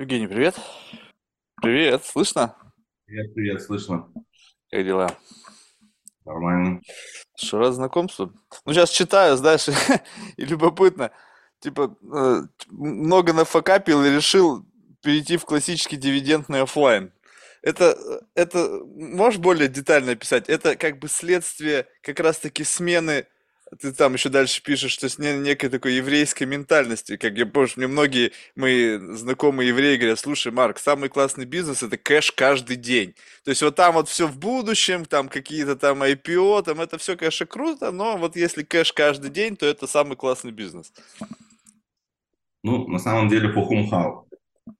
Евгений, привет. Привет, слышно? Привет, привет, слышно. Как дела? Нормально. Что, раз знакомство? Ну, сейчас читаю, знаешь, и любопытно. Типа, э, много нафакапил и решил перейти в классический дивидендный оффлайн. Это, э, это, можешь более детально описать? Это как бы следствие как раз-таки смены ты там еще дальше пишешь, что с не- некой такой еврейской ментальности. Как я помню, мне многие мои знакомые евреи говорят, слушай, Марк, самый классный бизнес– это кэш каждый день. То есть вот там вот все в будущем, там какие-то там IPO, там это все, конечно, круто, но вот если кэш каждый день, то это самый классный бизнес. Ну, на самом деле, фухумхау.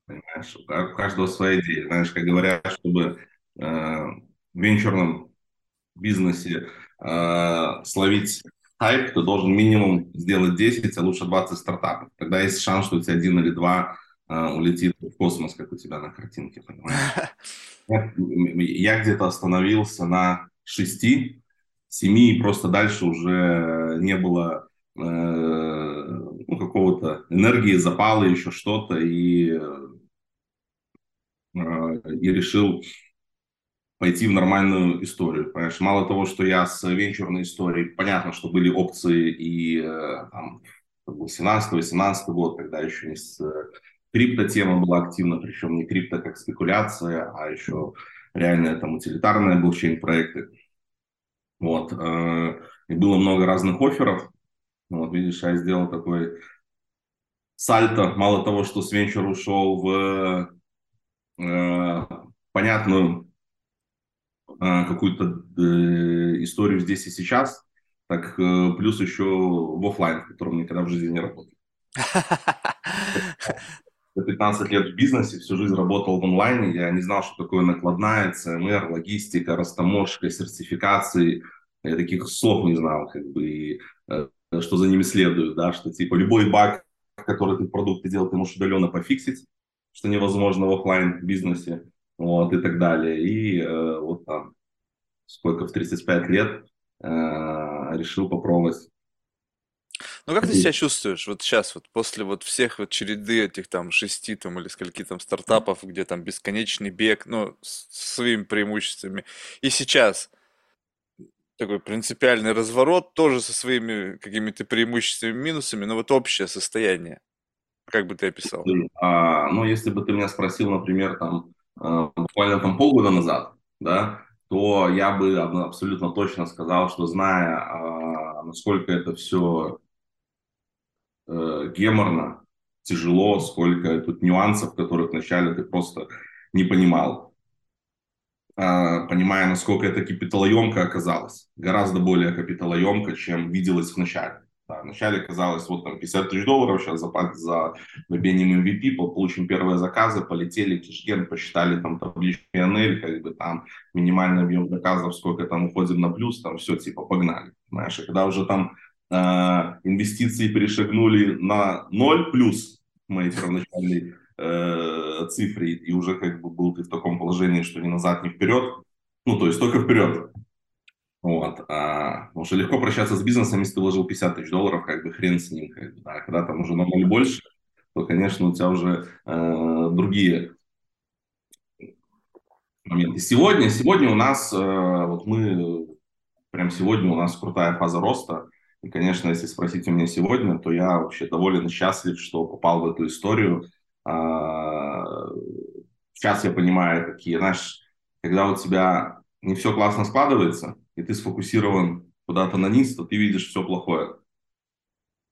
Понимаешь, у каждого своя идея. Знаешь, как говорят, чтобы э, в венчурном бизнесе э, словить хайп, ты должен минимум сделать 10, а лучше 20 стартапов. Тогда есть шанс, что у тебя один или два э, улетит в космос, как у тебя на картинке, понимаешь? Я где-то остановился на 6, 7, и просто дальше уже не было э, ну, какого-то энергии, запала, еще что-то, и, э, и решил пойти в нормальную историю. Понимаешь, мало того, что я с венчурной историей, понятно, что были опции и э, там, 17-18 год, когда еще не с крипто-тема была активна, причем не крипто как спекуляция, а еще реальные там утилитарные блокчейн-проекты. Вот. Э, и было много разных офферов. Вот, видишь, я сделал такой сальто. Мало того, что с венчура ушел в э, понятную какую-то э, историю здесь и сейчас, так э, плюс еще в офлайн, в котором никогда в жизни не работал. За 15 лет в бизнесе, всю жизнь работал в онлайне, я не знал, что такое накладная, ЦМР, логистика, растаможка, сертификации, я таких слов не знал, как бы, и, э, что за ними следует, да, что типа любой баг, который ты в продукте делал, ты можешь удаленно пофиксить, что невозможно в офлайн бизнесе вот, и так далее. И э, вот там, сколько, в 35 лет э, решил попробовать. Ну, как ты себя чувствуешь вот сейчас, вот после вот всех вот череды этих там шести там или скольки там стартапов, где там бесконечный бег, ну, с своими преимуществами, и сейчас такой принципиальный разворот, тоже со своими какими-то преимуществами, минусами, но вот общее состояние, как бы ты описал? А, ну, если бы ты меня спросил, например, там, буквально там полгода назад, да, то я бы абсолютно точно сказал, что зная, а, насколько это все э, геморно, тяжело, сколько тут нюансов, которых вначале ты просто не понимал, а, понимая, насколько это капиталоемко оказалось, гораздо более капиталоемко, чем виделось вначале. Да, вначале казалось, вот там 50 тысяч долларов сейчас за, за добением MVP, получим первые заказы, полетели, кишген, посчитали там табличку PNL, как бы там минимальный объем заказов, сколько там уходим на плюс, там все, типа, погнали. Знаешь, и когда уже там э, инвестиции перешагнули на 0 плюс моей первоначальной э, цифре, и уже как бы был ты в таком положении, что ни назад, ни вперед, ну, то есть только вперед, вот. А, потому что легко прощаться с бизнесом, если ты вложил 50 тысяч долларов, как бы хрен с ним. Как бы, да. Когда там уже на ноль больше, то, конечно, у тебя уже э, другие моменты. Сегодня, сегодня у нас, э, вот мы, прям сегодня у нас крутая фаза роста. И, конечно, если спросить у меня сегодня, то я вообще доволен счастлив, что попал в эту историю. А, сейчас я понимаю, какие, знаешь, когда у тебя не все классно складывается, и ты сфокусирован куда-то на низ, то ты видишь все плохое.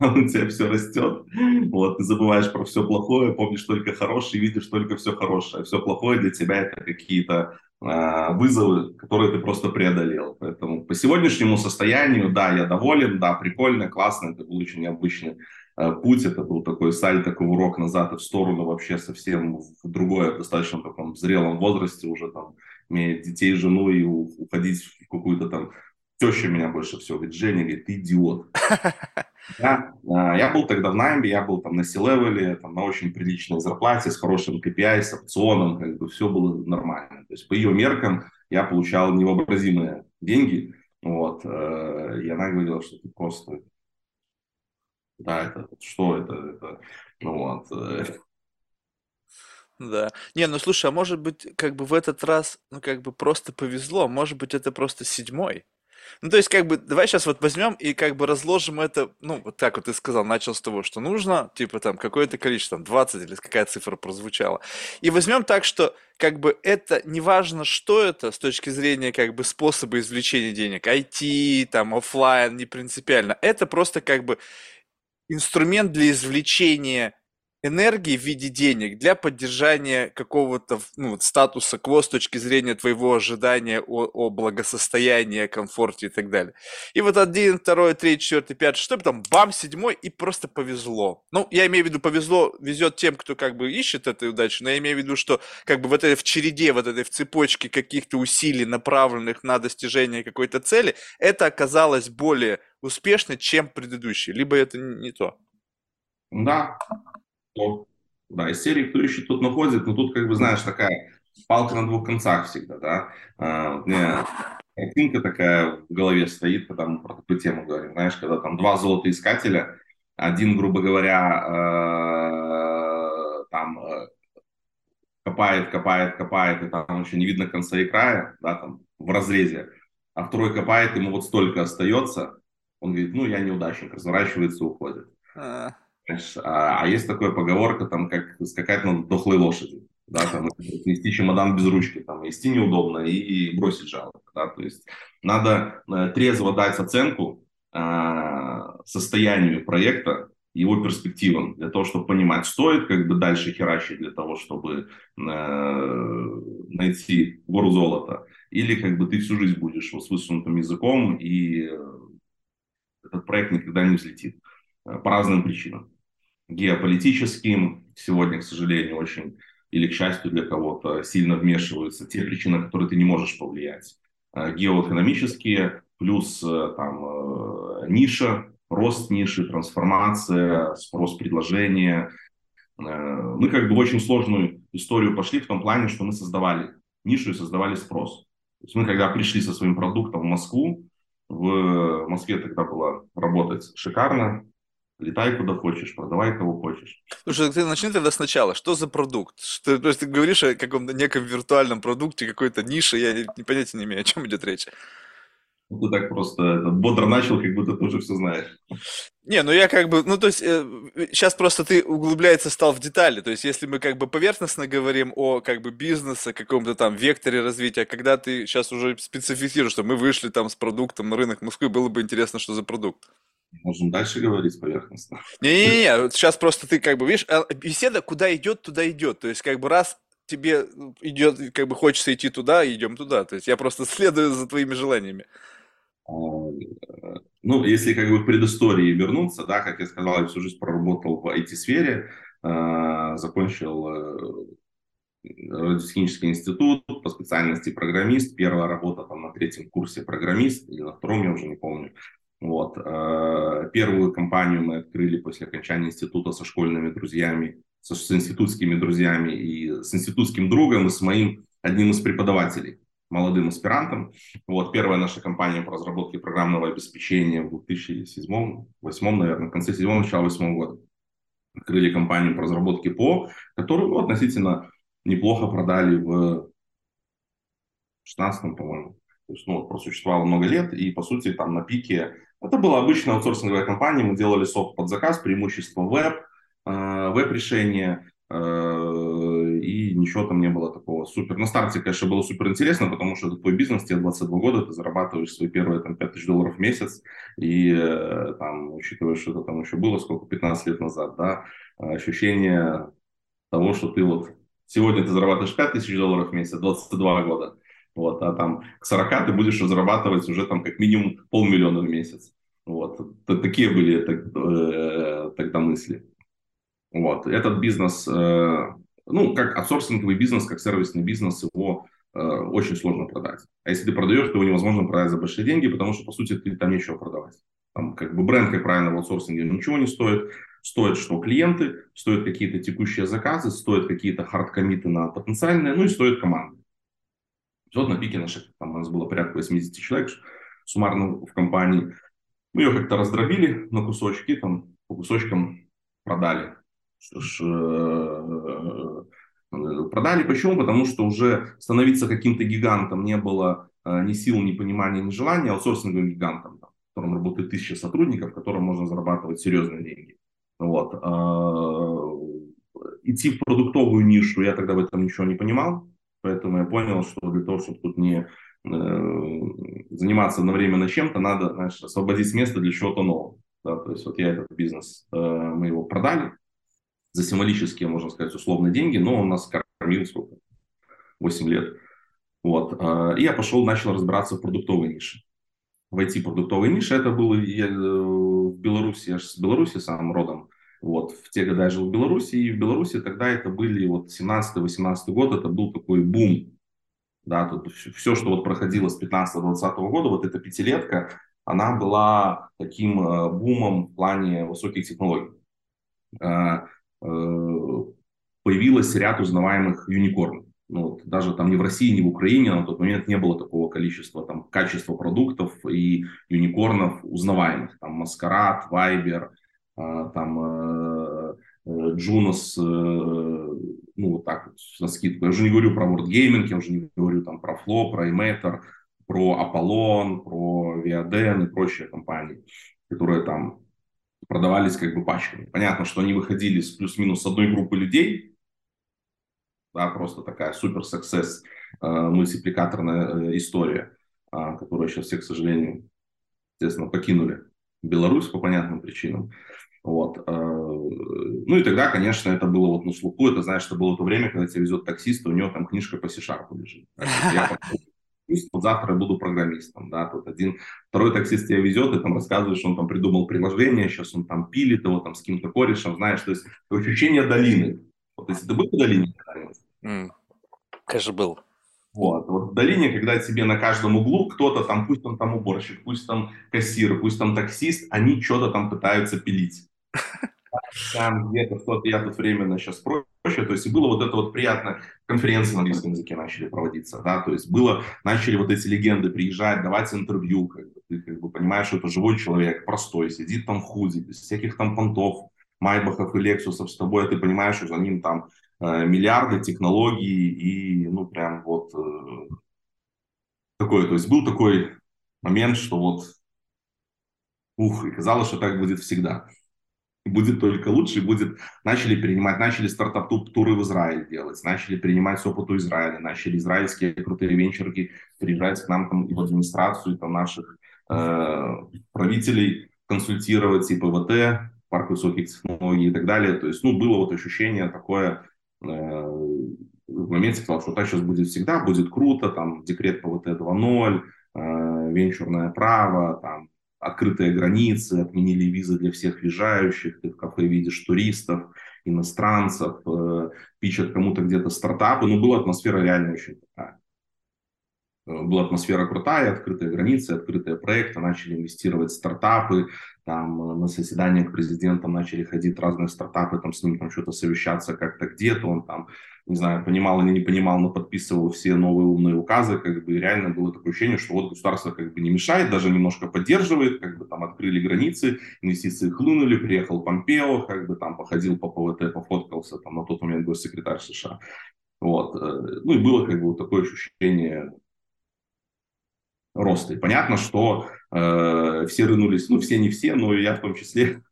А у тебя все растет, вот, ты забываешь про все плохое, помнишь только хорошее, видишь только все хорошее. Все плохое для тебя это какие-то э, вызовы, которые ты просто преодолел. Поэтому по сегодняшнему состоянию, да, я доволен, да, прикольно, классно, это был очень необычный э, путь, это был такой саль, такой урок назад и в сторону вообще совсем в другое, достаточно таком зрелом возрасте уже там иметь детей, жену и уходить в какую-то там... Теща меня больше всего говорит, Женя, говорит, ты идиот. Я, а, я был тогда в найме, я был там на C-левеле, там на очень приличной зарплате, с хорошим KPI, с опционом, как бы все было нормально. То есть по ее меркам я получал невообразимые деньги, вот, э, и она говорила, что ты просто, да, это, что это, это, ну вот, э, Да. Не, ну слушай, а может быть, как бы в этот раз, ну как бы просто повезло, может быть, это просто седьмой. Ну, то есть, как бы, давай сейчас вот возьмем и как бы разложим это, ну, вот так вот ты сказал, начал с того, что нужно, типа там какое-то количество, там 20 или какая цифра прозвучала. И возьмем так, что как бы это не важно, что это с точки зрения как бы способа извлечения денег, IT, там, оффлайн, не принципиально. Это просто как бы инструмент для извлечения энергии в виде денег для поддержания какого-то ну, вот, статуса кво с точки зрения твоего ожидания о, о благосостоянии, о комфорте и так далее. И вот один, второй, третий, четвертый, пятый, что там, бам, седьмой, и просто повезло. Ну, я имею в виду, повезло, везет тем, кто как бы ищет этой удачи, но я имею в виду, что как бы в этой в череде, вот этой в цепочке каких-то усилий, направленных на достижение какой-то цели, это оказалось более успешно, чем предыдущий. Либо это не то. Да, то, да, из серии «Кто ищет, тот находит», но тут, как бы, знаешь, такая палка на двух концах всегда, да. А, у меня картинка такая в голове стоит, когда мы про такую тему говорим, знаешь, когда там два золотоискателя, один, грубо говоря, э, там э, копает, копает, копает, и там еще не видно конца и края, да, там в разрезе, а второй копает, ему вот столько остается, он говорит, ну, я неудачник, разворачивается уходит. А. А, есть такая поговорка, там, как скакать на дохлой лошади. Да, там, нести чемодан без ручки, там, нести неудобно и, и бросить жалко. Да, то есть надо э, трезво дать оценку э, состоянию проекта, его перспективам, для того, чтобы понимать, стоит как бы дальше херачить для того, чтобы э, найти гору золота, или как бы ты всю жизнь будешь с высунутым языком, и э, этот проект никогда не взлетит э, по разным причинам геополитическим, сегодня, к сожалению, очень или к счастью для кого-то, сильно вмешиваются те причины, на которые ты не можешь повлиять. А, геоэкономические, плюс э, там э, ниша, рост ниши, трансформация, спрос предложения. Э, мы как бы в очень сложную историю пошли в том плане, что мы создавали нишу и создавали спрос. То есть мы когда пришли со своим продуктом в Москву, в Москве тогда было работать шикарно, Летай куда хочешь, продавай кого хочешь. Слушай, ты начни тогда сначала. Что за продукт? Что, то есть ты говоришь о каком-то неком виртуальном продукте, какой-то нише, я не, понятия не имею, о чем идет речь. Ну, ты так просто это, бодро начал, как будто ты уже все знаешь. Не, ну я как бы, ну то есть э, сейчас просто ты углубляется стал в детали, то есть если мы как бы поверхностно говорим о как бы бизнесе, каком-то там векторе развития, когда ты сейчас уже специфицируешь, что мы вышли там с продуктом на рынок Москвы, было бы интересно, что за продукт. Можем дальше говорить поверхностно. Не-не-не, сейчас просто ты как бы, видишь, а, беседа куда идет, туда идет. То есть как бы раз тебе идет, как бы хочется идти туда, идем туда. То есть я просто следую за твоими желаниями. А, ну, если как бы в предыстории вернуться, да, как я сказал, я всю жизнь проработал в IT-сфере, а, закончил э, радиотехнический институт по специальности программист. Первая работа там на третьем курсе программист, или на втором, я уже не помню. Вот. Э, первую компанию мы открыли после окончания института со школьными друзьями, со, с институтскими друзьями и с институтским другом и с моим одним из преподавателей, молодым аспирантом. Вот. Первая наша компания по разработке программного обеспечения в 2007-2008, наверное, в конце 7 начала 8 года. Открыли компанию по разработке ПО, которую ну, относительно неплохо продали в 16 по-моему. То есть, ну, просуществовало много лет, и, по сути, там на пике это была обычная аутсорсинговая компания, мы делали софт под заказ, преимущество веб, э, веб-решения, э, и ничего там не было такого супер. На старте, конечно, было супер интересно, потому что это твой бизнес, тебе 22 года, ты зарабатываешь свои первые там, 5 тысяч долларов в месяц, и э, там, учитывая, что это там еще было, сколько, 15 лет назад, да, ощущение того, что ты вот сегодня ты зарабатываешь 5 тысяч долларов в месяц, 22 года, вот, а там к 40 ты будешь зарабатывать уже там как минимум полмиллиона в месяц. Вот, такие были так, э, тогда мысли. Вот, этот бизнес, э, ну, как аутсорсинговый бизнес, как сервисный бизнес, его э, очень сложно продать. А если ты продаешь, то его невозможно продать за большие деньги, потому что, по сути, ты там нечего продавать. Там, как бы бренд, как правильно, в аутсорсинге ничего не стоит. Стоит, что клиенты, стоят какие-то текущие заказы, стоят какие-то хардкомиты на потенциальные, ну и стоит команда. Вот на пике наших, там у нас было порядка 80 человек суммарно в компании. Мы ее как-то раздробили на кусочки, там по кусочкам продали. Что ж, э, Продали почему? Потому что уже становиться каким-то гигантом не было ни сил, ни понимания, ни желания, аутсорсинговым гигантом, в котором работает тысяча сотрудников, в котором можно зарабатывать серьезные деньги. Вот. Идти в продуктовую нишу, я тогда в этом ничего не понимал, поэтому я понял, что для того, чтобы тут не заниматься одновременно чем-то, надо знаешь, освободить место для чего-то нового. Да, то есть вот я этот бизнес, э, мы его продали за символические, можно сказать, условные деньги, но он нас кормил сколько? 8 лет. Вот. Э, и я пошел, начал разбираться в продуктовой нише. В IT-продуктовой нише это было я, э, в Беларуси, я же с Беларуси сам родом. Вот, в те годы я жил в Беларуси, и в Беларуси тогда это были вот 17-18 год, это был такой бум да, тут все, что вот проходило с 15-20 года, вот эта пятилетка, она была таким э, бумом в плане высоких технологий. Э, э, появилось ряд узнаваемых юникорнов. Ну, вот, даже там ни в России, ни в Украине на тот момент не было такого количества там, качества продуктов и юникорнов узнаваемых. Там Маскарад, Вайбер, там Juno, ну, вот так вот, на скидку. Я уже не говорю про Gaming, я уже не говорю там про Flo, про Emater, про Apalon, про Viaden и прочие компании, которые там продавались как бы пачками. Понятно, что они выходили с плюс-минус одной группы людей, да, просто такая супер success э, мультипликаторная э, история, э, которую сейчас все, к сожалению, естественно, покинули Беларусь по понятным причинам. Вот. Э, ну и тогда, конечно, это было вот на слуху, это, знаешь, это было то время, когда тебя везет таксист, у него там книжка по C-Sharp лежит. Я вот завтра я буду программистом, да, тут один, второй таксист тебя везет, и там рассказывает, что он там придумал приложение, сейчас он там пилит его там с каким-то корешем, знаешь, то есть ощущение долины. Вот если ты был в долине Mm. Конечно, был. Вот. вот в долине, когда тебе на каждом углу кто-то там, пусть он там уборщик, пусть там кассир, пусть там таксист, они что-то там пытаются пилить там где-то что-то, я тут временно сейчас проще, то есть было вот это вот приятно, конференции на английском языке начали проводиться, да, то есть было, начали вот эти легенды приезжать, давать интервью, как бы, ты как бы понимаешь, что это живой человек, простой, сидит там в худи, без всяких там понтов, майбахов и лексусов с тобой, а ты понимаешь, что за ним там э, миллиарды технологий и, ну, прям вот э, такое, то есть был такой момент, что вот, ух, и казалось, что так будет всегда будет только лучше, будет, начали принимать, начали стартап-туры в Израиль делать, начали принимать с опыту Израиля, начали израильские крутые венчурки приезжать к нам там и в администрацию, там наших э, правителей консультировать, типа ВТ, парк высоких технологий и так далее. То есть, ну, было вот ощущение такое, э, в моменте сказал, что так сейчас будет всегда, будет круто, там, декрет по ВТ 2.0, э, венчурное право, там, открытые границы, отменили визы для всех въезжающих, ты в кафе видишь туристов, иностранцев, э, пичат кому-то где-то стартапы, но была атмосфера реально очень такая. Э, была атмосфера крутая, открытые границы, открытые проекты, начали инвестировать стартапы, там э, на заседаниях президента начали ходить разные стартапы, там с ним там что-то совещаться как-то где-то, он там, не знаю, понимал или не понимал, но подписывал все новые умные указы, как бы реально было такое ощущение, что вот государство как бы не мешает, даже немножко поддерживает, как бы там открыли границы, инвестиции хлынули, приехал Помпео, как бы там походил по ПВТ, пофоткался, там на тот момент госсекретарь США. Вот. Э, ну и было как бы вот такое ощущение роста. И понятно, что э, все рынулись, ну все не все, но и я в том числе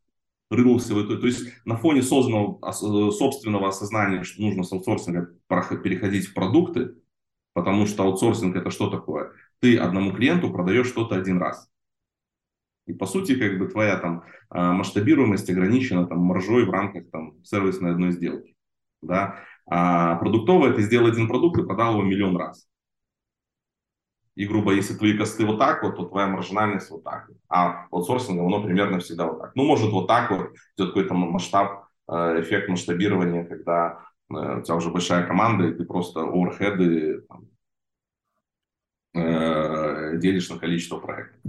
рынулся в эту. То есть на фоне созданного э, собственного осознания, что нужно с аутсорсинга переходить в продукты, потому что аутсорсинг это что такое? Ты одному клиенту продаешь что-то один раз. И по сути, как бы твоя там э, масштабируемость ограничена там маржой в рамках там сервисной одной сделки. Да? А продуктовое ты сделал один продукт и продал его миллион раз. И, грубо, если твои косты вот так вот, то твоя маржинальность вот так. А аутсорсинг, оно примерно всегда вот так. Ну, может, вот так вот идет какой-то масштаб, э, эффект масштабирования, когда э, у тебя уже большая команда, и ты просто оверхеды там, э, делишь на количество проектов.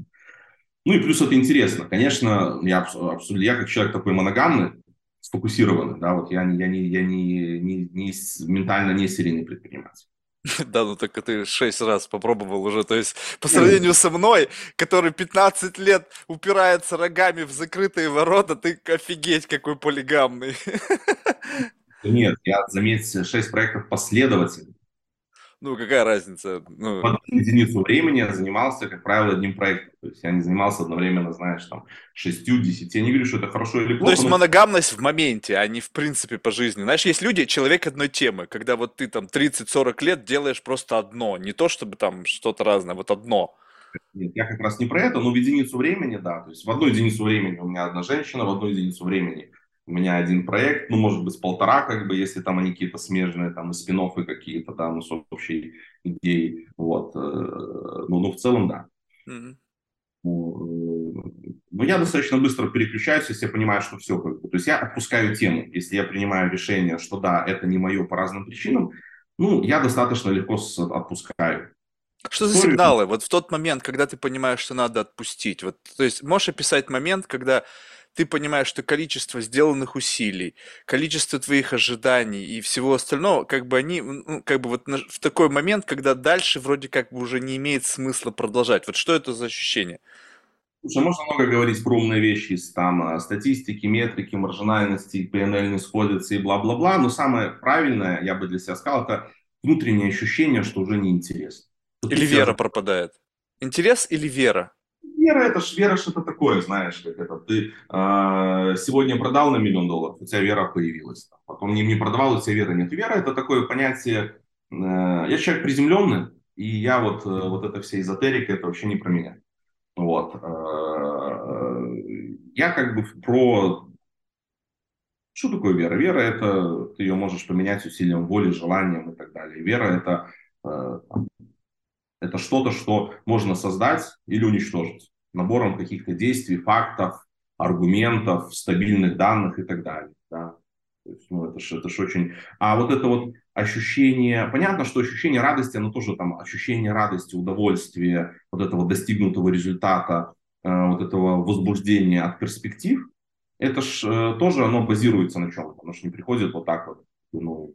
Ну и плюс это интересно. Конечно, я, абсолютно, я как человек такой моногамный, сфокусированный, да, вот я, я, не, я не, не, не ментально не серийный предприниматель. Да, ну так ты шесть раз попробовал уже. То есть по сравнению со мной, который 15 лет упирается рогами в закрытые ворота, ты офигеть какой полигамный. Нет, я, заметь, шесть проектов последовательно. Ну, какая разница? Ну, одну единицу времени я занимался, как правило, одним проектом. То есть я не занимался одновременно, знаешь, там, шестью, десяти. Я не говорю, что это хорошо или то плохо, есть но моногамность в моменте, а не в принципе по жизни. Знаешь, есть люди, человек одной темы, когда вот ты там 30-40 лет делаешь просто одно, не то чтобы там что-то разное, вот одно. нет, я как раз не про это, но в единицу времени, да. То есть в одну единицу времени у меня одна женщина, в одну единицу времени у меня один проект, ну, может быть, полтора, как бы, если там они какие-то смежные, там, и спин какие-то, да, ну, с общей идеей, вот. э, Ну, ну, в целом, да. Ну, Но я достаточно быстро переключаюсь, если я понимаю, что все как бы. То есть я отпускаю тему. Если я принимаю решение, что да, это не мое по разным причинам, ну, я достаточно легко отпускаю Что за сигналы? Вот в тот момент, когда ты понимаешь, что надо отпустить. Вот, то есть можешь описать момент, когда ты понимаешь, что количество сделанных усилий, количество твоих ожиданий и всего остального, как бы они, ну, как бы вот в такой момент, когда дальше вроде как бы уже не имеет смысла продолжать. Вот что это за ощущение? Слушай, можно много говорить про умные вещи из там э, статистики, метрики, маржинальности, PNL не сходятся и бла-бла-бла, но самое правильное, я бы для себя сказал, это внутреннее ощущение, что уже неинтересно. Ты Или вера пропадает? Интерес или вера? Вера это ж вера что-то такое, знаешь, как это. Ты э, сегодня продал на миллион долларов, у тебя вера появилась. Потом не, не продавал, у тебя веры нет. Вера это такое понятие. Э, я человек приземленный, и я вот, э, вот эта вся эзотерика, это вообще не про меня. Вот. Э, я как бы про... Что такое вера? Вера это ты ее можешь поменять усилием воли, желанием и так далее. Вера это э, это что-то, что можно создать или уничтожить набором каких-то действий, фактов, аргументов, стабильных данных и так далее. Да? То есть, ну, это же это ж очень... А вот это вот ощущение... Понятно, что ощущение радости, оно тоже там ощущение радости, удовольствия, вот этого достигнутого результата, э, вот этого возбуждения от перспектив, это ж э, тоже оно базируется на чем-то. Оно же не приходит вот так вот, ну,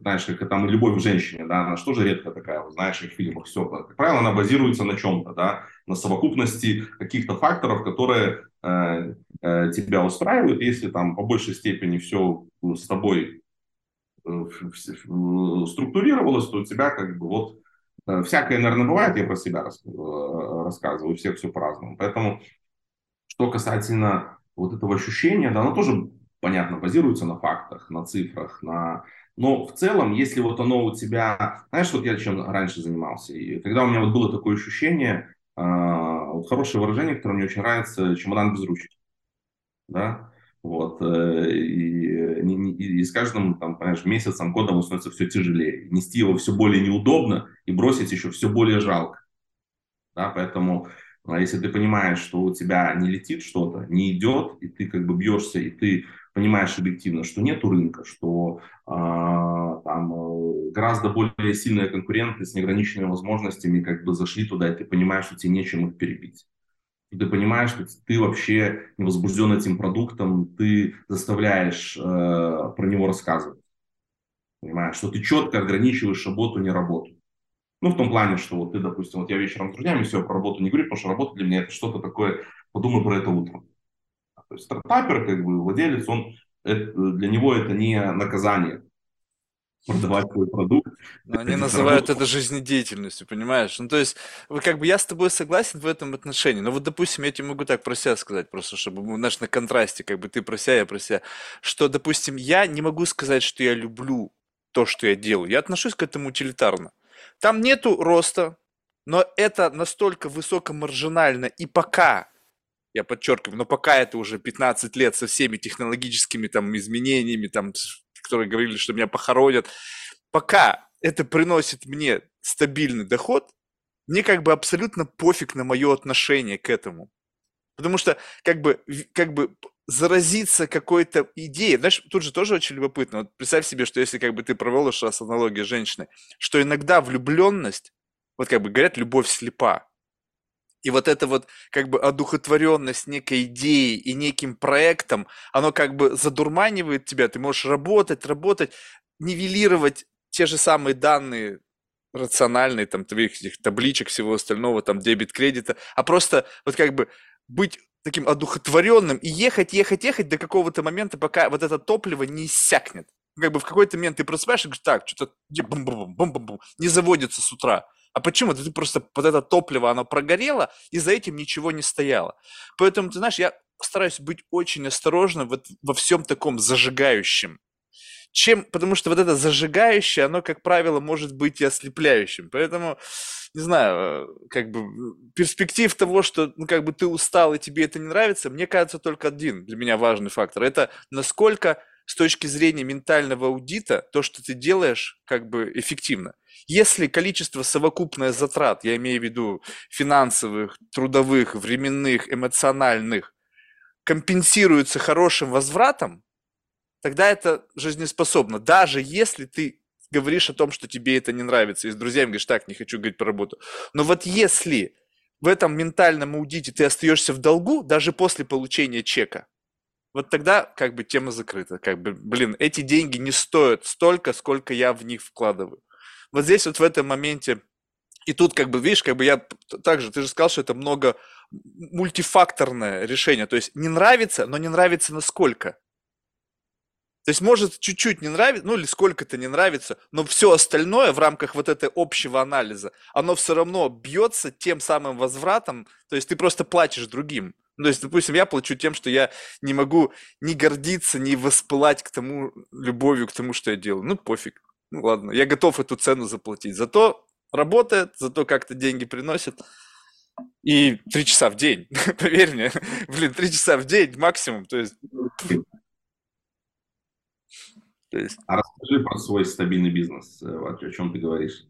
знаешь, как там любовь к женщине, да, она же тоже редко такая, знаешь, в фильмах все. Как правило, она базируется на чем-то, да, на совокупности каких-то факторов, которые э, э, тебя устраивают. Если там по большей степени все с тобой э, структурировалось, то у тебя как бы вот э, всякое, наверное, бывает, я про себя рас- э, рассказываю, у всех все по-разному. Поэтому что касательно вот этого ощущения, да, оно тоже, понятно, базируется на фактах, на цифрах, на... Но в целом, если вот оно у тебя... Знаешь, вот я чем раньше занимался? И когда у меня вот было такое ощущение, а, вот хорошее выражение, которое мне очень нравится, чемодан без ручки, да, вот, э, и, не- не- и с каждым, там, понимаешь, месяцем, годом он становится все тяжелее. Нести его все более неудобно и бросить еще все более жалко. Да, поэтому, а, если ты понимаешь, что у тебя не летит что-то, не идет, и ты как бы бьешься, и ты понимаешь объективно, что нету рынка, что а, там э, гораздо более сильные конкуренты с неограниченными возможностями как бы зашли туда, и ты понимаешь, что тебе нечем их перебить. Ты понимаешь, что ты вообще не возбужден этим продуктом, ты заставляешь э, про него рассказывать. Понимаешь, что ты четко ограничиваешь работу, не работу. Ну, в том плане, что вот ты, допустим, вот я вечером с друзьями все про работу не говорю, потому что работа для меня это что-то такое, подумай про это утром. Стартапер, как бы владелец, он, это, для него это не наказание продавать свой продукт. Но они называют это жизнедеятельностью, понимаешь? Ну, то есть, как бы я с тобой согласен в этом отношении. Но вот, допустим, я тебе могу так про себя сказать, просто чтобы, мы, знаешь, на контрасте, как бы ты про себя, я про себя. Что, допустим, я не могу сказать, что я люблю то, что я делаю. Я отношусь к этому утилитарно. Там нету роста, но это настолько высокомаржинально. И пока, я подчеркиваю, но пока это уже 15 лет со всеми технологическими там изменениями, там, которые говорили, что меня похоронят, пока это приносит мне стабильный доход, мне как бы абсолютно пофиг на мое отношение к этому. Потому что как бы, как бы заразиться какой-то идеей, знаешь, тут же тоже очень любопытно. Вот представь себе, что если как бы ты провел уж раз аналогию с женщиной, что иногда влюбленность, вот как бы говорят, любовь слепа. И вот эта вот как бы одухотворенность некой идеей и неким проектом, оно как бы задурманивает тебя, ты можешь работать, работать, нивелировать те же самые данные рациональные, там, твоих этих табличек, всего остального, там, дебет, кредита, а просто вот как бы быть таким одухотворенным и ехать, ехать, ехать до какого-то момента, пока вот это топливо не иссякнет. Как бы в какой-то момент ты просыпаешься и говоришь, так, что-то не заводится с утра. А почему? Ты просто вот это топливо, оно прогорело, и за этим ничего не стояло. Поэтому, ты знаешь, я стараюсь быть очень осторожным вот во всем таком зажигающем. Чем, потому что вот это зажигающее, оно, как правило, может быть и ослепляющим. Поэтому, не знаю, э, как бы перспектив того, что ну, как бы ты устал и тебе это не нравится, мне кажется, только один для меня важный фактор. Это насколько с точки зрения ментального аудита то, что ты делаешь, как бы эффективно. Если количество совокупное затрат, я имею в виду финансовых, трудовых, временных, эмоциональных, компенсируется хорошим возвратом, тогда это жизнеспособно. Даже если ты говоришь о том, что тебе это не нравится, и с друзьями говоришь, так, не хочу говорить про работу. Но вот если в этом ментальном аудите ты остаешься в долгу, даже после получения чека, вот тогда как бы тема закрыта. Как бы, блин, эти деньги не стоят столько, сколько я в них вкладываю. Вот здесь вот в этом моменте, и тут как бы, видишь, как бы я также, ты же сказал, что это много мультифакторное решение. То есть не нравится, но не нравится насколько. То есть может чуть-чуть не нравится, ну или сколько-то не нравится, но все остальное в рамках вот этого общего анализа, оно все равно бьется тем самым возвратом, то есть ты просто платишь другим. Ну, то есть, допустим, я плачу тем, что я не могу ни гордиться, ни воспылать к тому любовью, к тому, что я делаю. Ну, пофиг. Ну, ладно, я готов эту цену заплатить. Зато работает, зато как-то деньги приносит. И три часа в день, поверь мне, блин, три часа в день максимум, то есть... То есть... А расскажи про свой стабильный бизнес, э, о чем ты говоришь.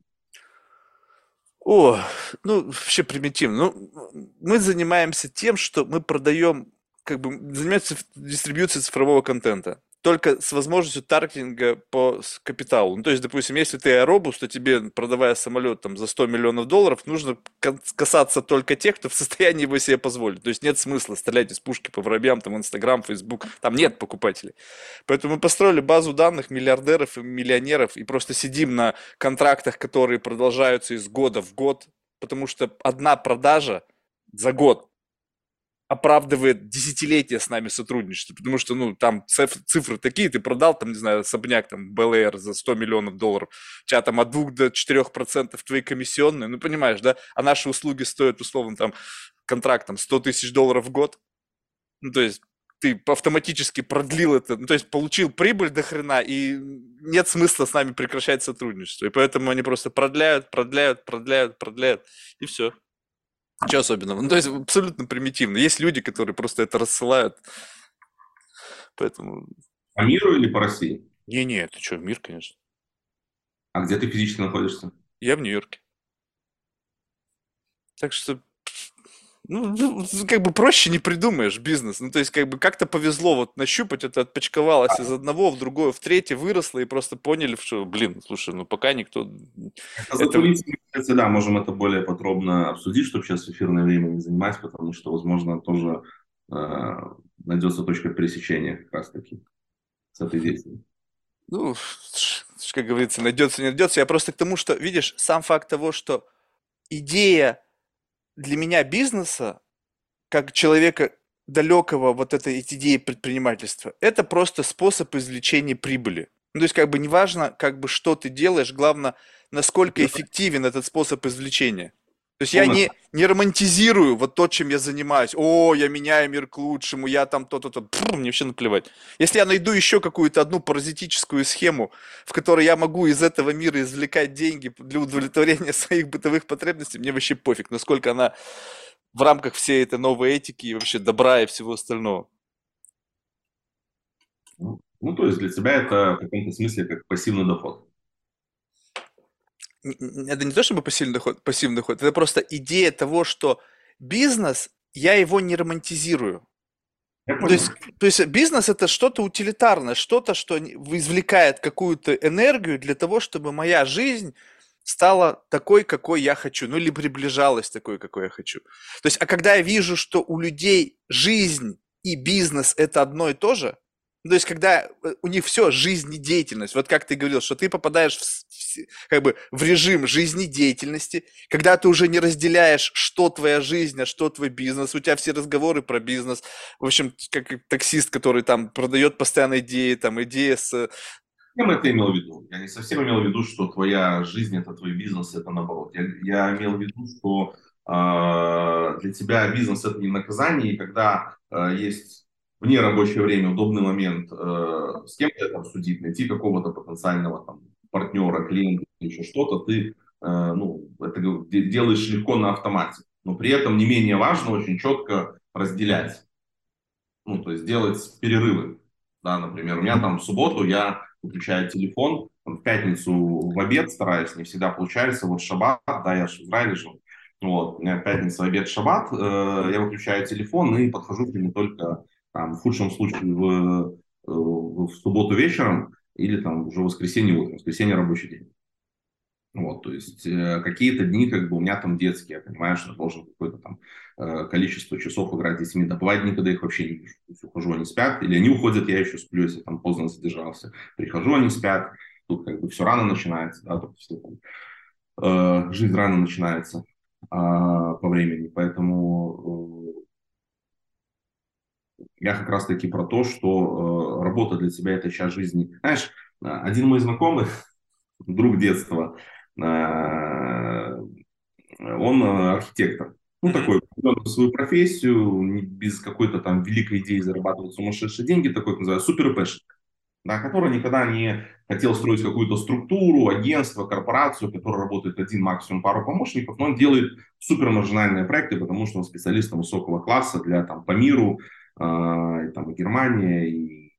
О, ну, вообще примитивно. Ну, мы занимаемся тем, что мы продаем, как бы, занимаемся дистрибьюцией цифрового контента только с возможностью таргетинга по капиталу. Ну, то есть, допустим, если ты аэробус, то тебе, продавая самолет там, за 100 миллионов долларов, нужно касаться только тех, кто в состоянии его себе позволить. То есть нет смысла стрелять из пушки по воробьям, там, Инстаграм, Фейсбук, там нет покупателей. Поэтому мы построили базу данных миллиардеров и миллионеров и просто сидим на контрактах, которые продолжаются из года в год, потому что одна продажа за год оправдывает десятилетия с нами сотрудничества, потому что, ну, там цифры такие, ты продал, там, не знаю, особняк, там, БЛР за 100 миллионов долларов, у тебя там от 2 до 4 процентов твои комиссионные, ну, понимаешь, да, а наши услуги стоят, условно, там, контракт, там, 100 тысяч долларов в год, ну, то есть ты автоматически продлил это, ну, то есть получил прибыль до хрена, и нет смысла с нами прекращать сотрудничество. И поэтому они просто продляют, продляют, продляют, продляют, и все. Ничего особенного. Ну, то есть абсолютно примитивно. Есть люди, которые просто это рассылают. Поэтому... По миру или по России? Не-не, это что, мир, конечно. А где ты физически находишься? Я в Нью-Йорке. Так что ну, ну, как бы проще не придумаешь бизнес. Ну, то есть, как бы как-то повезло вот нащупать это, отпочковалось из одного в другое, в третье, выросло и просто поняли, что, блин, слушай, ну пока никто... Это, это... Кстати, да, можем это более подробно обсудить, чтобы сейчас эфирное время не занимать, потому что, возможно, тоже э, найдется точка пересечения как раз-таки с этой действием. Ну, как говорится, найдется, не найдется. Я просто к тому, что, видишь, сам факт того, что идея для меня бизнеса, как человека далекого вот этой идеи предпринимательства, это просто способ извлечения прибыли. Ну, то есть, как бы неважно, как бы что ты делаешь, главное, насколько эффективен этот способ извлечения. То есть я не, не романтизирую вот то, чем я занимаюсь. О, я меняю мир к лучшему, я там то-то, то. Мне вообще наплевать. Если я найду еще какую-то одну паразитическую схему, в которой я могу из этого мира извлекать деньги для удовлетворения своих бытовых потребностей, мне вообще пофиг, насколько она в рамках всей этой новой этики и вообще добра и всего остального. Ну, то есть для тебя это в каком-то смысле как пассивный доход это не то чтобы пассивный доход, пассивный доход, это просто идея того, что бизнес, я его не романтизирую. То есть, то есть бизнес это что-то утилитарное, что-то, что извлекает какую-то энергию для того, чтобы моя жизнь стала такой, какой я хочу, ну или приближалась такой, какой я хочу. То есть, а когда я вижу, что у людей жизнь и бизнес это одно и то же, Ну, то есть, когда э, у них все жизнедеятельность, вот как ты говорил, что ты попадаешь в, в, как бы в режим жизнедеятельности, когда ты уже не разделяешь, что твоя жизнь, а что твой бизнес, у тебя все разговоры про бизнес, в общем, как таксист, который там продает постоянно идеи, там идеи с совсем это имел в виду. Я не совсем имел в виду, что твоя жизнь это твой бизнес, это наоборот. Я, я имел в виду, что э, для тебя бизнес это не наказание, и когда э, есть вне рабочее время удобный момент э, с кем-то обсудить, найти какого-то потенциального там, партнера, клиента, еще что-то, ты э, ну, это делаешь легко на автомате. Но при этом не менее важно очень четко разделять. Ну, то есть делать перерывы. Да, например, у меня там в субботу я выключаю телефон, в пятницу в обед стараюсь, не всегда получается, вот шаббат, да, я же в Израиле жил, вот, у меня пятница, обед, шаббат, э, я выключаю телефон и подхожу к нему только там, в худшем случае в, э, в субботу вечером или там уже в воскресенье утром, в воскресенье рабочий день. Вот, то есть э, какие-то дни как бы у меня там детские, я понимаю, что я должен какое-то там э, количество часов играть с детьми. Да бывает никогда их вообще не вижу. То есть ухожу, они спят, или они уходят, я еще сплю, если там поздно задержался. Прихожу, они спят, тут как бы все рано начинается, да, тут все там, э, жизнь рано начинается э, по времени, поэтому э, я как раз таки про то, что э, работа для тебя это часть жизни. Знаешь, один мой знакомый, друг детства, Э, он э, архитектор. Ну, такой, свою профессию, без какой-то там великой идеи зарабатывать сумасшедшие деньги, такой, называется, супер да, который никогда не хотел строить какую-то структуру, агентство, корпорацию, которая работает один, максимум пару помощников, но он делает супер маржинальные проекты, потому что он специалист высокого класса для, там, по миру, э, там, и Германия, и,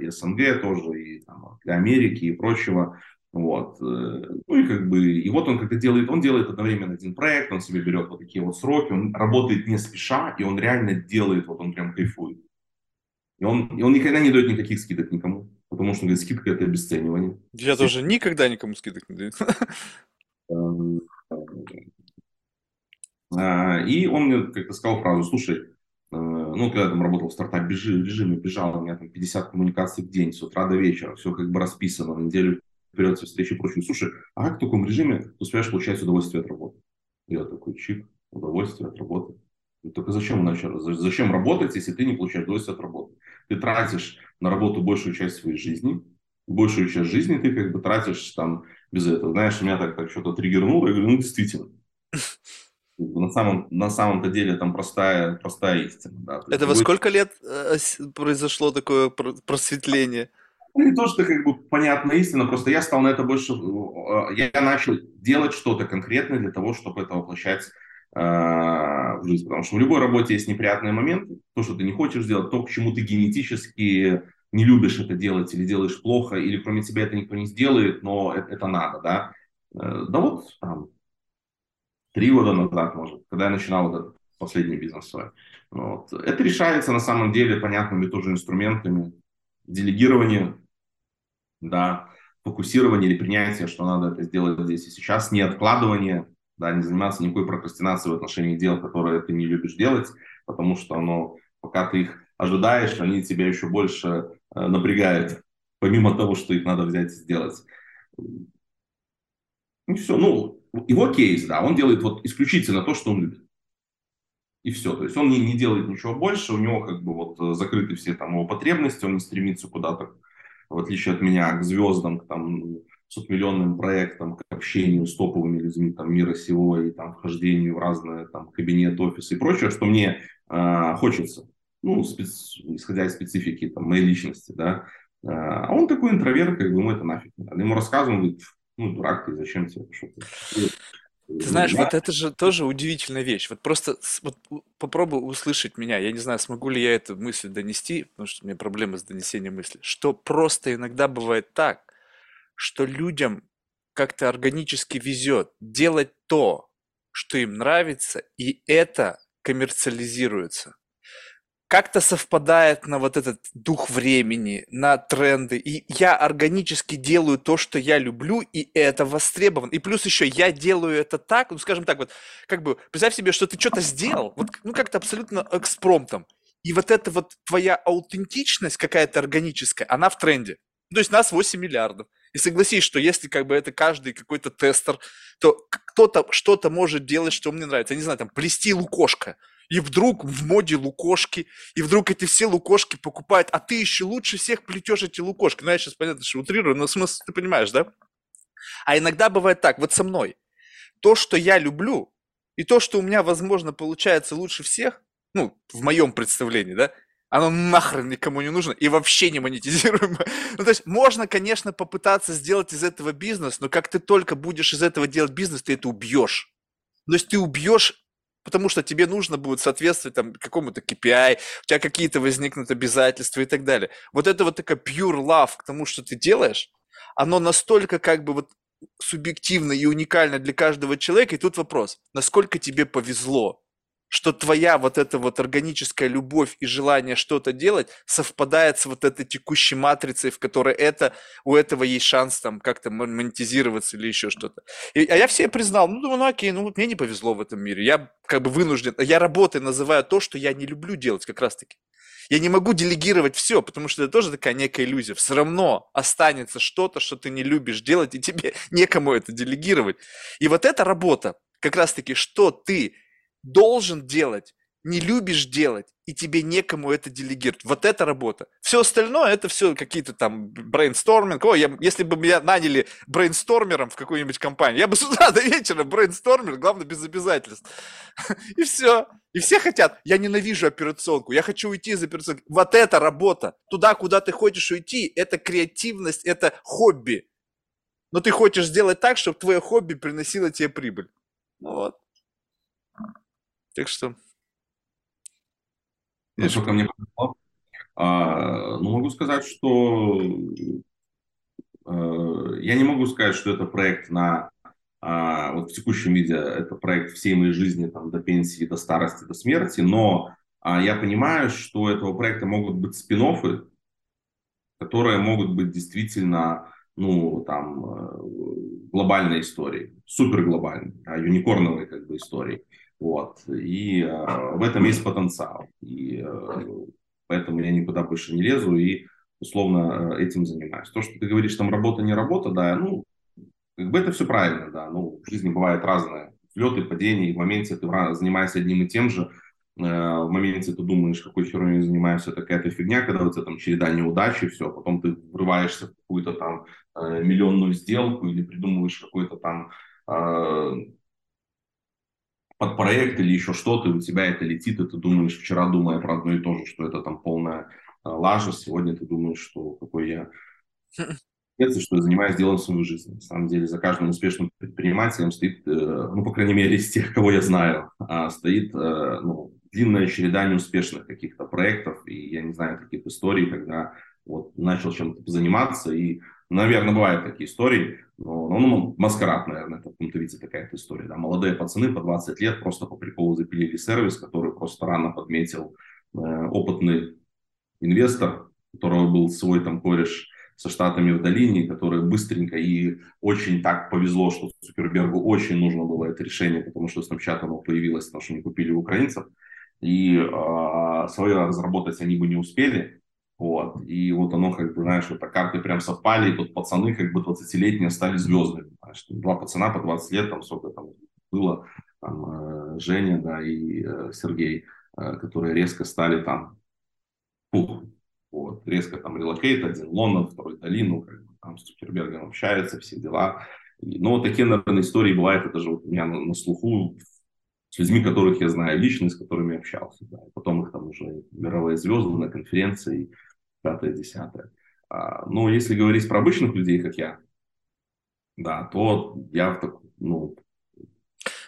и СНГ тоже, и там, для Америки и прочего. Вот. Э, ну и как бы, и вот он как-то делает, он делает одновременно один проект, он себе берет вот такие вот сроки, он работает не спеша, и он реально делает, вот он прям кайфует. И он, и он никогда не дает никаких скидок никому, потому что, говорит, скидка это обесценивание. Я Скидка. тоже никогда никому скидок не даю. Эм, а, и он мне как-то сказал фразу, слушай, э, ну, когда я там работал в стартап-режиме, бежал, у меня там 50 коммуникаций в день, с утра до вечера, все как бы расписано, на неделю вперед со встречи и прочим. Слушай, а как в таком режиме ты успеваешь получать удовольствие от работы? Я такой, чик, удовольствие от работы. И только зачем иначе? Зачем работать, если ты не получаешь удовольствие от работы? Ты тратишь на работу большую часть своей жизни, большую часть жизни ты как бы тратишь там без этого. Знаешь, меня так, так что-то триггернуло, я говорю, ну действительно. На самом, на самом-то деле там простая, простая истина. Да. Это во сколько лет э, произошло такое просветление? не то, что как бы понятная истина, просто я стал на это больше, я начал делать что-то конкретное для того, чтобы это воплощать э, в жизнь. Потому что в любой работе есть неприятные моменты, то, что ты не хочешь делать, то, к чему ты генетически не любишь это делать или делаешь плохо, или кроме тебя это никто не сделает, но это, это надо, да. Э, да вот там три года назад, может, когда я начинал вот этот последний бизнес свой. Вот. Это решается на самом деле понятными тоже инструментами, делегирование, да, фокусирование или принятие, что надо это сделать здесь и сейчас, не откладывание, да, не заниматься никакой прокрастинацией в отношении дел, которые ты не любишь делать, потому что оно, пока ты их ожидаешь, они тебя еще больше э, напрягают, помимо того, что их надо взять и сделать. И все, ну, его кейс, да, он делает вот исключительно то, что он любит. И все, то есть он не, не делает ничего больше, у него как бы вот э, закрыты все там его потребности, он не стремится куда-то в отличие от меня, к звездам, к там, сотмиллионным проектам, к общению с топовыми людьми там, мира сего и там, вхождению в разные там, кабинеты, офисы и прочее, что мне э, хочется, ну, специ... исходя из специфики там, моей личности, да. А он такой интроверт, как бы ему это нафиг не надо. Ему рассказывают, ну, дурак ты, зачем тебе что-то. Ты знаешь, да. вот это же тоже удивительная вещь. Вот просто вот, попробуй услышать меня. Я не знаю, смогу ли я эту мысль донести, потому что у меня проблемы с донесением мысли. Что просто иногда бывает так, что людям как-то органически везет делать то, что им нравится, и это коммерциализируется как-то совпадает на вот этот дух времени, на тренды. И я органически делаю то, что я люблю, и это востребовано. И плюс еще я делаю это так, ну скажем так, вот как бы представь себе, что ты что-то сделал, вот ну как-то абсолютно экспромтом, И вот эта вот твоя аутентичность какая-то органическая, она в тренде. То есть нас 8 миллиардов. И согласись, что если как бы это каждый какой-то тестер, то кто-то что-то может делать, что мне нравится. Я не знаю, там, плести лукошко. И вдруг в моде лукошки, и вдруг эти все лукошки покупают, а ты еще лучше всех плетешь эти лукошки. Ну, я сейчас, понятно, что утрирую, но смысл ты понимаешь, да? А иногда бывает так, вот со мной. То, что я люблю, и то, что у меня, возможно, получается лучше всех, ну, в моем представлении, да, оно нахрен никому не нужно и вообще не монетизируемо. Ну, то есть можно, конечно, попытаться сделать из этого бизнес, но как ты только будешь из этого делать бизнес, ты это убьешь. То есть ты убьешь потому что тебе нужно будет соответствовать там какому-то KPI, у тебя какие-то возникнут обязательства и так далее. Вот это вот такая pure love к тому, что ты делаешь, оно настолько как бы вот субъективно и уникально для каждого человека. И тут вопрос, насколько тебе повезло, что твоя вот эта вот органическая любовь и желание что-то делать совпадает с вот этой текущей матрицей, в которой это, у этого есть шанс там как-то монетизироваться или еще что-то. И, а я все признал, ну, думаю, ну окей, ну мне не повезло в этом мире, я как бы вынужден, я работой называю то, что я не люблю делать как раз-таки. Я не могу делегировать все, потому что это тоже такая некая иллюзия. Все равно останется что-то, что ты не любишь делать, и тебе некому это делегировать. И вот эта работа, как раз-таки, что ты должен делать, не любишь делать, и тебе некому это делегировать. Вот это работа. Все остальное, это все какие-то там брейнсторминг. О, я, если бы меня наняли брейнстормером в какую-нибудь компанию, я бы с утра до вечера брейнстормер, главное, без обязательств. И все. И все хотят, я ненавижу операционку, я хочу уйти из операционки. Вот это работа. Туда, куда ты хочешь уйти, это креативность, это хобби. Но ты хочешь сделать так, чтобы твое хобби приносило тебе прибыль. Ну вот. Так что... Насколько мне повезло. А, ну, могу сказать, что а, я не могу сказать, что это проект на а, вот в текущем виде это проект всей моей жизни там, до пенсии, до старости, до смерти, но а, я понимаю, что у этого проекта могут быть спин которые могут быть действительно ну, там, э, глобальной историей, супер глобальной, а, юникорновой как бы историей. Вот. И э, в этом есть потенциал. И э, поэтому я никуда больше не лезу и условно э, этим занимаюсь. То, что ты говоришь, там работа, не работа, да, ну, как бы это все правильно, да. Ну, в жизни бывает разное. Взлеты, падения, и в моменте ты занимаешься одним и тем же, э, в моменте ты думаешь, какой херней занимаюсь, это какая-то фигня, когда у тебя там череда неудачи, все, потом ты врываешься в какую-то там э, миллионную сделку или придумываешь какой-то там э, под проект или еще что-то, и у тебя это летит, и ты думаешь, вчера думая про одно и то же, что это там полная э, лажа, сегодня ты думаешь, что какой я и что я занимаюсь делом свою жизнь. На самом деле за каждым успешным предпринимателем стоит, э, ну, по крайней мере, из тех, кого я знаю, а, стоит э, ну, длинная череда неуспешных каких-то проектов, и я не знаю таких историй, когда вот начал чем-то заниматься, и Наверное, бывают такие истории, но, ну, ну, маскарад, наверное, в каком-то виде такая история. Да. Молодые пацаны по 20 лет просто по приколу запилили сервис, который просто рано подметил э, опытный инвестор, у которого был свой там кореш со штатами в долине, который быстренько и очень так повезло, что Супербергу очень нужно было это решение, потому что Snapchat оно появилось, потому что они купили у украинцев, и э, свое разработать они бы не успели, вот. И вот оно, как бы, знаешь, вот карты прям совпали, и тут пацаны, как бы 20-летние, стали звездами. Знаешь, два пацана по 20 лет, там сколько там было, там, э, Женя, да, и э, Сергей, э, которые резко стали там, пух, вот, резко там релокейт, один Лондон, второй Долину, как бы, там с Цукербергом общаются, все дела. И, ну, вот такие, наверное, истории бывают, это же вот у меня на, на слуху с людьми, которых я знаю лично, с которыми общался. Да. потом их там уже мировые звезды на конференции, пятое, десятое. А, но если говорить про обычных людей, как я, да, то я в так, ну...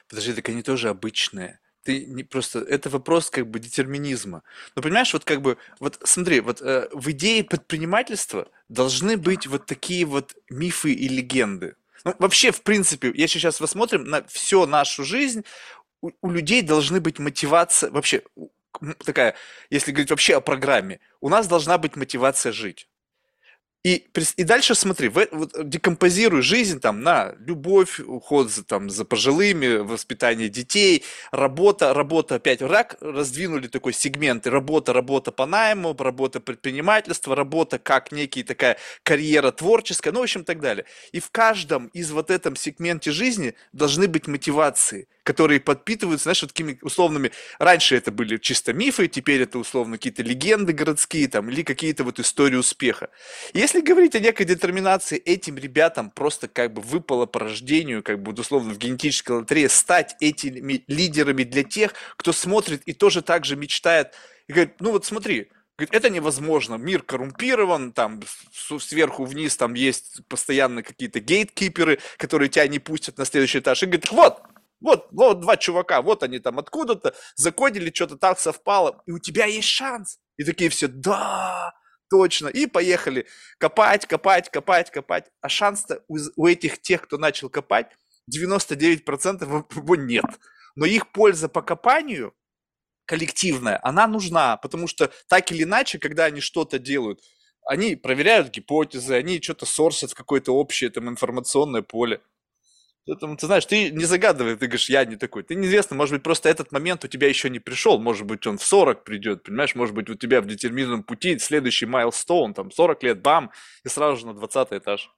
Подожди, так они тоже обычные. Ты не просто... Это вопрос как бы детерминизма. Ну, понимаешь, вот как бы... Вот смотри, вот э, в идее предпринимательства должны быть вот такие вот мифы и легенды. Ну, вообще, в принципе, если сейчас посмотрим на всю нашу жизнь, у, у людей должны быть мотивация, вообще такая, если говорить вообще о программе, у нас должна быть мотивация жить. И, и дальше смотри, в, вот, декомпозируй жизнь там на любовь, уход за, там, за пожилыми, воспитание детей, работа, работа опять рак, раздвинули такой сегменты, работа, работа по найму, работа предпринимательства, работа как некий такая карьера творческая, ну, в общем, так далее. И в каждом из вот этом сегменте жизни должны быть мотивации – которые подпитываются, знаешь, вот такими условными... Раньше это были чисто мифы, теперь это условно какие-то легенды городские там, или какие-то вот истории успеха. Если говорить о некой детерминации, этим ребятам просто как бы выпало по рождению, как бы условно в генетической лотерее, стать этими лидерами для тех, кто смотрит и тоже так же мечтает. И говорит, ну вот смотри, это невозможно, мир коррумпирован, там сверху вниз там есть постоянно какие-то гейткиперы, которые тебя не пустят на следующий этаж. И говорит, вот, вот, вот два чувака, вот они там откуда-то закодили, что-то так совпало, и у тебя есть шанс. И такие все, да, точно. И поехали копать, копать, копать, копать. А шанс-то у, у этих тех, кто начал копать, 99% его нет. Но их польза по копанию коллективная, она нужна, потому что так или иначе, когда они что-то делают, они проверяют гипотезы, они что-то сорсят в какое-то общее там информационное поле. Поэтому, ты знаешь, ты не загадывай, ты говоришь, я не такой. Ты неизвестно, может быть, просто этот момент у тебя еще не пришел, может быть, он в 40 придет, понимаешь, может быть, у тебя в детерминированном пути следующий майлстоун, там, 40 лет, бам, и сразу же на 20 этаж.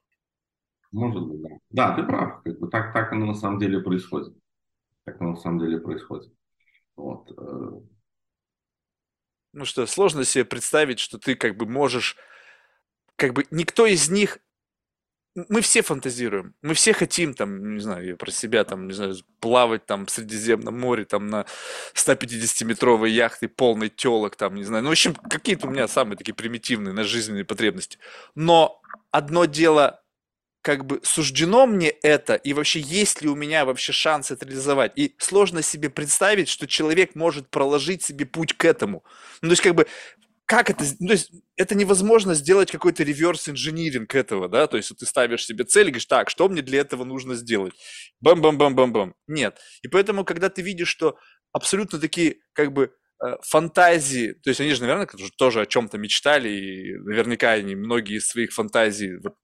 Может быть, да. Да, ты прав, как бы так, так оно на самом деле происходит. Так оно на самом деле происходит. Вот. Э. Ну что, сложно себе представить, что ты как бы можешь, как бы никто из них мы все фантазируем, мы все хотим там, не знаю, я про себя там, не знаю, плавать там в Средиземном море там на 150-метровой яхте полной телок там, не знаю, ну, в общем, какие-то у меня самые такие примитивные на жизненные потребности. Но одно дело как бы суждено мне это, и вообще есть ли у меня вообще шанс это реализовать. И сложно себе представить, что человек может проложить себе путь к этому. Ну, то есть, как бы, как это, ну, то есть это невозможно сделать какой-то реверс инжиниринг этого, да, то есть вот ты ставишь себе цель и говоришь, так, что мне для этого нужно сделать? Бам-бам-бам-бам-бам. Нет. И поэтому, когда ты видишь, что абсолютно такие, как бы, э, фантазии, то есть они же, наверное, тоже о чем-то мечтали, и наверняка они многие из своих фантазий вот,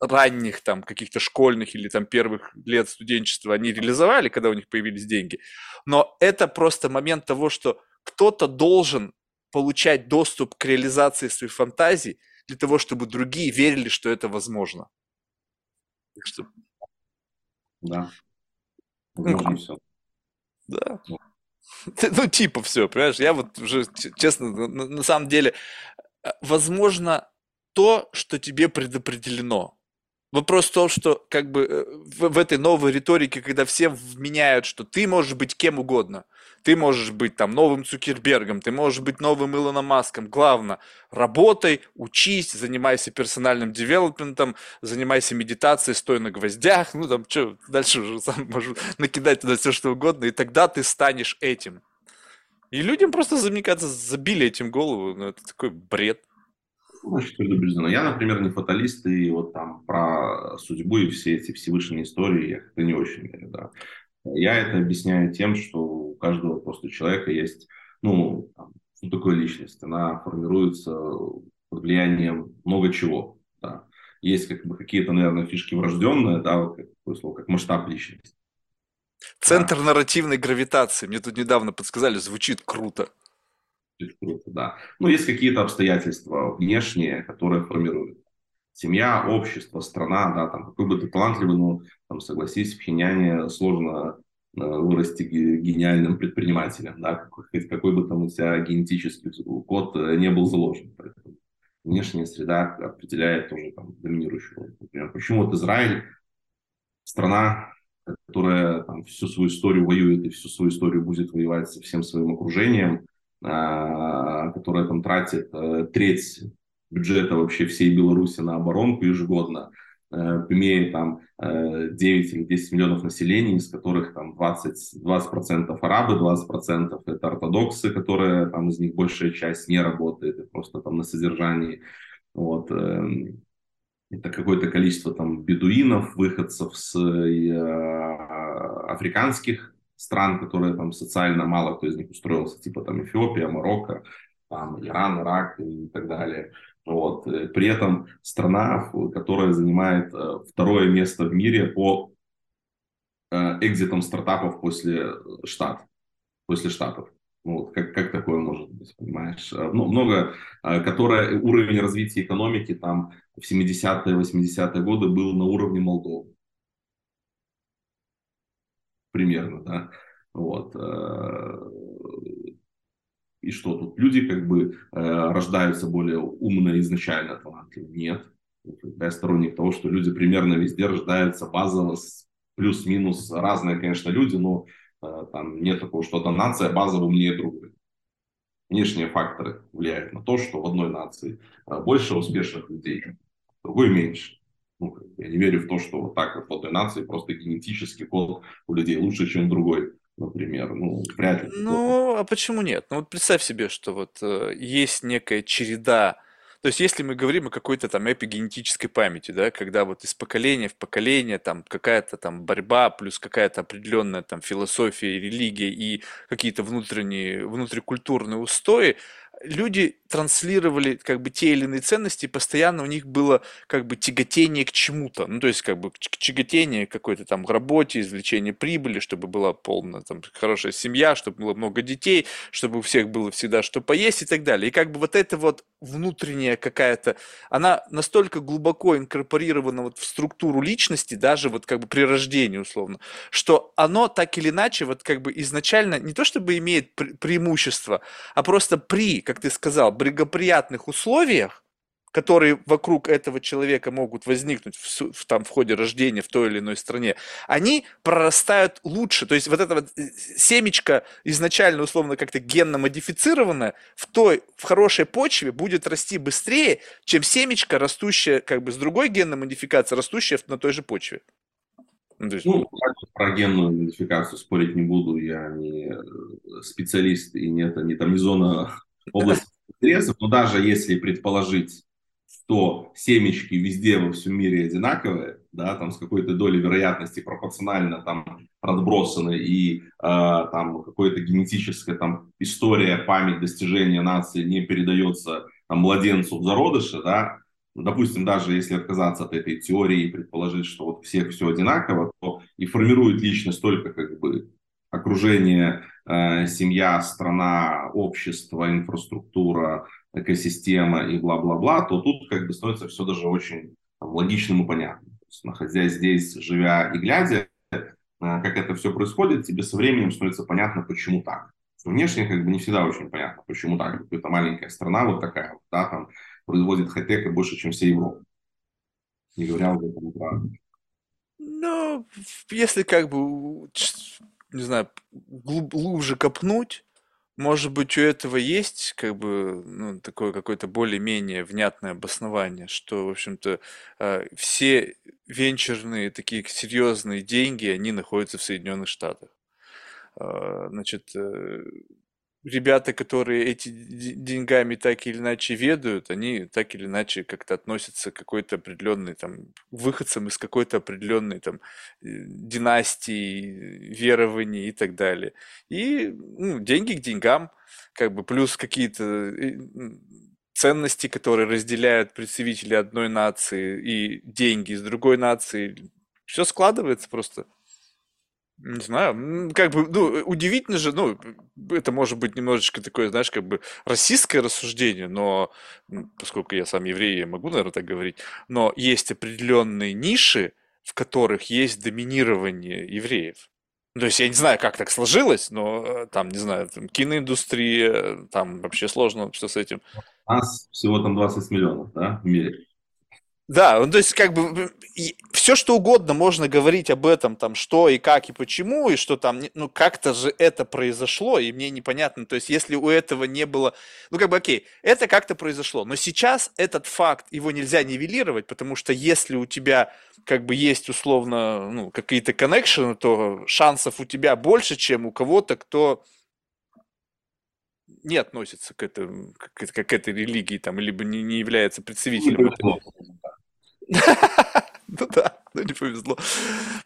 ранних там каких-то школьных или там первых лет студенчества они реализовали, когда у них появились деньги. Но это просто момент того, что кто-то должен получать доступ к реализации своих фантазий для того, чтобы другие верили, что это возможно. Так что... Да. Возможно, ну, все. Да. Ну. ну, типа все, понимаешь? Я вот уже, честно, на, на самом деле, э, возможно, то, что тебе предопределено. Вопрос в том, что как бы э, в, в этой новой риторике, когда всем вменяют, что ты можешь быть кем угодно, ты можешь быть там новым Цукербергом, ты можешь быть новым Илоном Маском. Главное, работай, учись, занимайся персональным девелопментом, занимайся медитацией, стой на гвоздях, ну там что, дальше уже сам можешь накидать туда все что угодно, и тогда ты станешь этим. И людям просто, мне кажется, забили этим голову, ну это такой бред. Значит, предубеждено. Я, например, не фаталист, и вот там про судьбу и все эти Всевышние истории я не очень верю, да. Я это объясняю тем, что у каждого просто человека есть, ну, там, что такое личность? Она формируется под влиянием много чего, да. Есть как бы какие-то, наверное, фишки врожденные, да, вот такое слово, как масштаб личности. Центр да. нарративной гравитации. Мне тут недавно подсказали, звучит круто. Круто, да. Но есть какие-то обстоятельства внешние, которые формируют. Семья, общество, страна, да, там, какой бы ты талантливый, но, там, согласись, в Хиняне сложно э, вырасти гениальным предпринимателем, да, какой, какой бы там у тебя генетический код э, не был заложен. Поэтому внешняя среда определяет тоже там доминирующую. Например, почему вот Израиль, страна, которая там, всю свою историю воюет и всю свою историю будет воевать со всем своим окружением, а, которая там тратит э, треть бюджета вообще всей Беларуси на оборонку ежегодно, э, имея там 9 э, или 10 миллионов населения, из которых там 20, 20% арабы, 20% это ортодоксы, которые там из них большая часть не работает, просто там на содержании. Вот. Эм, это какое-то количество там бедуинов, выходцев с африканских стран, которые там социально мало кто из них устроился, типа там Эфиопия, Марокко, там Иран, Ирак и так далее. Вот. Э, при этом страна, которая занимает э, второе место в мире по экзитам стартапов после штат, после штатов. Вот, как, как такое может быть, понимаешь? Ну, много, которая уровень развития экономики там в 70-е, 80-е годы был на уровне Молдовы. Примерно, да. Вот. И что тут? Люди как бы э, рождаются более умно, изначально талантливы? Нет. Я сторонник того, что люди примерно везде рождаются базово, плюс-минус разные, конечно, люди, но э, там нет такого, что одна нация базово умнее другой. Внешние факторы влияют на то, что в одной нации э, больше успешных людей, в другой меньше. Ну, я не верю в то, что вот так вот в одной нации просто генетический код у людей лучше, чем другой например. Ну, вряд ли. Ну, а почему нет? Ну, вот представь себе, что вот э, есть некая череда. То есть, если мы говорим о какой-то там эпигенетической памяти, да, когда вот из поколения в поколение там какая-то там борьба, плюс какая-то определенная там философия, религия и какие-то внутренние, внутрикультурные устои, люди транслировали как бы те или иные ценности, постоянно у них было как бы тяготение к чему-то, ну то есть как бы тяготение какой-то там к работе, извлечение прибыли, чтобы была полная там хорошая семья, чтобы было много детей, чтобы у всех было всегда что поесть и так далее. И как бы вот эта вот внутренняя какая-то, она настолько глубоко инкорпорирована вот в структуру личности, даже вот как бы при рождении условно, что оно так или иначе вот как бы изначально не то чтобы имеет преимущество, а просто при, как ты сказал, благоприятных условиях, которые вокруг этого человека могут возникнуть в, в, там, в ходе рождения в той или иной стране, они прорастают лучше. То есть вот эта вот э, семечко изначально условно как-то генно модифицированное в той, в хорошей почве будет расти быстрее, чем семечко, растущее как бы с другой генной модификацией, растущее на той же почве. Ну, есть... ну, про генную модификацию спорить не буду, я не э, специалист и нет, не там не зона области интересов, но даже если предположить, что семечки везде во всем мире одинаковые, да, там с какой-то долей вероятности пропорционально там разбросаны и э, там какая-то генетическая там история, память, достижения нации не передается там, младенцу в зародыше, да, ну, допустим, даже если отказаться от этой теории и предположить, что вот всех все одинаково, то и формирует личность только как бы окружение, семья, страна, общество, инфраструктура, экосистема и бла-бла-бла, то тут как бы становится все даже очень там, логичным и понятным. То есть, находясь здесь, живя и глядя, э, как это все происходит, тебе со временем становится понятно, почему так. Внешне как бы не всегда очень понятно, почему так. Какая-то маленькая страна вот такая, вот, да, там производит хай-тека больше, чем вся Европа. Не говоря уже про... Ну, если как бы не знаю, глуб, глубже копнуть, может быть, у этого есть как бы ну, такое какое-то более-менее внятное обоснование, что, в общем-то, э, все венчурные такие серьезные деньги, они находятся в Соединенных Штатах. Э, значит, э, ребята, которые эти деньгами так или иначе ведают, они так или иначе как-то относятся к какой-то определенной там выходцам из какой-то определенной там э, династии, верований и так далее. И ну, деньги к деньгам, как бы плюс какие-то э, ценности, которые разделяют представители одной нации и деньги из другой нации, все складывается просто. Не знаю, как бы, ну, удивительно же, ну, это может быть немножечко такое, знаешь, как бы российское рассуждение, но поскольку я сам еврей, я могу, наверное, так говорить, но есть определенные ниши, в которых есть доминирование евреев. Ну, то есть я не знаю, как так сложилось, но э, там, не знаю, там, киноиндустрия, там вообще сложно все с этим. У нас всего там 20 миллионов, да, в мире. Да, ну, то есть как бы все что угодно можно говорить об этом, там что и как и почему, и что там, ну как-то же это произошло, и мне непонятно, то есть если у этого не было, ну как бы окей, это как-то произошло, но сейчас этот факт, его нельзя нивелировать, потому что если у тебя как бы есть условно ну, какие-то коннекшены, то шансов у тебя больше, чем у кого-то, кто не относится к, этому, к, к этой религии, там, либо не, не является представителем этой. Ну да, ну не повезло.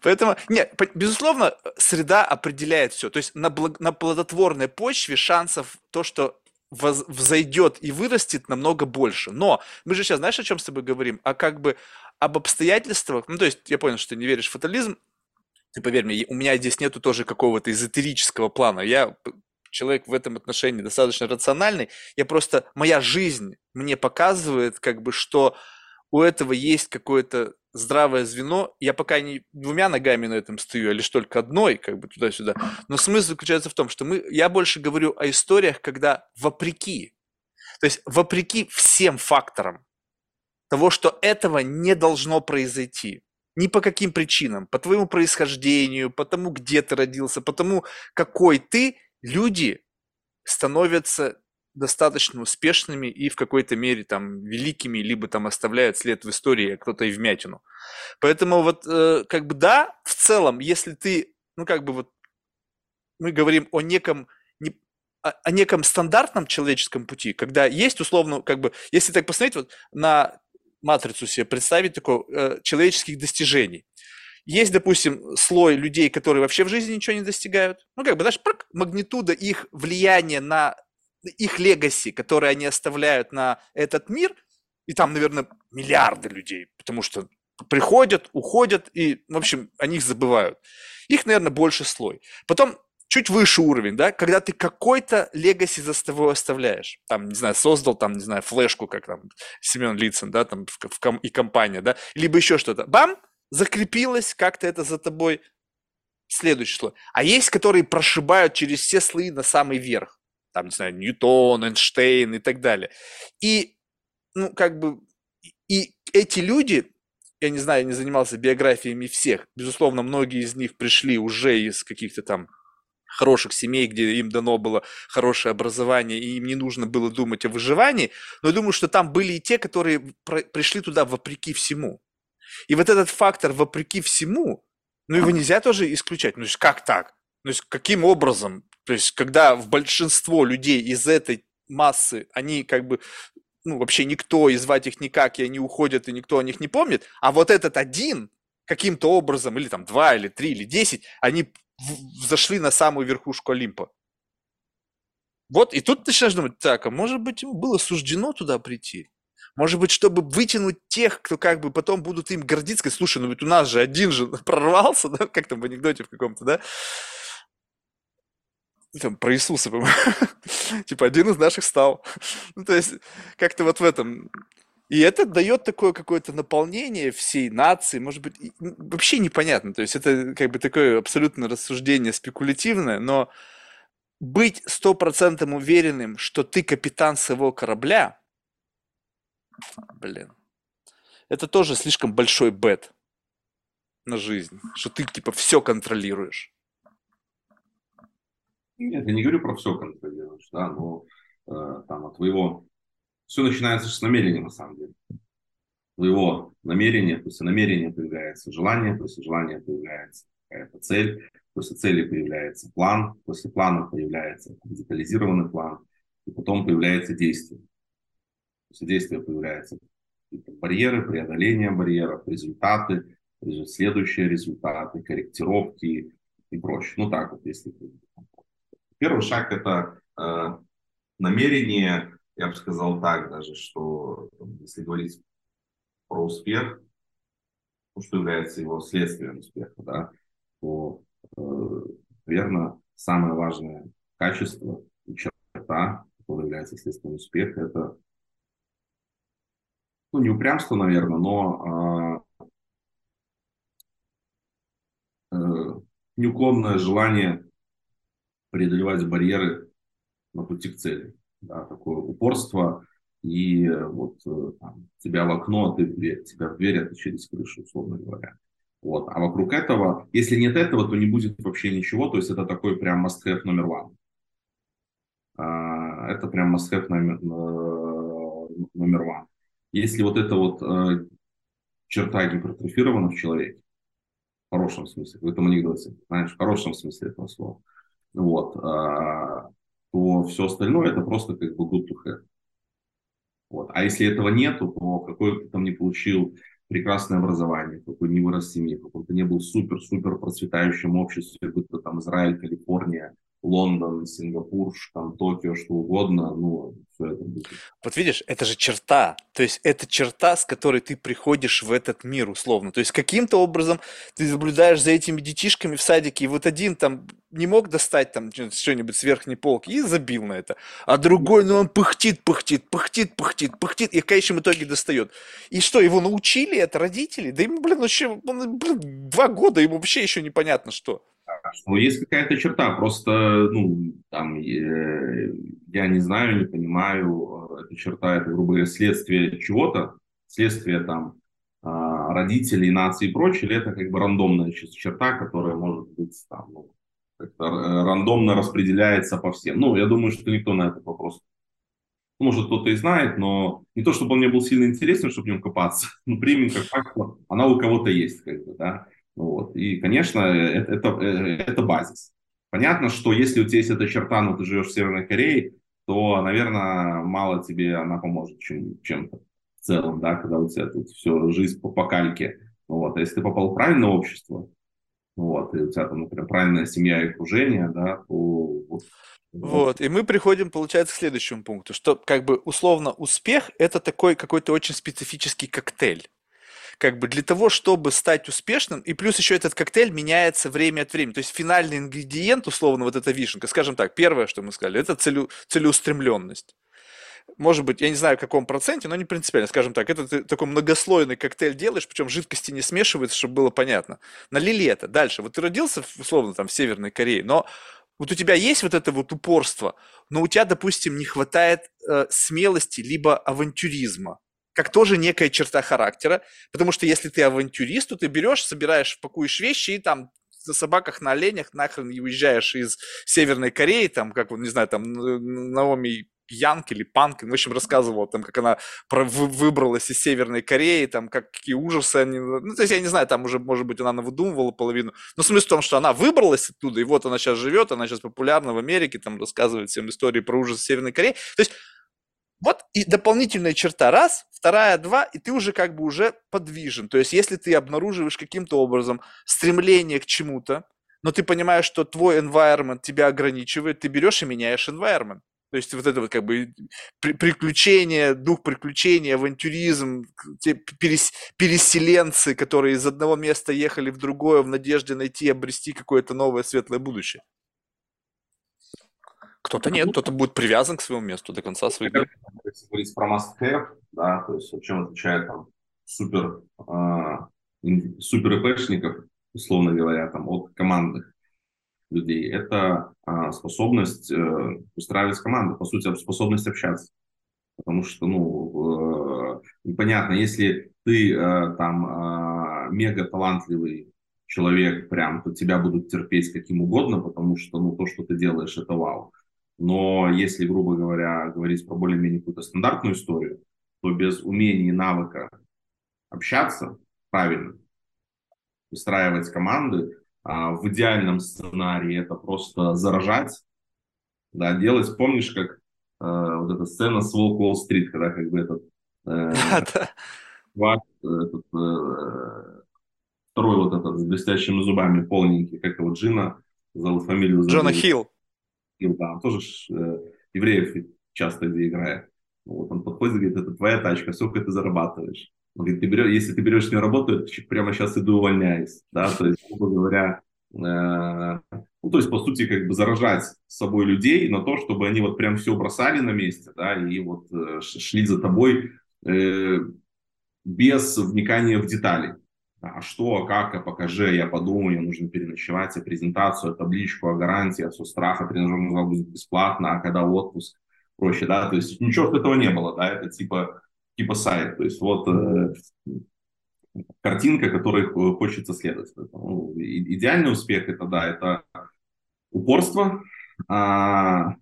Поэтому, нет, безусловно, среда определяет все. То есть на, плодотворной почве шансов то, что воз, взойдет и вырастет намного больше. Но мы же сейчас, знаешь, о чем с тобой говорим? А как бы об обстоятельствах. Ну, то есть, я понял, что ты не веришь в фатализм. Ты поверь мне, у меня здесь нету тоже какого-то эзотерического плана. Я человек в этом отношении достаточно рациональный. Я просто, моя жизнь мне показывает, как бы, что у этого есть какое-то здравое звено. Я пока не двумя ногами на этом стою, а лишь только одной, как бы туда-сюда. Но смысл заключается в том, что мы, я больше говорю о историях, когда вопреки, то есть вопреки всем факторам того, что этого не должно произойти. Ни по каким причинам, по твоему происхождению, по тому, где ты родился, по тому, какой ты, люди становятся достаточно успешными и в какой-то мере там великими, либо там оставляют след в истории, а кто-то и вмятину. Поэтому вот э, как бы да, в целом, если ты, ну как бы вот мы говорим о неком не, о, о неком стандартном человеческом пути, когда есть условно, как бы, если так посмотреть вот на матрицу себе представить такой э, человеческих достижений. Есть, допустим, слой людей, которые вообще в жизни ничего не достигают. Ну, как бы, знаешь, магнитуда их влияния на их легаси, которые они оставляют на этот мир, и там, наверное, миллиарды людей, потому что приходят, уходят, и, в общем, о них забывают. Их, наверное, больше слой. Потом чуть выше уровень, да, когда ты какой-то легаси за собой оставляешь. Там, не знаю, создал, там, не знаю, флешку, как там Семен Лицин, да, там, в, в, и компания, да, либо еще что-то. Бам! Закрепилось, как-то это за тобой следующий слой. А есть, которые прошибают через все слои на самый верх там, не знаю, Ньютон, Эйнштейн и так далее. И, ну, как бы, и эти люди, я не знаю, я не занимался биографиями всех, безусловно, многие из них пришли уже из каких-то там хороших семей, где им дано было хорошее образование, и им не нужно было думать о выживании, но я думаю, что там были и те, которые пришли туда вопреки всему. И вот этот фактор вопреки всему, ну его нельзя тоже исключать. Ну, то есть как так? Ну, то есть каким образом то есть, когда в большинство людей из этой массы, они как бы, ну, вообще никто, и звать их никак, и они уходят, и никто о них не помнит, а вот этот один каким-то образом, или там два, или три, или десять, они зашли на самую верхушку Олимпа. Вот, и тут начинаешь думать, так, а может быть, ему было суждено туда прийти? Может быть, чтобы вытянуть тех, кто как бы потом будут им гордиться, сказать, слушай, ну ведь у нас же один же прорвался, да, как там в анекдоте в каком-то, да? Там, про Иисуса, типа, один из наших стал. ну, то есть, как-то вот в этом. И это дает такое какое-то наполнение всей нации, может быть, вообще непонятно. То есть это как бы такое абсолютно рассуждение спекулятивное, но быть стопроцентным уверенным, что ты капитан своего корабля, блин, это тоже слишком большой бет на жизнь, что ты типа все контролируешь. Нет, я не говорю про все контролируешь, да, но э, там от твоего... Все начинается с намерения, на самом деле. Твоего намерения, после намерения появляется желание, после желания появляется какая-то цель, после цели появляется план, после плана появляется детализированный план, и потом появляется действие. После действия появляются барьеры, преодоление барьеров, результаты, следующие результаты, корректировки и прочее. Ну так вот, если Первый шаг – это э, намерение, я бы сказал так даже, что если говорить про успех, ну, что является его следствием успеха, да, то, э, наверное, самое важное качество и черта, которое является следствием успеха, это ну, не упрямство, наверное, но э, э, неуклонное желание преодолевать барьеры на пути к цели. Да, такое упорство и вот э, там, тебя в окно, а ты в дверь, тебя в дверь, это через крышу, условно говоря. Вот. А вокруг этого, если нет этого, то не будет вообще ничего, то есть это такой прям must-have номер one. А, это прям must-have номер, э, one. Если вот эта вот э, черта гипертрофирована в человеке, в хорошем смысле, в этом анекдоте, знаешь, в хорошем смысле этого слова, вот, а, то все остальное это просто как бы good to have. Вот. А если этого нету, то какой ты там не получил прекрасное образование, какой не вырос в семье, какой ты не был супер-супер процветающим обществе, будь то там Израиль, Калифорния, Лондон, Сингапур, там, Токио, что угодно, ну, все это будет. Вот видишь, это же черта. То есть это черта, с которой ты приходишь в этот мир, условно. То есть каким-то образом ты наблюдаешь за этими детишками в садике, и вот один там не мог достать там что-нибудь с верхней полки и забил на это. А другой, ну он пыхтит, пыхтит, пыхтит, пыхтит, пыхтит, и в конечном итоге достает. И что, его научили это родители? Да ему, блин, он, блин, два года, ему вообще еще непонятно что. Ну, есть какая-то черта, просто, ну, там, э, я не знаю, не понимаю, э, эта черта, это, грубо говоря, следствие чего-то, следствие, там, э, родителей, нации и прочее, или это, как бы, рандомная черта, которая может быть, там, ну, как-то э, рандомно распределяется по всем. Ну, я думаю, что никто на этот вопрос ну, может, кто-то и знает, но не то, чтобы он мне был сильно интересен, чтобы в нем копаться, но примем как факт, она у кого-то есть, как бы, да. Вот. И, конечно, это, это, э, это базис. Понятно, что если у тебя есть эта черта, но ты живешь в Северной Корее, то, наверное, мало тебе она поможет чем, чем-то в целом, да, когда у тебя тут все, жизнь по, по кальке. Вот. А если ты попал в правильное общество, вот, и у тебя там, например, правильная семья и окружение, да, то вот, вот, и мы приходим, получается, к следующему пункту, что как бы условно успех – это такой какой-то очень специфический коктейль как бы для того, чтобы стать успешным, и плюс еще этот коктейль меняется время от времени. То есть финальный ингредиент, условно, вот эта вишенка, скажем так, первое, что мы сказали, это целю, целеустремленность. Может быть, я не знаю, в каком проценте, но не принципиально. Скажем так, это ты такой многослойный коктейль делаешь, причем жидкости не смешивается, чтобы было понятно. Налили это. Дальше. Вот ты родился, условно, там, в Северной Корее, но вот у тебя есть вот это вот упорство, но у тебя, допустим, не хватает э, смелости либо авантюризма как тоже некая черта характера, потому что если ты авантюрист, то ты берешь, собираешь, пакуешь вещи и там на собаках, на оленях нахрен и уезжаешь из Северной Кореи, там, как, не знаю, там, Наоми Янг или Панк, в общем, рассказывала, там, как она про, вы, выбралась из Северной Кореи, там, как, какие ужасы они... Ну, то есть, я не знаю, там уже, может быть, она выдумывала половину. Но смысл в том, что она выбралась оттуда, и вот она сейчас живет, она сейчас популярна в Америке, там, рассказывает всем истории про ужасы Северной Кореи. То есть, вот и дополнительная черта раз, вторая два, и ты уже как бы уже подвижен. То есть если ты обнаруживаешь каким-то образом стремление к чему-то, но ты понимаешь, что твой environment тебя ограничивает, ты берешь и меняешь environment. То есть вот это вот как бы приключения, дух приключений, авантюризм, те перес, переселенцы, которые из одного места ехали в другое в надежде найти, обрести какое-то новое светлое будущее. Кто-то нет, кто-то будет привязан к своему месту до конца своих дней. Если говорить про must have, да, то есть чем отличает там супер, э, супер ИПшников, условно говоря, там, от командных людей, это э, способность э, устраивать команду, по сути, способность общаться. Потому что, ну, э, непонятно, если ты э, там э, мега талантливый человек, прям, то тебя будут терпеть каким угодно, потому что, ну, то, что ты делаешь, это вау. Но если, грубо говоря, говорить про более-менее какую-то стандартную историю, то без умения и навыка общаться правильно, выстраивать команды, а в идеальном сценарии это просто заражать, да, делать. Помнишь, как э, вот эта сцена с Волк Уолл-стрит, когда как бы этот, э, этот э, второй вот этот с блестящими зубами полненький, как его Джина зовут фамилию. Джона Хилл. Да, он тоже э, евреев часто где играет. Вот, он подходит и говорит, это твоя тачка, сколько ты зарабатываешь? Он говорит, ты берешь, если ты берешь с нее работу, я прямо сейчас иду увольняюсь. Да? То есть, грубо говоря, э, ну, то есть, по сути, как бы заражать собой людей на то, чтобы они вот прям все бросали на месте, да, и вот э, шли за тобой э, без вникания в детали а что, как, а покажи, я подумаю, мне нужно переночевать, а презентацию, табличку, а гарантии, а со страха, тренажерный зал будет бесплатно, а когда отпуск, проще, да, то есть ничего этого не было, да, это типа, типа сайт, то есть вот э, картинка, которой хочется следовать. Ну, идеальный успех это, да, это упорство, а,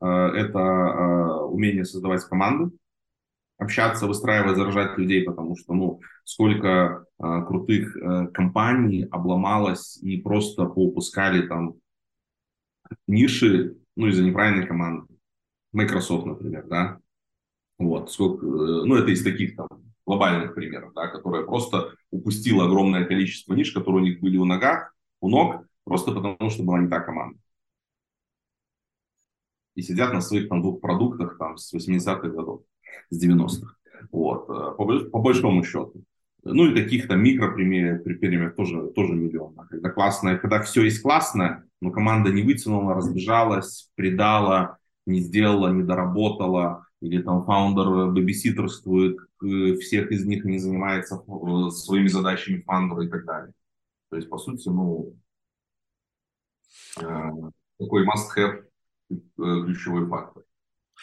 а, это а, умение создавать команды, общаться, выстраивать, заражать людей, потому что, ну, сколько э, крутых э, компаний обломалось и просто поупускали там ниши, ну, из-за неправильной команды. Microsoft, например, да. Вот, сколько, э, ну, это из таких там глобальных примеров, да, которая просто упустила огромное количество ниш, которые у них были у ногах, у ног, просто потому что была не та команда. и сидят на своих там двух продуктах там с 80-х годов, с 90-х. Вот, э, по, по большому счету. Ну и таких там микропримеров тоже, тоже миллион. Когда классное, когда все есть классное, но команда не вытянула, разбежалась, предала, не сделала, не доработала, или там фаундер бэбиситерствует, всех из них не занимается э, своими задачами фаундера и так далее. То есть, по сути, ну, э, такой must-have э, ключевой фактор.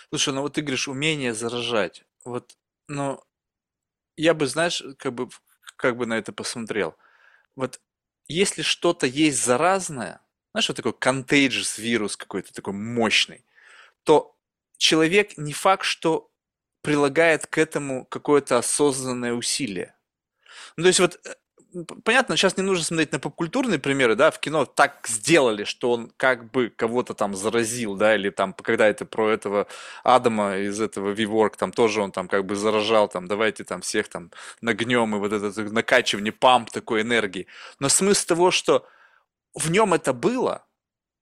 Слушай, ну вот ты говоришь, умение заражать. Вот, ну, я бы, знаешь, как бы, как бы на это посмотрел. Вот если что-то есть заразное, знаешь, вот такой contagious вирус какой-то такой мощный, то человек не факт, что прилагает к этому какое-то осознанное усилие. Ну, то есть вот э, понятно, сейчас не нужно смотреть на попкультурные примеры, да, в кино так сделали, что он как бы кого-то там заразил, да, или там, когда это про этого Адама из этого V-Work, там тоже он там как бы заражал, там, давайте там всех там нагнем, и вот это накачивание, памп такой энергии. Но смысл того, что в нем это было,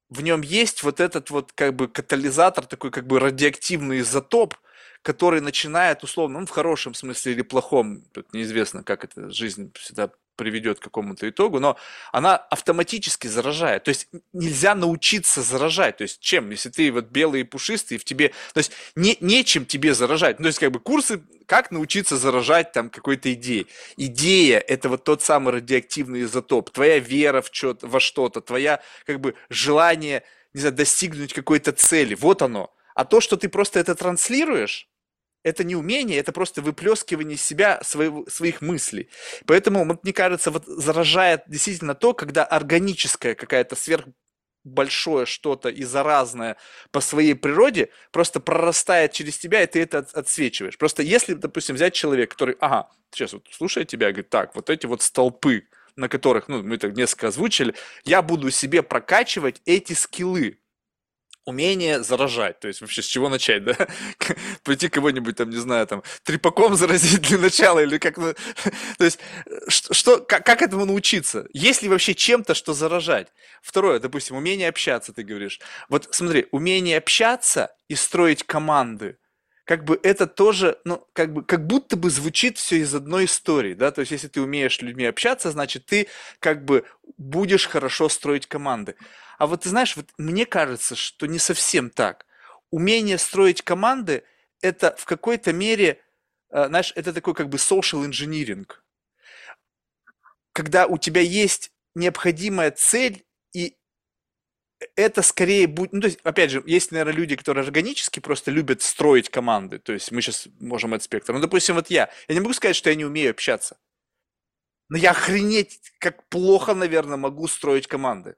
в нем есть вот этот вот как бы катализатор, такой как бы радиоактивный изотоп, который начинает условно, ну, в хорошем смысле или плохом, тут неизвестно, как это жизнь всегда приведет к какому-то итогу, но она автоматически заражает. То есть нельзя научиться заражать. То есть чем? Если ты вот белый и пушистый, в тебе... То есть не, нечем тебе заражать. Ну, то есть как бы курсы, как научиться заражать там какой-то идеей. Идея – это вот тот самый радиоактивный изотоп. Твоя вера в что во что-то, твоя как бы желание, не знаю, достигнуть какой-то цели. Вот оно. А то, что ты просто это транслируешь, это не умение, это просто выплескивание из себя своего, своих мыслей. Поэтому, мне кажется, вот заражает действительно то, когда органическое какая-то сверх большое что-то и заразное по своей природе просто прорастает через тебя, и ты это отсвечиваешь. Просто если, допустим, взять человека, который, ага, сейчас вот слушая тебя, говорит, так, вот эти вот столпы, на которых, ну, мы так несколько озвучили, я буду себе прокачивать эти скиллы, умение заражать. То есть вообще с чего начать, да? Пойти кого-нибудь там, не знаю, там, трепаком заразить для начала или как... Ну, то есть что, как, как этому научиться? Есть ли вообще чем-то, что заражать? Второе, допустим, умение общаться, ты говоришь. Вот смотри, умение общаться и строить команды, как бы это тоже, ну, как бы, как будто бы звучит все из одной истории, да, то есть если ты умеешь с людьми общаться, значит, ты как бы будешь хорошо строить команды. А вот ты знаешь, вот мне кажется, что не совсем так. Умение строить команды – это в какой-то мере, э, знаешь, это такой как бы social engineering. Когда у тебя есть необходимая цель, и это скорее будет, ну, то есть, опять же, есть, наверное, люди, которые органически просто любят строить команды, то есть мы сейчас можем этот спектр. Ну, допустим, вот я, я не могу сказать, что я не умею общаться, но я охренеть, как плохо, наверное, могу строить команды.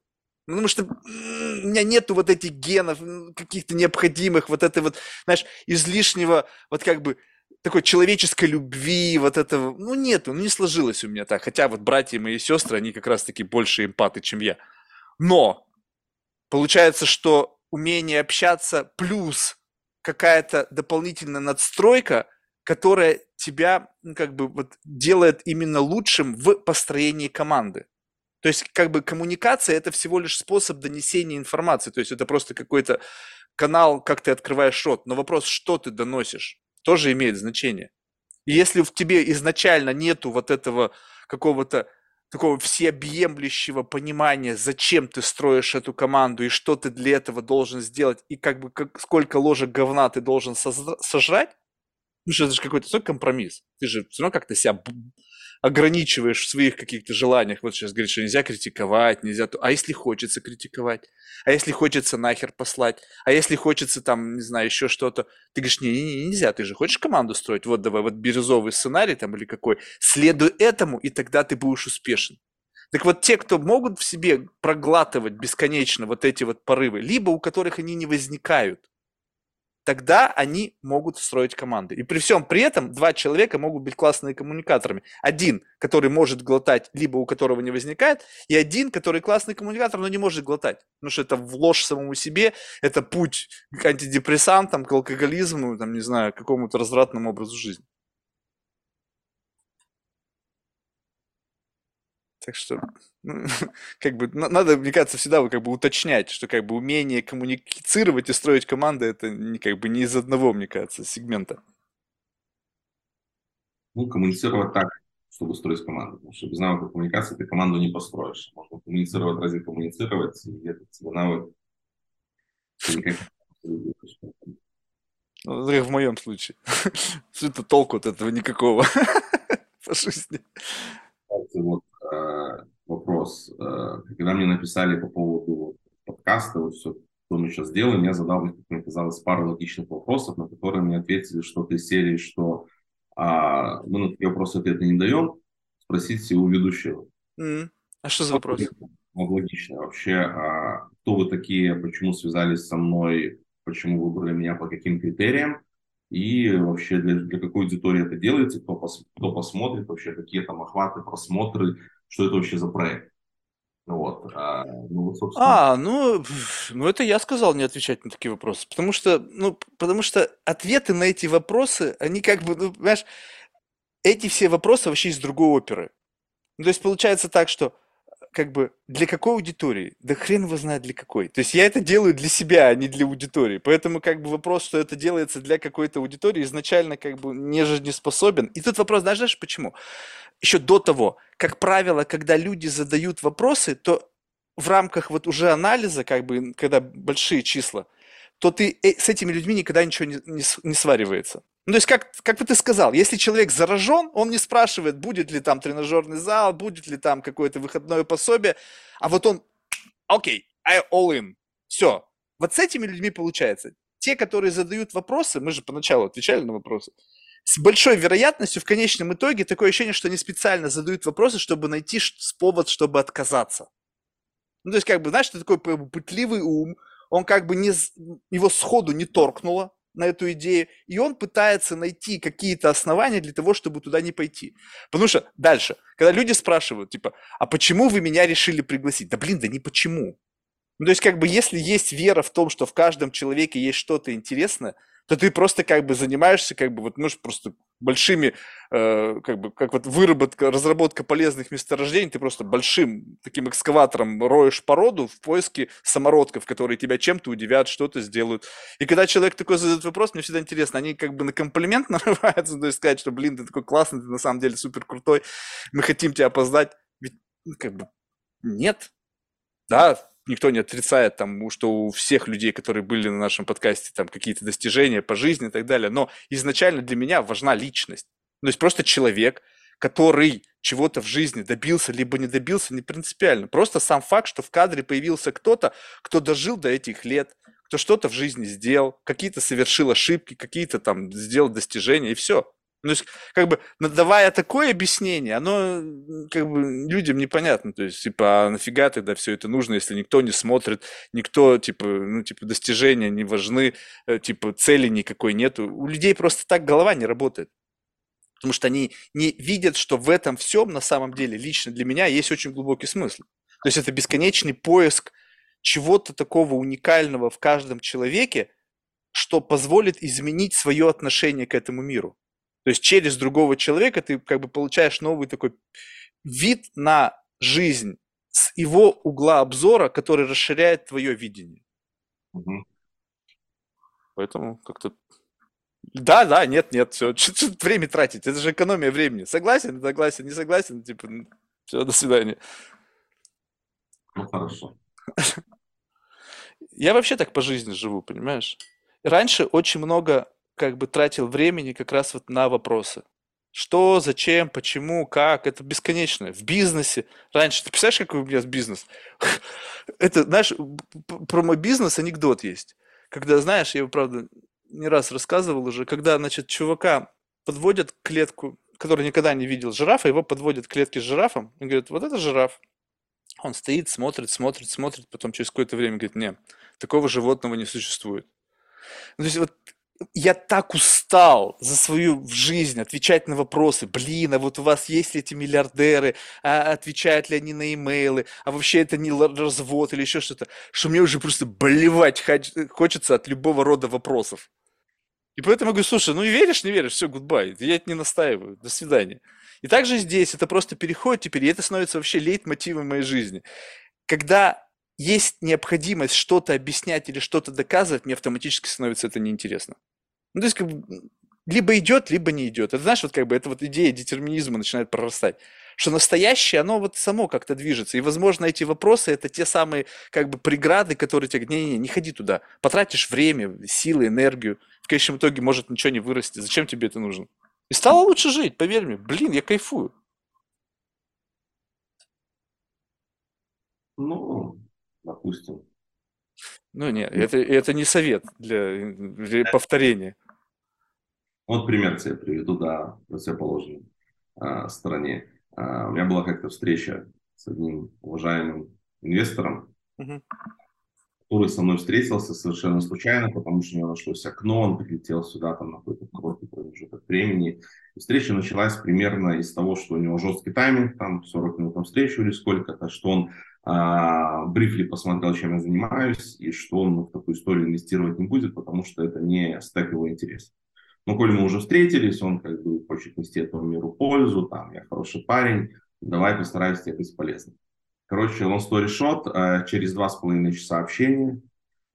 Потому что у меня нету вот этих генов, каких-то необходимых, вот это вот, знаешь, излишнего, вот как бы, такой человеческой любви, вот этого, ну, нету, ну, не сложилось у меня так. Хотя вот братья мои сестры, они как раз-таки больше эмпаты, чем я. Но получается, что умение общаться плюс какая-то дополнительная надстройка, которая тебя, ну, как бы, вот делает именно лучшим в построении команды. То есть, как бы коммуникация – это всего лишь способ донесения информации. То есть, это просто какой-то канал, как ты открываешь рот. Но вопрос, что ты доносишь, тоже имеет значение. И если в тебе изначально нету вот этого какого-то такого всеобъемлющего понимания, зачем ты строишь эту команду и что ты для этого должен сделать, и как бы как, сколько ложек говна ты должен сожрать, ну что это же какой-то компромисс. Ты же все равно как-то себя ограничиваешь в своих каких-то желаниях. Вот сейчас говорит, что нельзя критиковать, нельзя... А если хочется критиковать? А если хочется нахер послать? А если хочется там, не знаю, еще что-то? Ты говоришь, не, не, нельзя, ты же хочешь команду строить? Вот давай, вот бирюзовый сценарий там или какой. Следуй этому, и тогда ты будешь успешен. Так вот, те, кто могут в себе проглатывать бесконечно вот эти вот порывы, либо у которых они не возникают, тогда они могут строить команды. И при всем при этом два человека могут быть классными коммуникаторами. Один, который может глотать, либо у которого не возникает, и один, который классный коммуникатор, но не может глотать. Потому что это в ложь самому себе, это путь к антидепрессантам, к алкоголизму, там, не знаю, к какому-то развратному образу жизни. Так что, ну, как бы, надо, мне кажется, всегда как бы уточнять, что как бы умение коммуницировать и строить команды, это не, как бы не из одного, мне кажется, сегмента. Ну, коммуницировать так, чтобы строить команду. Потому что без навыка коммуникации ты команду не построишь. Можно коммуницировать ради коммуницировать, и этот тебе навык ну, в моем случае. Это толку от этого никакого по жизни. Вот э, вопрос. Э, когда мне написали по поводу подкаста, вот все, что мы сейчас делаем, я задал, как мне казалось, пару логичных вопросов, на которые мне ответили что-то из серии, что а, мы на такие вопросы ответа не даем, спросите у ведущего. Mm. А что за вопрос? Логично. Вообще, а, кто вы такие, почему связались со мной, почему выбрали меня, по каким критериям, и вообще для, для какой аудитории это делается, кто, пос, кто посмотрит, вообще какие там охваты, просмотры, что это вообще за проект. Вот. А, ну, собственно... а, ну, ну, это я сказал не отвечать на такие вопросы. Потому что, ну, потому что ответы на эти вопросы, они как бы, ну, понимаешь, эти все вопросы вообще из другой оперы. Ну, то есть получается так, что как бы для какой аудитории? Да хрен его знает для какой. То есть я это делаю для себя, а не для аудитории. Поэтому как бы вопрос, что это делается для какой-то аудитории, изначально как бы не жизнеспособен. И тут вопрос, знаешь, почему? Еще до того, как правило, когда люди задают вопросы, то в рамках вот уже анализа, как бы, когда большие числа, то ты э, с этими людьми никогда ничего не, не, не сваривается. Ну, то есть, как, как бы ты сказал, если человек заражен, он не спрашивает, будет ли там тренажерный зал, будет ли там какое-то выходное пособие, а вот он, окей, okay, I all in, все. Вот с этими людьми получается. Те, которые задают вопросы, мы же поначалу отвечали на вопросы, с большой вероятностью в конечном итоге такое ощущение, что они специально задают вопросы, чтобы найти повод, чтобы отказаться. Ну, то есть, как бы, знаешь, что такой пытливый ум, он как бы не, его сходу не торкнуло, на эту идею, и он пытается найти какие-то основания для того, чтобы туда не пойти. Потому что дальше, когда люди спрашивают, типа, а почему вы меня решили пригласить? Да блин, да не почему. Ну, то есть, как бы, если есть вера в том, что в каждом человеке есть что-то интересное, то ты просто как бы занимаешься, как бы вот, можешь просто большими, э, как бы, как вот выработка, разработка полезных месторождений, ты просто большим таким экскаватором роешь породу в поиске самородков, которые тебя чем-то удивят, что-то сделают. И когда человек такой задает вопрос, мне всегда интересно, они как бы на комплимент нарываются, то есть сказать, что, блин, ты такой классный, ты на самом деле супер крутой, мы хотим тебя опоздать. Ведь, ну, как бы, нет. Да, никто не отрицает, там, что у всех людей, которые были на нашем подкасте, там какие-то достижения по жизни и так далее. Но изначально для меня важна личность. То есть просто человек, который чего-то в жизни добился, либо не добился, не принципиально. Просто сам факт, что в кадре появился кто-то, кто дожил до этих лет, кто что-то в жизни сделал, какие-то совершил ошибки, какие-то там сделал достижения, и все. Ну, то есть, как бы, давая такое объяснение, оно как бы людям непонятно. То есть, типа, а нафига тогда все это нужно, если никто не смотрит, никто, типа, ну, типа, достижения не важны, э, типа, цели никакой нету. У людей просто так голова не работает. Потому что они не видят, что в этом всем на самом деле лично для меня есть очень глубокий смысл. То есть это бесконечный поиск чего-то такого уникального в каждом человеке, что позволит изменить свое отношение к этому миру. То есть через другого человека ты как бы получаешь новый такой вид на жизнь с его угла обзора, который расширяет твое видение. Угу. Поэтому как-то... Да, да, нет, нет, все, что время тратить, это же экономия времени. Согласен, согласен, не согласен, типа, все, до свидания. Ну, хорошо. Я вообще так по жизни живу, понимаешь? Раньше очень много как бы тратил времени как раз вот на вопросы. Что, зачем, почему, как, это бесконечно. В бизнесе. Раньше, ты представляешь, какой у меня бизнес? Это, знаешь, про мой бизнес анекдот есть. Когда, знаешь, я его, правда, не раз рассказывал уже, когда, значит, чувака подводят клетку, который никогда не видел жирафа, его подводят к клетке с жирафом, и говорят, вот это жираф. Он стоит, смотрит, смотрит, смотрит, потом через какое-то время говорит, нет, такого животного не существует. Ну, то есть вот я так устал за свою жизнь отвечать на вопросы. Блин, а вот у вас есть эти миллиардеры? А отвечают ли они на имейлы? А вообще это не развод или еще что-то? Что мне уже просто болевать хочется от любого рода вопросов. И поэтому я говорю, слушай, ну и веришь, не веришь, все, гудбай. Я это не настаиваю, до свидания. И также здесь это просто переходит теперь, и это становится вообще лейтмотивом моей жизни. Когда есть необходимость что-то объяснять или что-то доказывать, мне автоматически становится это неинтересно. Ну, то есть, как бы, либо идет, либо не идет. Это знаешь, вот как бы эта вот идея детерминизма начинает прорастать. Что настоящее, оно вот само как-то движется. И, возможно, эти вопросы это те самые как бы преграды, которые тебе говорят, не-не-не, не ходи туда. Потратишь время, силы, энергию. В конечном итоге может ничего не вырасти. Зачем тебе это нужно? И стало лучше жить, поверь мне. Блин, я кайфую. Ну, допустим. Ну нет, это, это не совет для, для повторения. Вот пример тебе приведу, да, противоположной а, стороне. А, у меня была как-то встреча с одним уважаемым инвестором, угу. Который со мной встретился совершенно случайно, потому что у него нашлось окно, он прилетел сюда там на какой-то короткий промежуток времени. И встреча началась примерно из того, что у него жесткий тайминг, там 40 минут на встречу или сколько-то, что он а, брифли посмотрел, чем я занимаюсь, и что он в такую историю инвестировать не будет, потому что это не стек его интерес. Ну, коли мы уже встретились, он как бы хочет нести этому миру пользу, там, я хороший парень, давай постараюсь тебе быть полезным. Короче, long story short, э, через два с половиной часа общения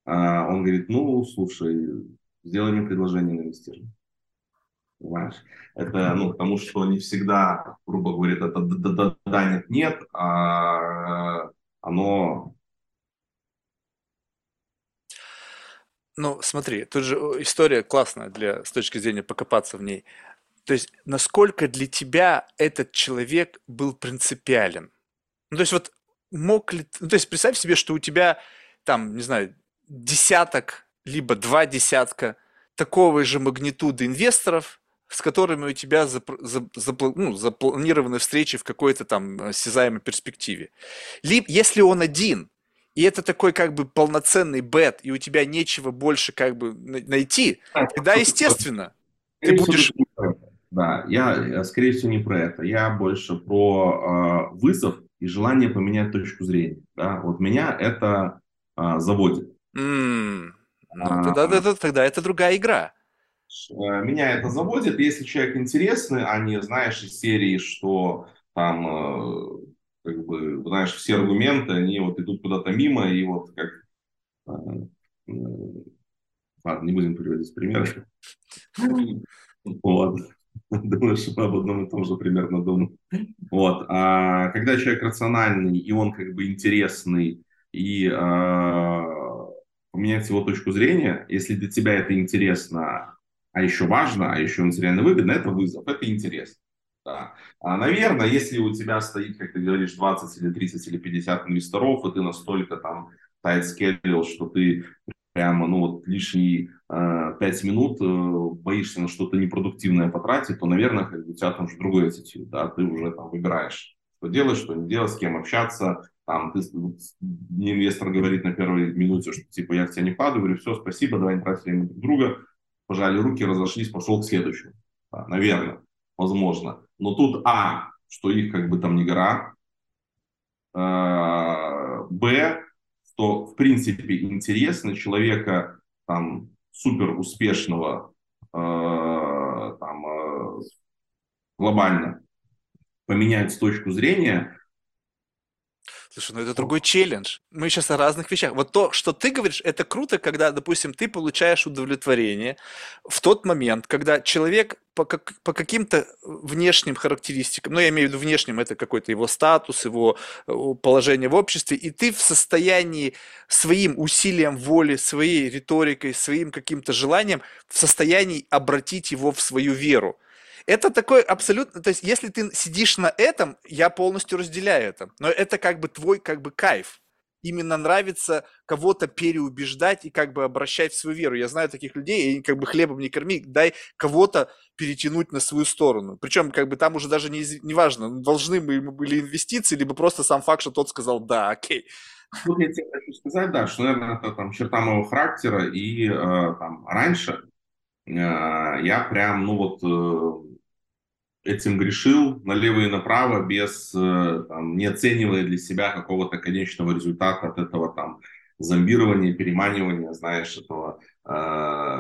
э, он говорит, ну, слушай, сделай мне предложение на инвестирование. Понимаешь? Это, ну, потому что не всегда, грубо говоря, это да-да-да, нет-нет, а оно Ну, смотри, тут же история классная для, с точки зрения покопаться в ней. То есть, насколько для тебя этот человек был принципиален? Ну, то есть, вот мог ли... Ну, то есть, представь себе, что у тебя там, не знаю, десяток, либо два десятка такого же магнитуды инвесторов, с которыми у тебя зап, за, за, ну, запланированы встречи в какой-то там осязаемой перспективе. Либо, если он один, и это такой как бы полноценный бет, и у тебя нечего больше как бы найти, тогда, естественно, ты будешь... Да, я, скорее всего, не про это. Я больше про э, вызов и желание поменять точку зрения. Да? Вот меня это э, заводит. Mm, ну, а, тогда, это, тогда это другая игра. Э, меня это заводит, если человек интересный, а не, знаешь, из серии, что там э, как бы, знаешь, все аргументы, они вот идут куда-то мимо, и вот как... Э, ладно, не будем приводить примеры. Вот. Думаю, что мы об одном и том же примерно думаем. Вот. А когда человек рациональный, и он как бы интересный, и а, поменять его точку зрения, если для тебя это интересно, а еще важно, а еще материально выгодно, это вызов, это интерес. Да. А, наверное, если у тебя стоит, как ты говоришь, 20 или 30 или 50 инвесторов, и ты настолько там tight schedule, что ты прямо, ну вот лишние э, 5 минут э, боишься на что-то непродуктивное потратить, то, наверное, как бы у тебя там уже другой attitude, да, ты уже там выбираешь, что делать, что не делать, с кем общаться, там, ты, инвестор говорит на первой минуте, что типа я в тебя не падаю, говорю, все, спасибо, давай не тратить время друг друга, пожали руки, разошлись, пошел к следующему, да, наверное возможно. Но тут, а, что их как бы там не гора, а, б, что в принципе интересно человека там супер успешного э, там, э, глобально поменять точку зрения, Слушай, ну это другой челлендж. Мы сейчас о разных вещах. Вот то, что ты говоришь, это круто, когда, допустим, ты получаешь удовлетворение в тот момент, когда человек по, как, по каким-то внешним характеристикам, ну я имею в виду внешним, это какой-то его статус, его э, положение в обществе, и ты в состоянии своим усилием воли, своей риторикой, своим каким-то желанием в состоянии обратить его в свою веру. Это такой абсолютно, то есть если ты сидишь на этом, я полностью разделяю это, но это как бы твой как бы кайф. Именно нравится кого-то переубеждать и как бы обращать в свою веру. Я знаю таких людей, и как бы хлебом не корми, дай кого-то перетянуть на свою сторону. Причем как бы там уже даже не, не важно, должны мы ему были инвестиции, либо просто сам факт, что тот сказал «да, окей». Тут я тебе хочу сказать, да, что, наверное, это там черта моего характера, и э, там раньше э, я прям, ну вот, э, этим грешил налево и направо, без, э, там, не оценивая для себя какого-то конечного результата от этого там зомбирования, переманивания, знаешь, этого э,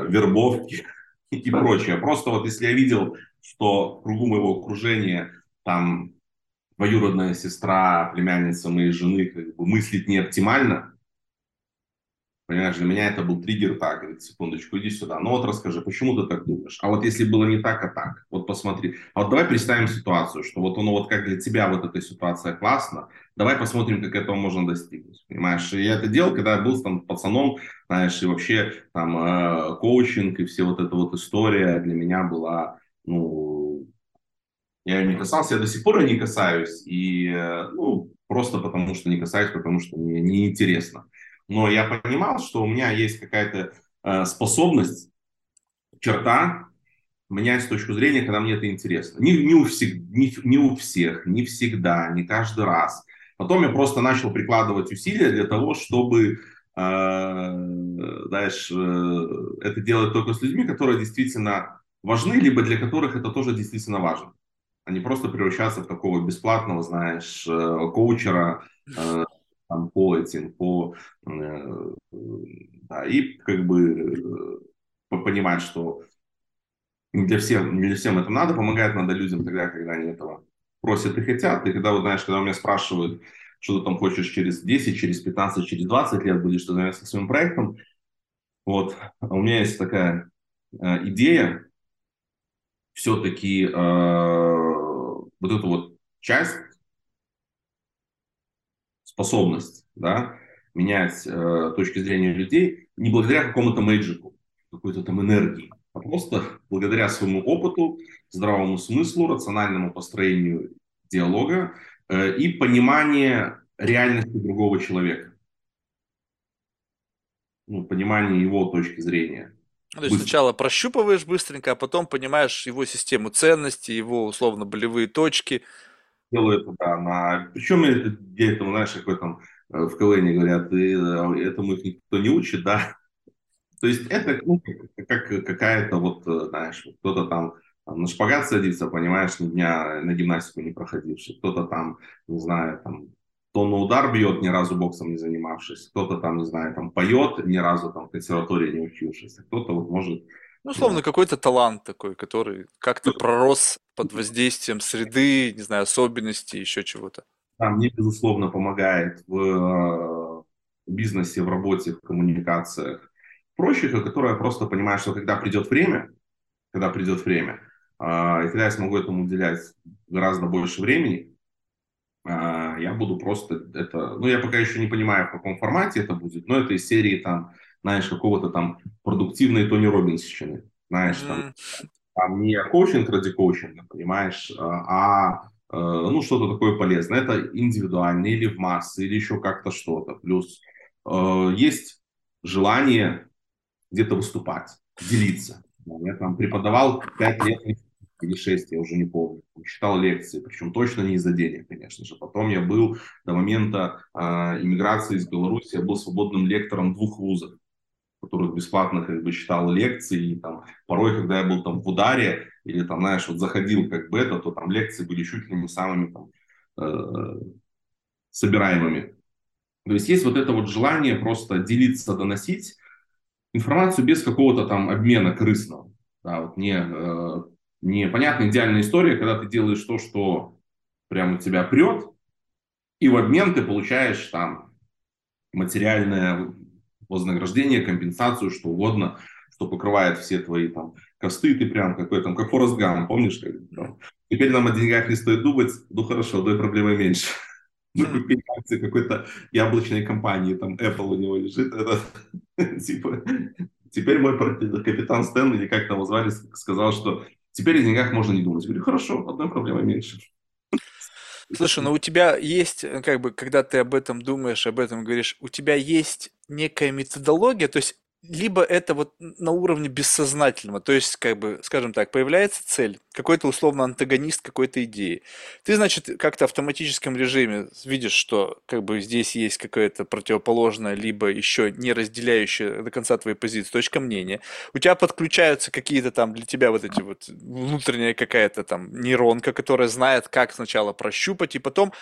вербовки и прочее. Просто вот если я видел, что кругу моего окружения там двоюродная сестра, племянница моей жены как бы мыслит не оптимально, Понимаешь, для меня это был триггер, так, говорит, секундочку, иди сюда. Ну вот расскажи, почему ты так думаешь? А вот если было не так, а так, вот посмотри. А вот давай представим ситуацию, что вот оно вот как для тебя вот эта ситуация классно, давай посмотрим, как этого можно достигнуть. Понимаешь, и я это делал, когда я был там пацаном, знаешь, и вообще там э, коучинг и все вот эта вот история для меня была, ну, я ее не касался, я до сих пор ее не касаюсь, и, э, ну, просто потому что не касаюсь, потому что мне неинтересно но я понимал, что у меня есть какая-то э, способность, черта менять с точки зрения, когда мне это интересно. Не, не, у всех, не, не у всех, не всегда, не каждый раз. Потом я просто начал прикладывать усилия для того, чтобы э, знаешь, э, это делать только с людьми, которые действительно важны, либо для которых это тоже действительно важно. А не просто превращаться в такого бесплатного, знаешь, э, коучера, там, по этим, по, да, и как бы э, понимать, что для, всех, не для всем это надо, помогать надо людям тогда, когда они этого просят и хотят. И когда, вот, знаешь, когда у меня спрашивают, что ты там хочешь через 10, через 15, через 20 лет будешь ты заниматься своим проектом, вот, у меня есть такая э, идея все-таки э, вот эту вот часть способность да, менять э, точки зрения людей не благодаря какому-то мэджику, какой-то там энергии, а просто благодаря своему опыту, здравому смыслу, рациональному построению диалога э, и пониманию реальности другого человека. Ну, понимание его точки зрения. То есть сначала прощупываешь быстренько, а потом понимаешь его систему ценностей, его условно болевые точки, делаю это, да, на... Причем где это, знаешь, какой там э, в КВН говорят, и, э, этому их никто не учит, да. То есть это ну, как какая-то вот, э, знаешь, кто-то там на шпагат садится, понимаешь, ни дня на гимнастику не проходивший, кто-то там, не знаю, там, то на удар бьет, ни разу боксом не занимавшись, кто-то там, не знаю, там поет, ни разу там в консерватории не учившись, кто-то вот может ну, условно, какой-то талант такой, который как-то пророс под воздействием среды, не знаю, особенностей, еще чего-то. Да, мне, безусловно, помогает в э, бизнесе, в работе, в коммуникациях, прочих, которые я просто понимаю, что когда придет время, когда придет время, э, и когда я смогу этому уделять гораздо больше времени, э, я буду просто это... Ну, я пока еще не понимаю, в каком формате это будет, но это из серии там знаешь, какого-то там продуктивной Тони Робинсщины, знаешь, там, там не коучинг ради коучинга, понимаешь, а, а э, ну, что-то такое полезное. Это индивидуально или в массы, или еще как-то что-то. Плюс э, есть желание где-то выступать, делиться. Я там преподавал 5 лет или 6, я уже не помню. Читал лекции, причем точно не из-за денег, конечно же. Потом я был до момента э, иммиграции из Беларуси, я был свободным лектором двух вузов которых бесплатно как бы читал лекции, и там порой, когда я был там в ударе, или там, знаешь, вот заходил как бы это, то там лекции были чуть ли не самыми там э, собираемыми. То есть есть вот это вот желание просто делиться, доносить информацию без какого-то там обмена крысного. Да, вот не, э, не понятная идеальная история, когда ты делаешь то, что прямо тебя прет, и в обмен ты получаешь там материальное вознаграждение, компенсацию, что угодно, что покрывает все твои там косты, ты прям какой там, как Форест Гам, помнишь? Как, там, теперь нам о деньгах не стоит думать, ну хорошо, одной проблемы меньше. Мы купили акции какой-то яблочной компании, там Apple у него лежит, это типа... Теперь мой капитан Стэн, или как там его звали, сказал, что теперь о деньгах можно не думать. Я говорю, хорошо, одной проблемы меньше. Слушай, ну у тебя есть, э, как бы, когда ты об этом думаешь, об этом говоришь, у тебя есть некая методология, то есть либо это вот на уровне бессознательного, то есть, как бы, скажем так, появляется цель, какой-то условно антагонист какой-то идеи. Ты, значит, как-то в автоматическом режиме видишь, что как бы здесь есть какая-то противоположная, либо еще не разделяющая до конца твоей позиции точка мнения. У тебя подключаются какие-то там для тебя вот эти вот внутренняя какая-то там нейронка, которая знает, как сначала прощупать, и потом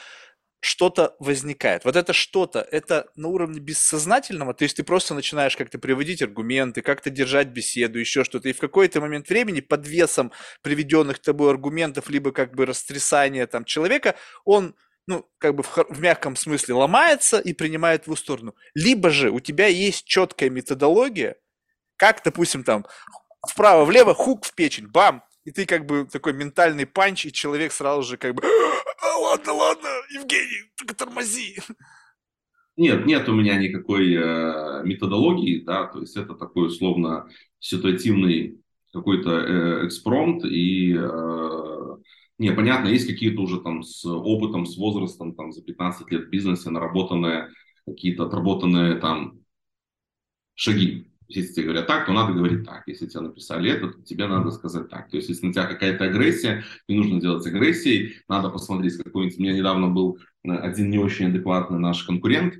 что-то возникает. Вот это что-то, это на уровне бессознательного, то есть ты просто начинаешь как-то приводить аргументы, как-то держать беседу, еще что-то, и в какой-то момент времени под весом приведенных тобой аргументов, либо как бы растрясания там человека, он ну, как бы в, в мягком смысле ломается и принимает в сторону. Либо же у тебя есть четкая методология, как, допустим, там вправо-влево, хук в печень, бам, и ты как бы такой ментальный панч, и человек сразу же как бы, а, ладно, ладно, Евгений, только тормози. Нет, нет у меня никакой э, методологии, да, то есть это такой условно ситуативный какой-то э, экспромт, и э, не, понятно, есть какие-то уже там с опытом, с возрастом, там за 15 лет в бизнесе наработанные, какие-то отработанные там шаги. Если тебе говорят так, то надо говорить так. Если тебе написали это, то тебе надо сказать так. То есть, если на тебя какая-то агрессия, не нужно делать агрессией, надо посмотреть какой-нибудь... У меня недавно был э, один не очень адекватный наш конкурент,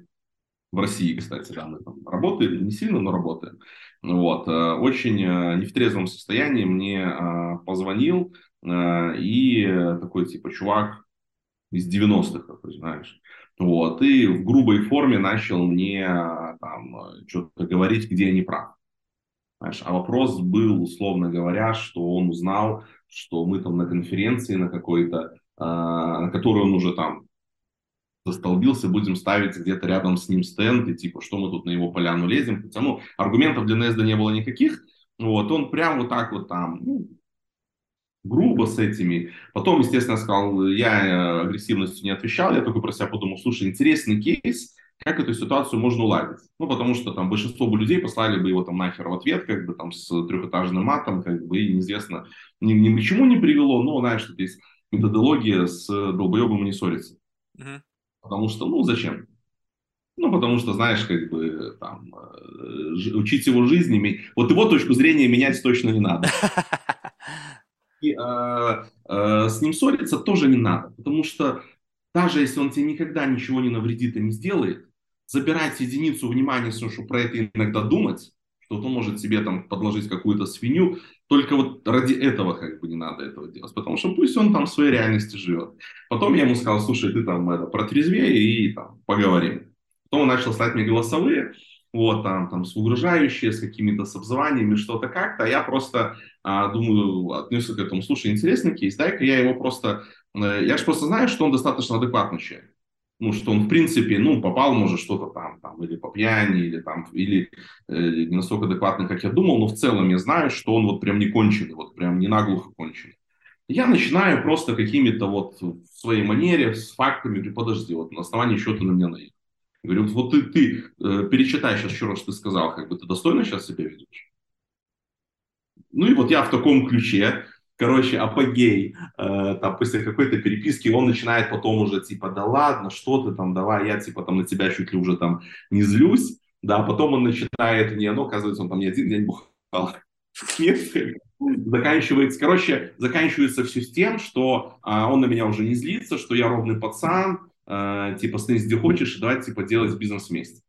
в России, кстати, да, мы там работаем, не сильно, но работаем. Вот, э, очень э, не в трезвом состоянии мне позвонил и такой, типа, чувак из 90-х, ты знаешь, вот, и в грубой форме начал мне там что-то говорить, где я не прав. Знаешь, а вопрос был, условно говоря, что он узнал, что мы там на конференции на какой-то, э, на которой он уже там застолбился, будем ставить где-то рядом с ним стенд, и типа, что мы тут на его поляну лезем. Хотя, ну, аргументов для Незда не было никаких. Вот, он прям вот так вот там, ну, грубо с этими. Потом, естественно, сказал, я э, агрессивностью не отвечал, я только про себя подумал, слушай, интересный кейс, как эту ситуацию можно уладить? Ну, потому что там большинство бы людей послали бы его там нахер в ответ, как бы там с трехэтажным матом, как бы, и неизвестно, ни, ни к чему не привело, но, знаешь, что есть методология с долбоебом не ссориться. Uh-huh. Потому что, ну, зачем? Ну, потому что, знаешь, как бы там э, учить его жизни, вот его точку зрения менять точно не надо. И э, э, с ним ссориться тоже не надо, потому что даже если он тебе никогда ничего не навредит и не сделает, забирать единицу внимания, чтобы про это иногда думать, что он может себе там подложить какую-то свинью, только вот ради этого как бы не надо этого делать, потому что пусть он там в своей реальности живет. Потом я ему сказал, слушай, ты там это, протрезвее и там поговорим. Потом он начал слать мне голосовые, вот, там, там, с угрожающие, с какими-то с обзываниями, что-то как-то, а я просто а, думаю, отнесся к этому, слушай, интересный кейс, дай-ка я его просто, э, я же просто знаю, что он достаточно адекватный человек, ну, что он, в принципе, ну, попал, может, что-то там, там, или по пьяни, или там, или э, не настолько адекватный, как я думал, но в целом я знаю, что он вот прям не конченый, вот прям не наглухо конченый. Я начинаю просто какими-то вот в своей манере, с фактами, говорю, подожди, вот на основании чего ты на меня наехал. Говорю, вот ты, ты э, перечитай сейчас еще раз, что ты сказал, как бы ты достойно сейчас себя ведешь. Ну и вот я в таком ключе, короче, апогей, э, там, после какой-то переписки, он начинает потом уже, типа, да ладно, что ты там, давай, я, типа, там, на тебя чуть ли уже там не злюсь, да, потом он начинает мне, ну, оказывается, он там не один день бухал, заканчивается, короче, заканчивается все с тем, что а, он на меня уже не злится, что я ровный пацан, а, типа, становись где хочешь, давай, типа, делать бизнес вместе.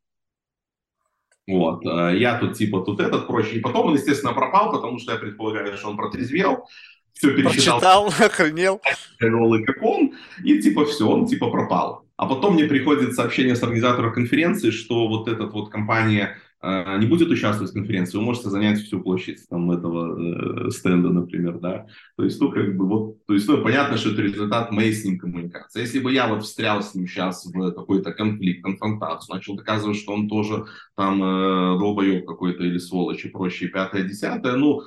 Вот, э, я тут типа тут этот прочее. И потом он, естественно, пропал, потому что я предполагаю, что он протрезвел, все перечитал. Прочитал, охренел. Как он, и типа все, он типа пропал. А потом мне приходит сообщение с организатора конференции, что вот эта вот компания а, не будет участвовать в конференции, вы можете занять всю площадь там, этого э, стенда, например, да. То есть, ну, как бы, вот, то есть, ну, понятно, что это результат моей с ним коммуникации. Если бы я вот встрял с ним сейчас в какой-то конфликт, конфронтацию, начал доказывать, что он тоже там э, долбоеб какой-то или сволочь и прочее, пятое, десятое, ну,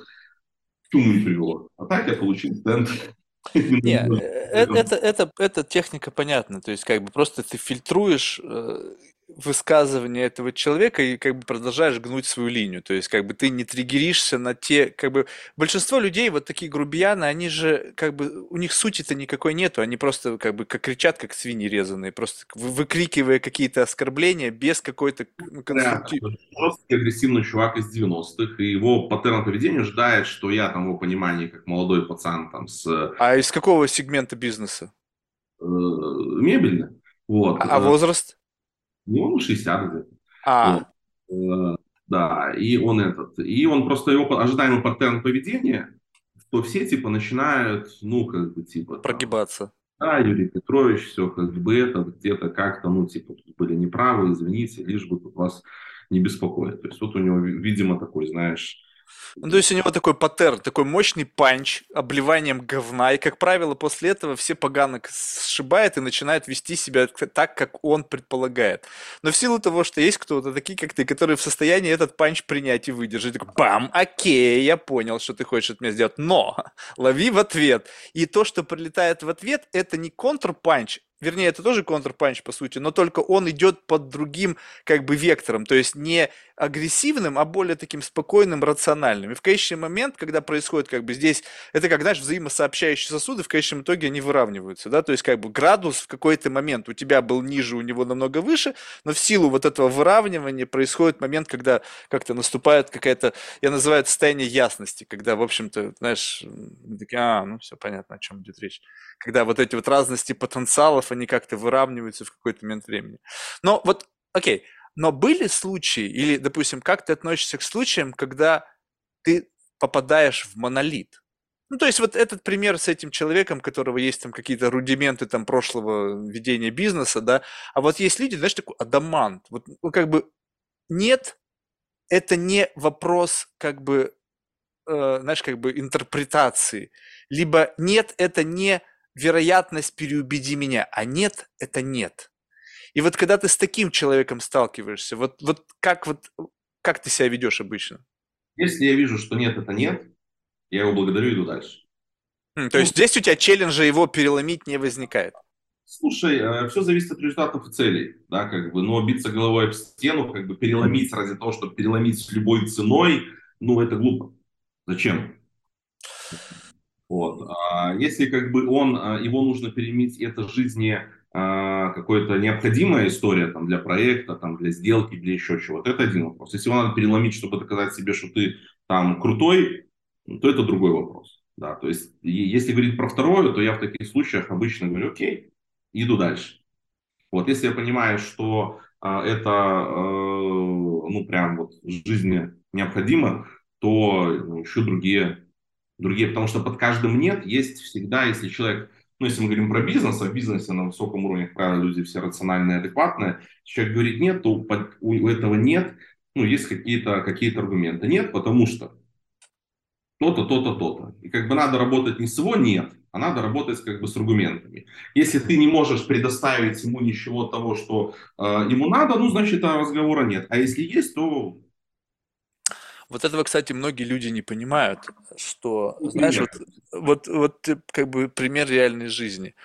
к чему не привело. А так я получил стенд не, э, это, это, это, это техника понятна. То есть, как бы просто ты фильтруешь э, высказывание этого человека и как бы продолжаешь гнуть свою линию. То есть как бы ты не триггеришься на те, как бы большинство людей вот такие грубияны, они же как бы у них сути-то никакой нету, они просто как бы как кричат как свиньи резаные, просто выкрикивая какие-то оскорбления без какой-то конструктив... Да, просто агрессивный чувак из 90-х, и его паттерн поведения ожидает, что я там его понимании как молодой пацан там с... А из какого сегмента бизнеса? Э, мебельный. Вот. А, а возраст? Ну, 60 где-то. А. Вот. Э, да, и он этот, и он просто его ожидаемый паттерн поведения, что все типа начинают, ну, как бы, типа... Прогибаться. да, Юрий Петрович, все как бы это, где-то как-то, ну, типа, тут были неправы, извините, лишь бы тут вас не беспокоить. То есть вот у него, видимо, такой, знаешь, Ну, то есть у него такой паттерн, такой мощный punch, обливанием говна, и, как правило, после этого все поганок сшибает и начинает вести себя так, как он предполагает. Но в силу того, что есть кто-то, такие как ты, которые в состоянии этот punch принять и выдержать, такой, бам, окей, я понял, что ты хочешь от меня сделать, но лови в ответ. И то, что прилетает в ответ, это не контрпанч, вернее, это тоже контрпанч, по сути, но только он идет под другим, как бы, вектором, то есть не агрессивным, а более таким спокойным, рациональным. И в конечный момент, когда происходит, как бы, здесь, это как, знаешь, взаимосообщающие сосуды, в конечном итоге они выравниваются, да, то есть, как бы, градус в какой-то момент у тебя был ниже, у него намного выше, но в силу вот этого выравнивания происходит момент, когда как-то наступает какая-то, я называю это состояние ясности, когда, в общем-то, знаешь, а, ну, все понятно, о чем идет речь когда вот эти вот разности потенциалов, они как-то выравниваются в какой-то момент времени. Но вот, окей, но были случаи, или, допустим, как ты относишься к случаям, когда ты попадаешь в монолит? Ну, то есть вот этот пример с этим человеком, у которого есть там какие-то рудименты там прошлого ведения бизнеса, да, а вот есть люди, знаешь, такой адамант, вот ну, как бы нет, это не вопрос как бы, э, знаешь, как бы интерпретации, либо нет, это не вероятность переубеди меня, а нет, это нет. И вот когда ты с таким человеком сталкиваешься, вот, вот как вот как ты себя ведешь обычно? Если я вижу, что нет, это нет, я его благодарю и иду дальше. Хм, то ну, есть здесь у тебя челленджа его переломить не возникает? Слушай, э, все зависит от результатов и целей, да, как бы, но биться головой об стену, как бы переломить ради того, чтобы переломить любой ценой, ну, это глупо. Зачем? Вот. А если как бы он, а, его нужно переменить, это жизни а, какая-то необходимая история там, для проекта, там, для сделки, для еще чего-то, это один вопрос. Если его надо переломить, чтобы доказать себе, что ты там крутой, то это другой вопрос. Да, то есть, если говорить про второе, то я в таких случаях обычно говорю, окей, иду дальше. Вот, если я понимаю, что а, это, а, ну, прям вот жизни необходимо, то ну, ищу другие другие, потому что под каждым нет есть всегда, если человек, ну, если мы говорим про бизнес, а в бизнесе на высоком уровне, как правило, люди все рациональные, адекватные, человек говорит нет, то под, у этого нет, ну, есть какие-то какие аргументы. Нет, потому что то-то, то-то, то-то. И как бы надо работать не с его нет, а надо работать как бы с аргументами. Если ты не можешь предоставить ему ничего того, что э, ему надо, ну, значит, разговора нет. А если есть, то вот этого, кстати, многие люди не понимают, что, ну, знаешь, вот, вот, вот как бы пример реальной жизни.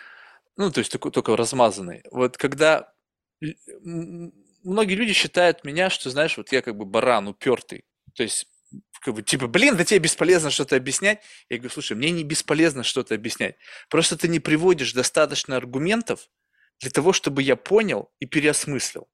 Ну, то есть только, только размазанный. Вот когда многие люди считают меня, что, знаешь, вот я как бы баран упертый. То есть как бы, типа, блин, да тебе бесполезно что-то объяснять. Я говорю, слушай, мне не бесполезно что-то объяснять. Просто ты не приводишь достаточно аргументов для того, чтобы я понял и переосмыслил.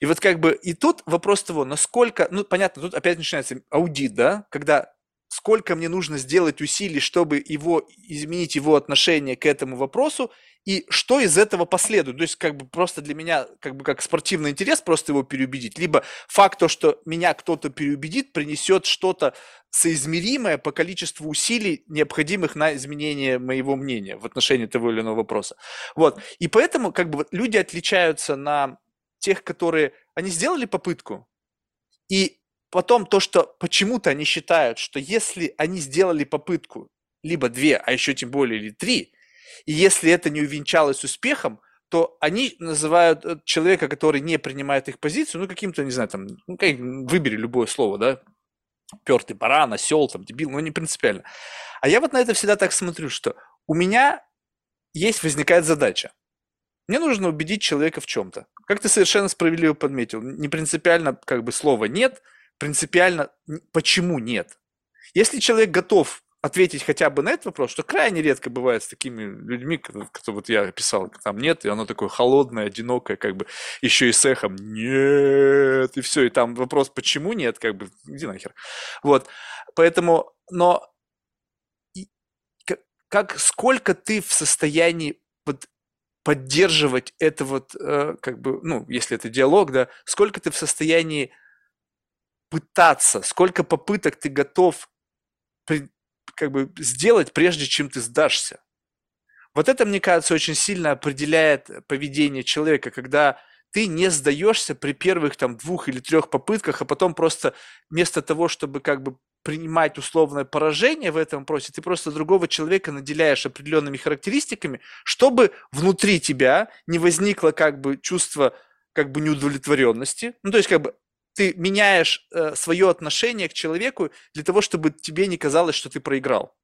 И вот как бы, и тут вопрос того, насколько, ну, понятно, тут опять начинается аудит, да, когда сколько мне нужно сделать усилий, чтобы его, изменить его отношение к этому вопросу, и что из этого последует. То есть, как бы просто для меня, как бы как спортивный интерес, просто его переубедить. Либо факт то, что меня кто-то переубедит, принесет что-то соизмеримое по количеству усилий, необходимых на изменение моего мнения в отношении того или иного вопроса. Вот. И поэтому, как бы, люди отличаются на тех, которые, они сделали попытку, и потом то, что почему-то они считают, что если они сделали попытку, либо две, а еще тем более или три, и если это не увенчалось успехом, то они называют э, человека, который не принимает их позицию, ну, каким-то, не знаю, там, ну, как, выбери любое слово, да, пертый баран, осел, там, дебил, ну, не принципиально. А я вот на это всегда так смотрю, что у меня есть, возникает задача. Мне нужно убедить человека в чем-то. Как ты совершенно справедливо подметил, не принципиально как бы слова нет, принципиально почему нет. Если человек готов ответить хотя бы на этот вопрос, что крайне редко бывает с такими людьми, которые вот я описал, там нет, и оно такое холодное, одинокое, как бы еще и с эхом нет, и все, и там вопрос, почему нет, как бы, иди нахер. Вот, поэтому, но как, сколько ты в состоянии поддерживать это вот, э, как бы, ну, если это диалог, да, сколько ты в состоянии пытаться, сколько попыток ты готов как бы сделать, прежде чем ты сдашься. Вот это, мне кажется, очень сильно определяет поведение человека, когда ты не сдаешься при первых там двух или трех попытках, а потом просто вместо того, чтобы как бы принимать условное поражение в этом вопросе, ты просто другого человека наделяешь определенными характеристиками, чтобы внутри тебя не возникло как бы чувство как бы неудовлетворенности. Ну, то есть как бы ты меняешь э, свое отношение к человеку для того, чтобы тебе не казалось, что ты проиграл.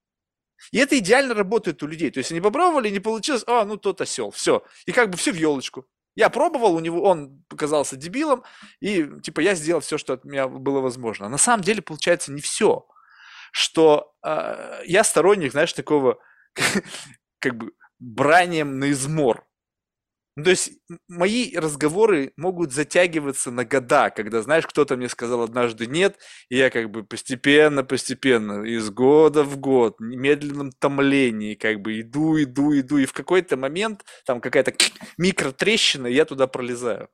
И это идеально работает у людей. То есть они попробовали, не получилось, а, ну тот осел, все. И как бы все в елочку. Я пробовал, у него он показался дебилом, и типа я сделал все, что от меня было возможно. А на самом деле получается не все. Что э, я сторонник, знаешь, такого как бы бранием на измор. Ну, то есть мои разговоры могут затягиваться на года, когда, знаешь, кто-то мне сказал однажды нет, и я как бы постепенно, постепенно, из года в год, в медленном томлении, как бы иду, иду, иду, и в какой-то момент там какая-то микротрещина, и я туда пролезаю.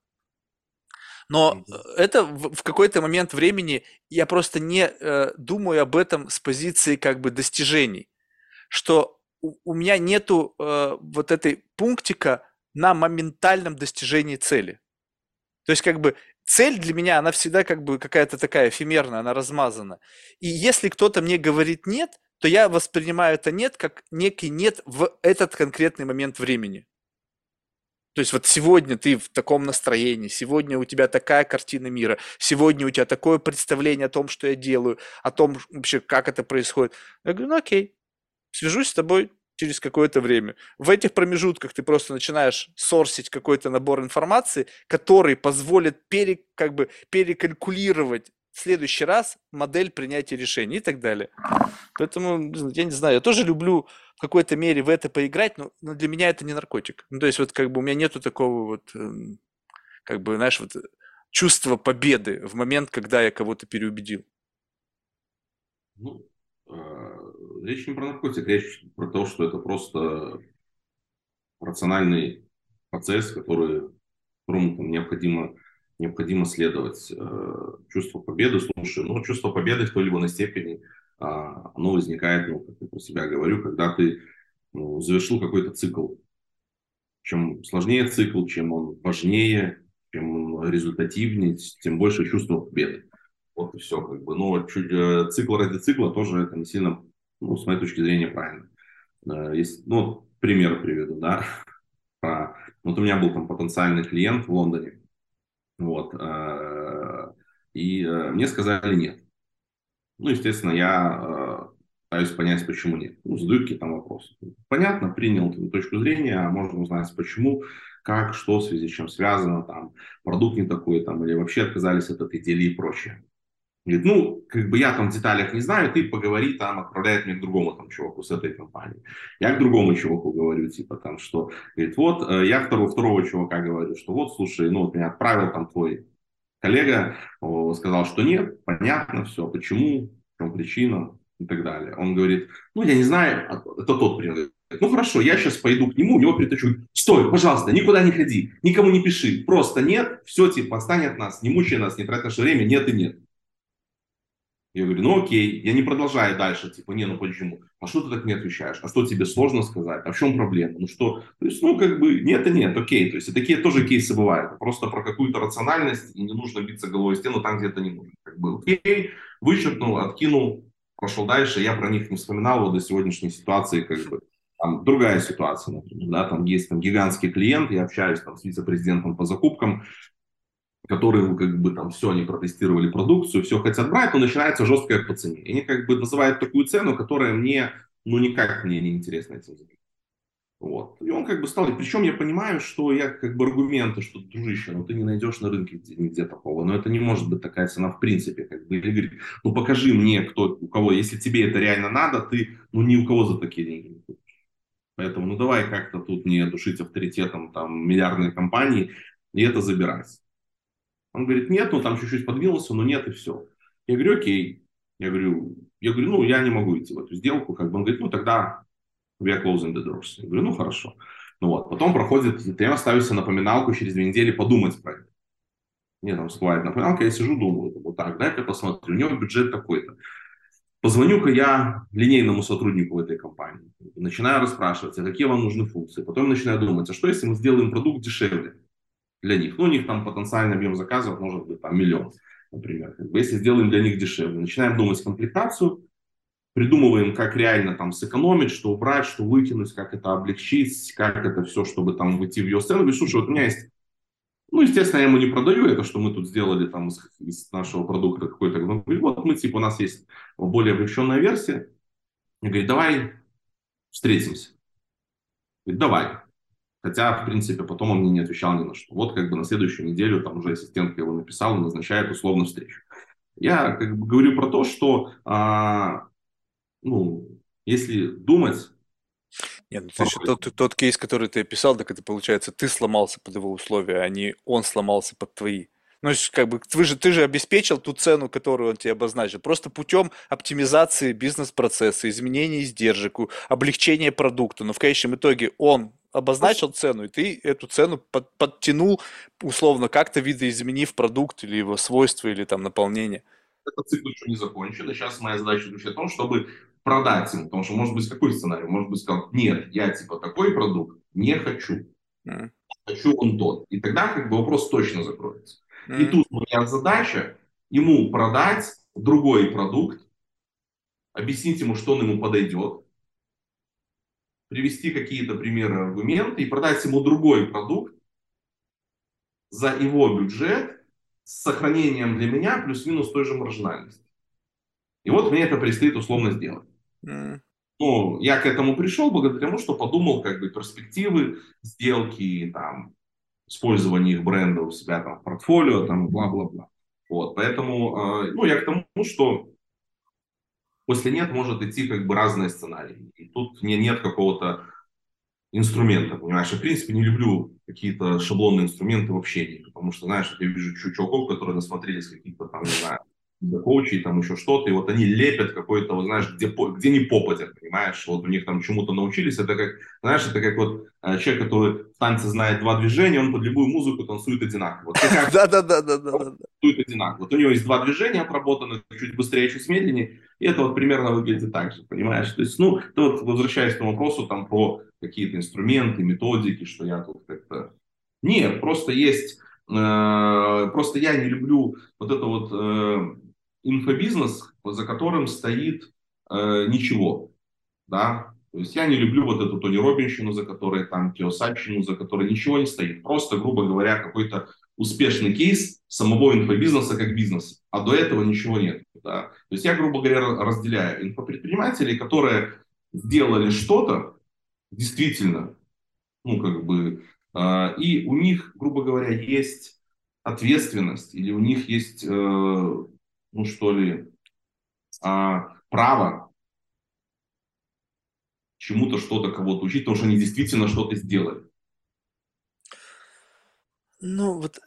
Но это в, в какой-то момент времени я просто не э, думаю об этом с позиции как бы достижений, что у, у меня нету э, вот этой пунктика на моментальном достижении цели. То есть как бы цель для меня, она всегда как бы какая-то такая эфемерная, она размазана. И если кто-то мне говорит нет, то я воспринимаю это нет как некий нет в этот конкретный момент времени. То есть вот сегодня ты в таком настроении, сегодня у тебя такая картина мира, сегодня у тебя такое представление о том, что я делаю, о том вообще, как это происходит. Я говорю, ну окей, свяжусь с тобой через какое-то время. В этих промежутках ты просто начинаешь сорсить какой-то набор информации, который позволит пере, как бы перекалькулировать в следующий раз модель принятия решений и так далее. Поэтому, я не знаю, я тоже люблю в какой-то мере в это поиграть, но, но для меня это не наркотик. Ну, то есть вот как бы у меня нету такого вот, эм, как бы, знаешь, вот чувства победы в момент, когда я кого-то переубедил. Ну, а, речь не про наркотик, речь про то, что это просто рациональный процесс, который, которому там, необходимо, необходимо следовать. Э, чувство победы, слушай, ну, чувство победы в той или иной степени, а, оно возникает, ну, как я про себя говорю, когда ты ну, завершил какой-то цикл. Чем сложнее цикл, чем он важнее, чем он результативнее, тем больше чувство победы. Вот и все, как бы. Но чуть, э, цикл ради цикла тоже это не сильно ну, с моей точки зрения, правильно. Э, есть, ну, пример приведу, да. Вот у меня был там потенциальный клиент в Лондоне, вот, э, и э, мне сказали нет. Ну, естественно, я пытаюсь понять, почему нет. Ну, задаю какие-то там вопросы. Понятно, принял точку зрения, а можно узнать, почему, как, что, в связи с чем связано, там, продукт не такой, там, или вообще отказались от этой идеи и прочее. Говорит, ну, как бы я там в деталях не знаю, ты поговори там, отправляет меня к другому там чуваку с этой компании. Я к другому чуваку говорю, типа там, что, говорит, вот, э, я второго, второго чувака говорю, что вот, слушай, ну, вот меня отправил там твой коллега, сказал, что нет, понятно все, почему, в чем причина и так далее. Он говорит, ну, я не знаю, а, это тот пример. Ну хорошо, я сейчас пойду к нему, у него притащу. Стой, пожалуйста, никуда не ходи, никому не пиши. Просто нет, все, типа, отстань от нас, не мучай нас, не трать наше время, нет и нет. Я говорю, ну окей, я не продолжаю дальше, типа, не, ну почему? А что ты так не отвечаешь? А что тебе сложно сказать? А в чем проблема? Ну что? То есть, ну как бы, нет и нет, окей. То есть, и такие тоже кейсы бывают. Просто про какую-то рациональность, и не нужно биться головой в стену там, где это не нужно. Как бы, окей, вычеркнул, откинул, пошел дальше. Я про них не вспоминал вот до сегодняшней ситуации, как бы. Там другая ситуация, например, да, там есть там гигантский клиент, я общаюсь там с вице-президентом по закупкам, которые как бы там все, они протестировали продукцию, все хотят брать, но начинается жесткое по цене. И они как бы называют такую цену, которая мне, ну никак мне не интересна этим заниматься. Вот. И он как бы стал, причем я понимаю, что я как бы аргументы, что, дружище, ну ты не найдешь на рынке нигде, нигде такого, но это не может быть такая цена в принципе, как бы, или говорит, ну покажи мне, кто, у кого, если тебе это реально надо, ты, ну ни у кого за такие деньги не купишь. Поэтому, ну давай как-то тут не душить авторитетом там миллиардной компании и это забирать. Он говорит, нет, ну там чуть-чуть подвинулся, но нет и все. Я говорю, окей. Я говорю, я говорю, ну я не могу идти в эту сделку. Как бы он говорит, ну тогда we are closing the doors. Я говорю, ну хорошо. Ну вот, потом проходит, я ставлю себе напоминалку через две недели подумать про это. Мне там всплывает напоминалка, я сижу, думаю, вот так, дай-ка посмотрю, у него бюджет такой-то. Позвоню-ка я линейному сотруднику этой компании, начинаю расспрашивать, а какие вам нужны функции. Потом начинаю думать, а что если мы сделаем продукт дешевле для них? Ну, у них там потенциальный объем заказов может быть там миллион, например. Если сделаем для них дешевле, начинаем думать комплектацию, придумываем, как реально там сэкономить, что убрать, что выкинуть, как это облегчить, как это все, чтобы там выйти в ее сцену. Говорю, слушай, вот у меня есть ну, естественно, я ему не продаю это, что мы тут сделали там из, из нашего продукта какой-то. Ну, вот мы, типа, у нас есть более облегченная версия. Я говорю, давай встретимся. Говорит, давай. Хотя, в принципе, потом он мне не отвечал ни на что. Вот как бы на следующую неделю там уже ассистентка его написала, назначает условно встречу. Я как бы говорю про то, что а, ну, если думать... Нет, ну, ты еще тот, тот кейс, который ты описал, так это получается, ты сломался под его условия, а не он сломался под твои. Ну, как бы ты же, ты же обеспечил ту цену, которую он тебе обозначил. Просто путем оптимизации бизнес-процесса, изменения издержек, облегчения продукта. Но в конечном итоге он обозначил цену, и ты эту цену под, подтянул, условно, как-то видоизменив продукт или его свойства, или там наполнение. Этот цикл еще не закончен, и сейчас моя задача в том, чтобы продать ему, потому что может быть какой сценарий? Может быть сказал, нет, я типа такой продукт не хочу, mm. хочу он тот. И тогда как бы вопрос точно закроется. Mm. И тут моя задача ему продать другой продукт, объяснить ему, что он ему подойдет, привести какие-то примеры, аргументы и продать ему другой продукт за его бюджет с сохранением для меня плюс-минус той же маржинальности. И вот мне это предстоит условно сделать. Mm. Ну, я к этому пришел благодаря тому, что подумал, как бы, перспективы сделки, там, использование их бренда у себя там в портфолио, там, бла-бла-бла. Вот, поэтому, э, ну, я к тому, что после нет может идти как бы разные сценарии. И тут не, нет какого-то инструмента, понимаешь? Я, в принципе, не люблю какие-то шаблонные инструменты в общении, потому что, знаешь, я вижу чуваков, которые насмотрелись каких-то там, не знаю, коучей, там еще что-то, и вот они лепят какой-то, вот знаешь, где, где не попадет, понимаешь, вот у них там чему-то научились, это как, знаешь, это как вот э, человек, который в танце знает два движения, он под любую музыку танцует одинаково. Да-да-да. Танцует одинаково. Вот у него есть два движения отработаны, чуть быстрее, чуть медленнее, и это вот примерно выглядит так же, понимаешь, то есть, ну, то вот возвращаясь к тому вопросу, там, про какие-то инструменты, методики, что я тут как-то... Нет, просто есть э, Просто я не люблю вот это вот э, инфобизнес, за которым стоит э, ничего, да, то есть я не люблю вот эту Тони Робинщину, за которой там Киосачину, за которой ничего не стоит. Просто, грубо говоря, какой-то успешный кейс самого инфобизнеса как бизнеса. А до этого ничего нет. Да? То есть я, грубо говоря, разделяю инфопредпринимателей, которые сделали что-то действительно, ну, как бы, э, и у них, грубо говоря, есть ответственность, или у них есть э, ну что ли, а, право чему-то что-то кого-то учить, потому что они действительно что-то сделали. Ну, вот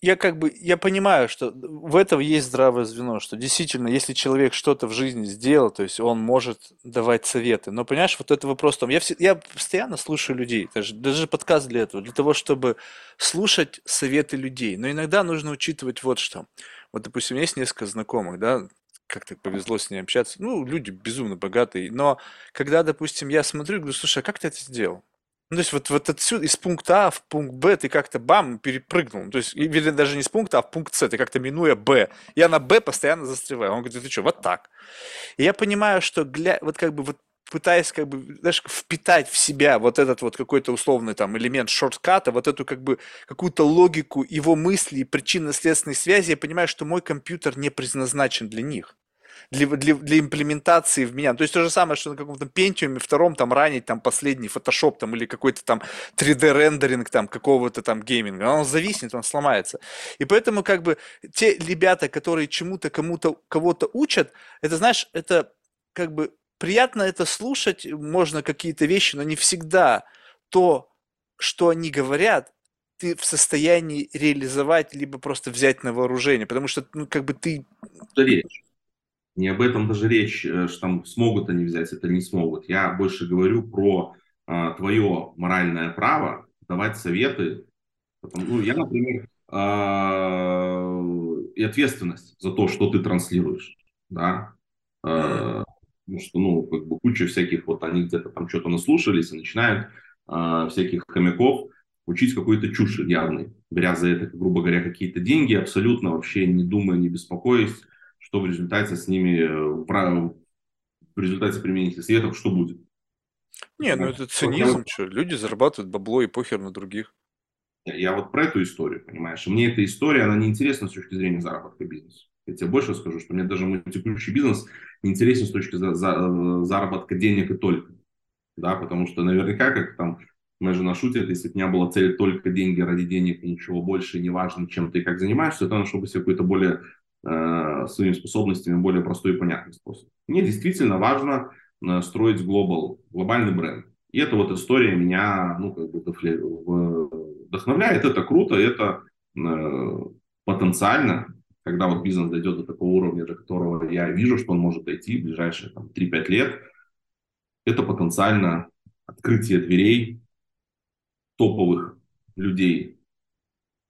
я как бы, я понимаю, что в этом есть здравое звено, что действительно, если человек что-то в жизни сделал, то есть он может давать советы. Но понимаешь, вот это вопрос там, я, все, я постоянно слушаю людей, даже, даже подкаст для этого, для того, чтобы слушать советы людей. Но иногда нужно учитывать вот что. Вот, допустим, есть несколько знакомых, да, как-то повезло с ней общаться. Ну, люди безумно богатые. Но когда, допустим, я смотрю, говорю, слушай, а как ты это сделал? Ну, то есть вот, вот отсюда, из пункта А в пункт Б ты как-то бам, перепрыгнул. То есть, или даже не с пункта А в пункт С, ты как-то минуя Б. Я на Б постоянно застреваю. Он говорит, ты что, вот так. И я понимаю, что гля... вот как бы вот пытаясь как бы, знаешь, впитать в себя вот этот вот какой-то условный там элемент шортката, вот эту как бы какую-то логику его мыслей и причинно-следственной связи, я понимаю, что мой компьютер не предназначен для них для, для, для имплементации в меня. То есть то же самое, что на каком-то пентиуме втором там ранить там последний фотошоп там или какой-то там 3D рендеринг там какого-то там гейминга. Он зависнет, он сломается. И поэтому как бы те ребята, которые чему-то кому-то кого-то учат, это знаешь, это как бы приятно это слушать, можно какие-то вещи, но не всегда то, что они говорят, ты в состоянии реализовать, либо просто взять на вооружение, потому что, ну, как бы ты... Речь. Не об этом даже речь, э, что там смогут они взять, это не смогут. Я больше говорю про э, твое моральное право давать советы. Ну, я, например, э, и ответственность за то, что ты транслируешь. Да? Э, потому что, ну, как бы куча всяких, вот они где-то там что-то наслушались и начинают э, всяких хомяков учить какой-то чушь явной, беря за это, грубо говоря, какие-то деньги, абсолютно вообще не думая, не беспокоясь, что в результате с ними, э, в результате применения средств, что будет. Не, ну это цинизм, что люди зарабатывают бабло и похер на других. Я вот про эту историю, понимаешь? Мне эта история, она не интересна с точки зрения заработка бизнеса. Я тебе больше скажу, что мне даже мой текущий бизнес не интересен с точки за, за, заработка денег и только. Да, потому что наверняка, как там моя жена шутит, если бы у меня была цель только деньги ради денег и ничего больше, не важно, чем ты как занимаешься, то нашел бы себе какой-то более э, своими способностями более простой и понятный способ. Мне действительно важно э, строить глобал, глобальный бренд. И эта вот история меня, ну, как бы вдохновляет, это круто, это э, потенциально, когда вот бизнес дойдет до такого уровня, до которого я вижу, что он может дойти в ближайшие там, 3-5 лет, это потенциально открытие дверей топовых людей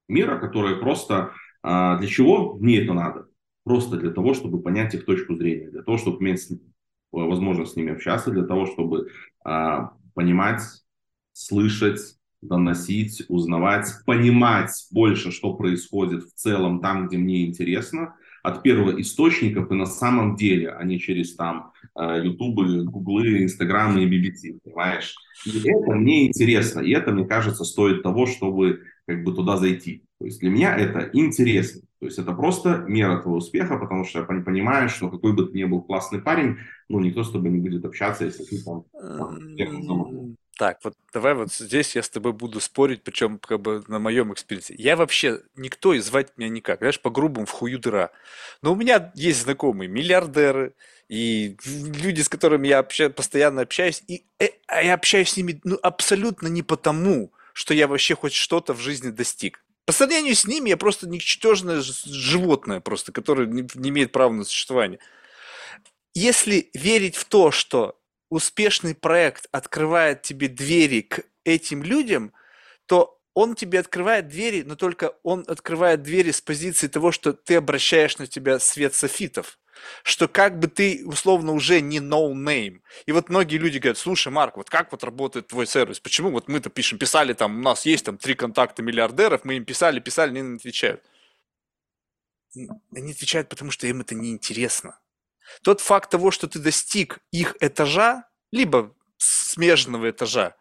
мира, которые просто... А, для чего мне это надо? Просто для того, чтобы понять их точку зрения, для того, чтобы иметь возможность с ними общаться, для того, чтобы а, понимать, слышать, доносить, узнавать, понимать больше, что происходит в целом там, где мне интересно, от первого источников и на самом деле, а не через там Ютубы, Гуглы, Инстаграмы и BBC, понимаешь? И это мне интересно, и это, мне кажется, стоит того, чтобы как бы туда зайти. То есть для меня это интересно. То есть это просто мера твоего успеха, потому что я понимаю, что какой бы ты ни был классный парень, ну, никто с тобой не будет общаться, если ты там, там так, вот давай вот здесь я с тобой буду спорить, причем как бы на моем experience е. Я вообще, никто и звать меня никак, знаешь, по-грубому в хую дыра. Но у меня есть знакомые миллиардеры, и люди, с которыми я общаюсь, постоянно общаюсь, и э, а я общаюсь с ними ну, абсолютно не потому, что я вообще хоть что-то в жизни достиг. По сравнению с ними я просто ничтожное животное просто, которое не, не имеет права на существование. Если верить в то, что успешный проект открывает тебе двери к этим людям, то он тебе открывает двери, но только он открывает двери с позиции того, что ты обращаешь на тебя свет софитов. Что как бы ты условно уже не no name. И вот многие люди говорят, слушай, Марк, вот как вот работает твой сервис? Почему вот мы-то пишем, писали там, у нас есть там три контакта миллиардеров, мы им писали, писали, они не отвечают. Они отвечают, потому что им это неинтересно. Тот факт того, что ты достиг их этажа, либо смежного этажа,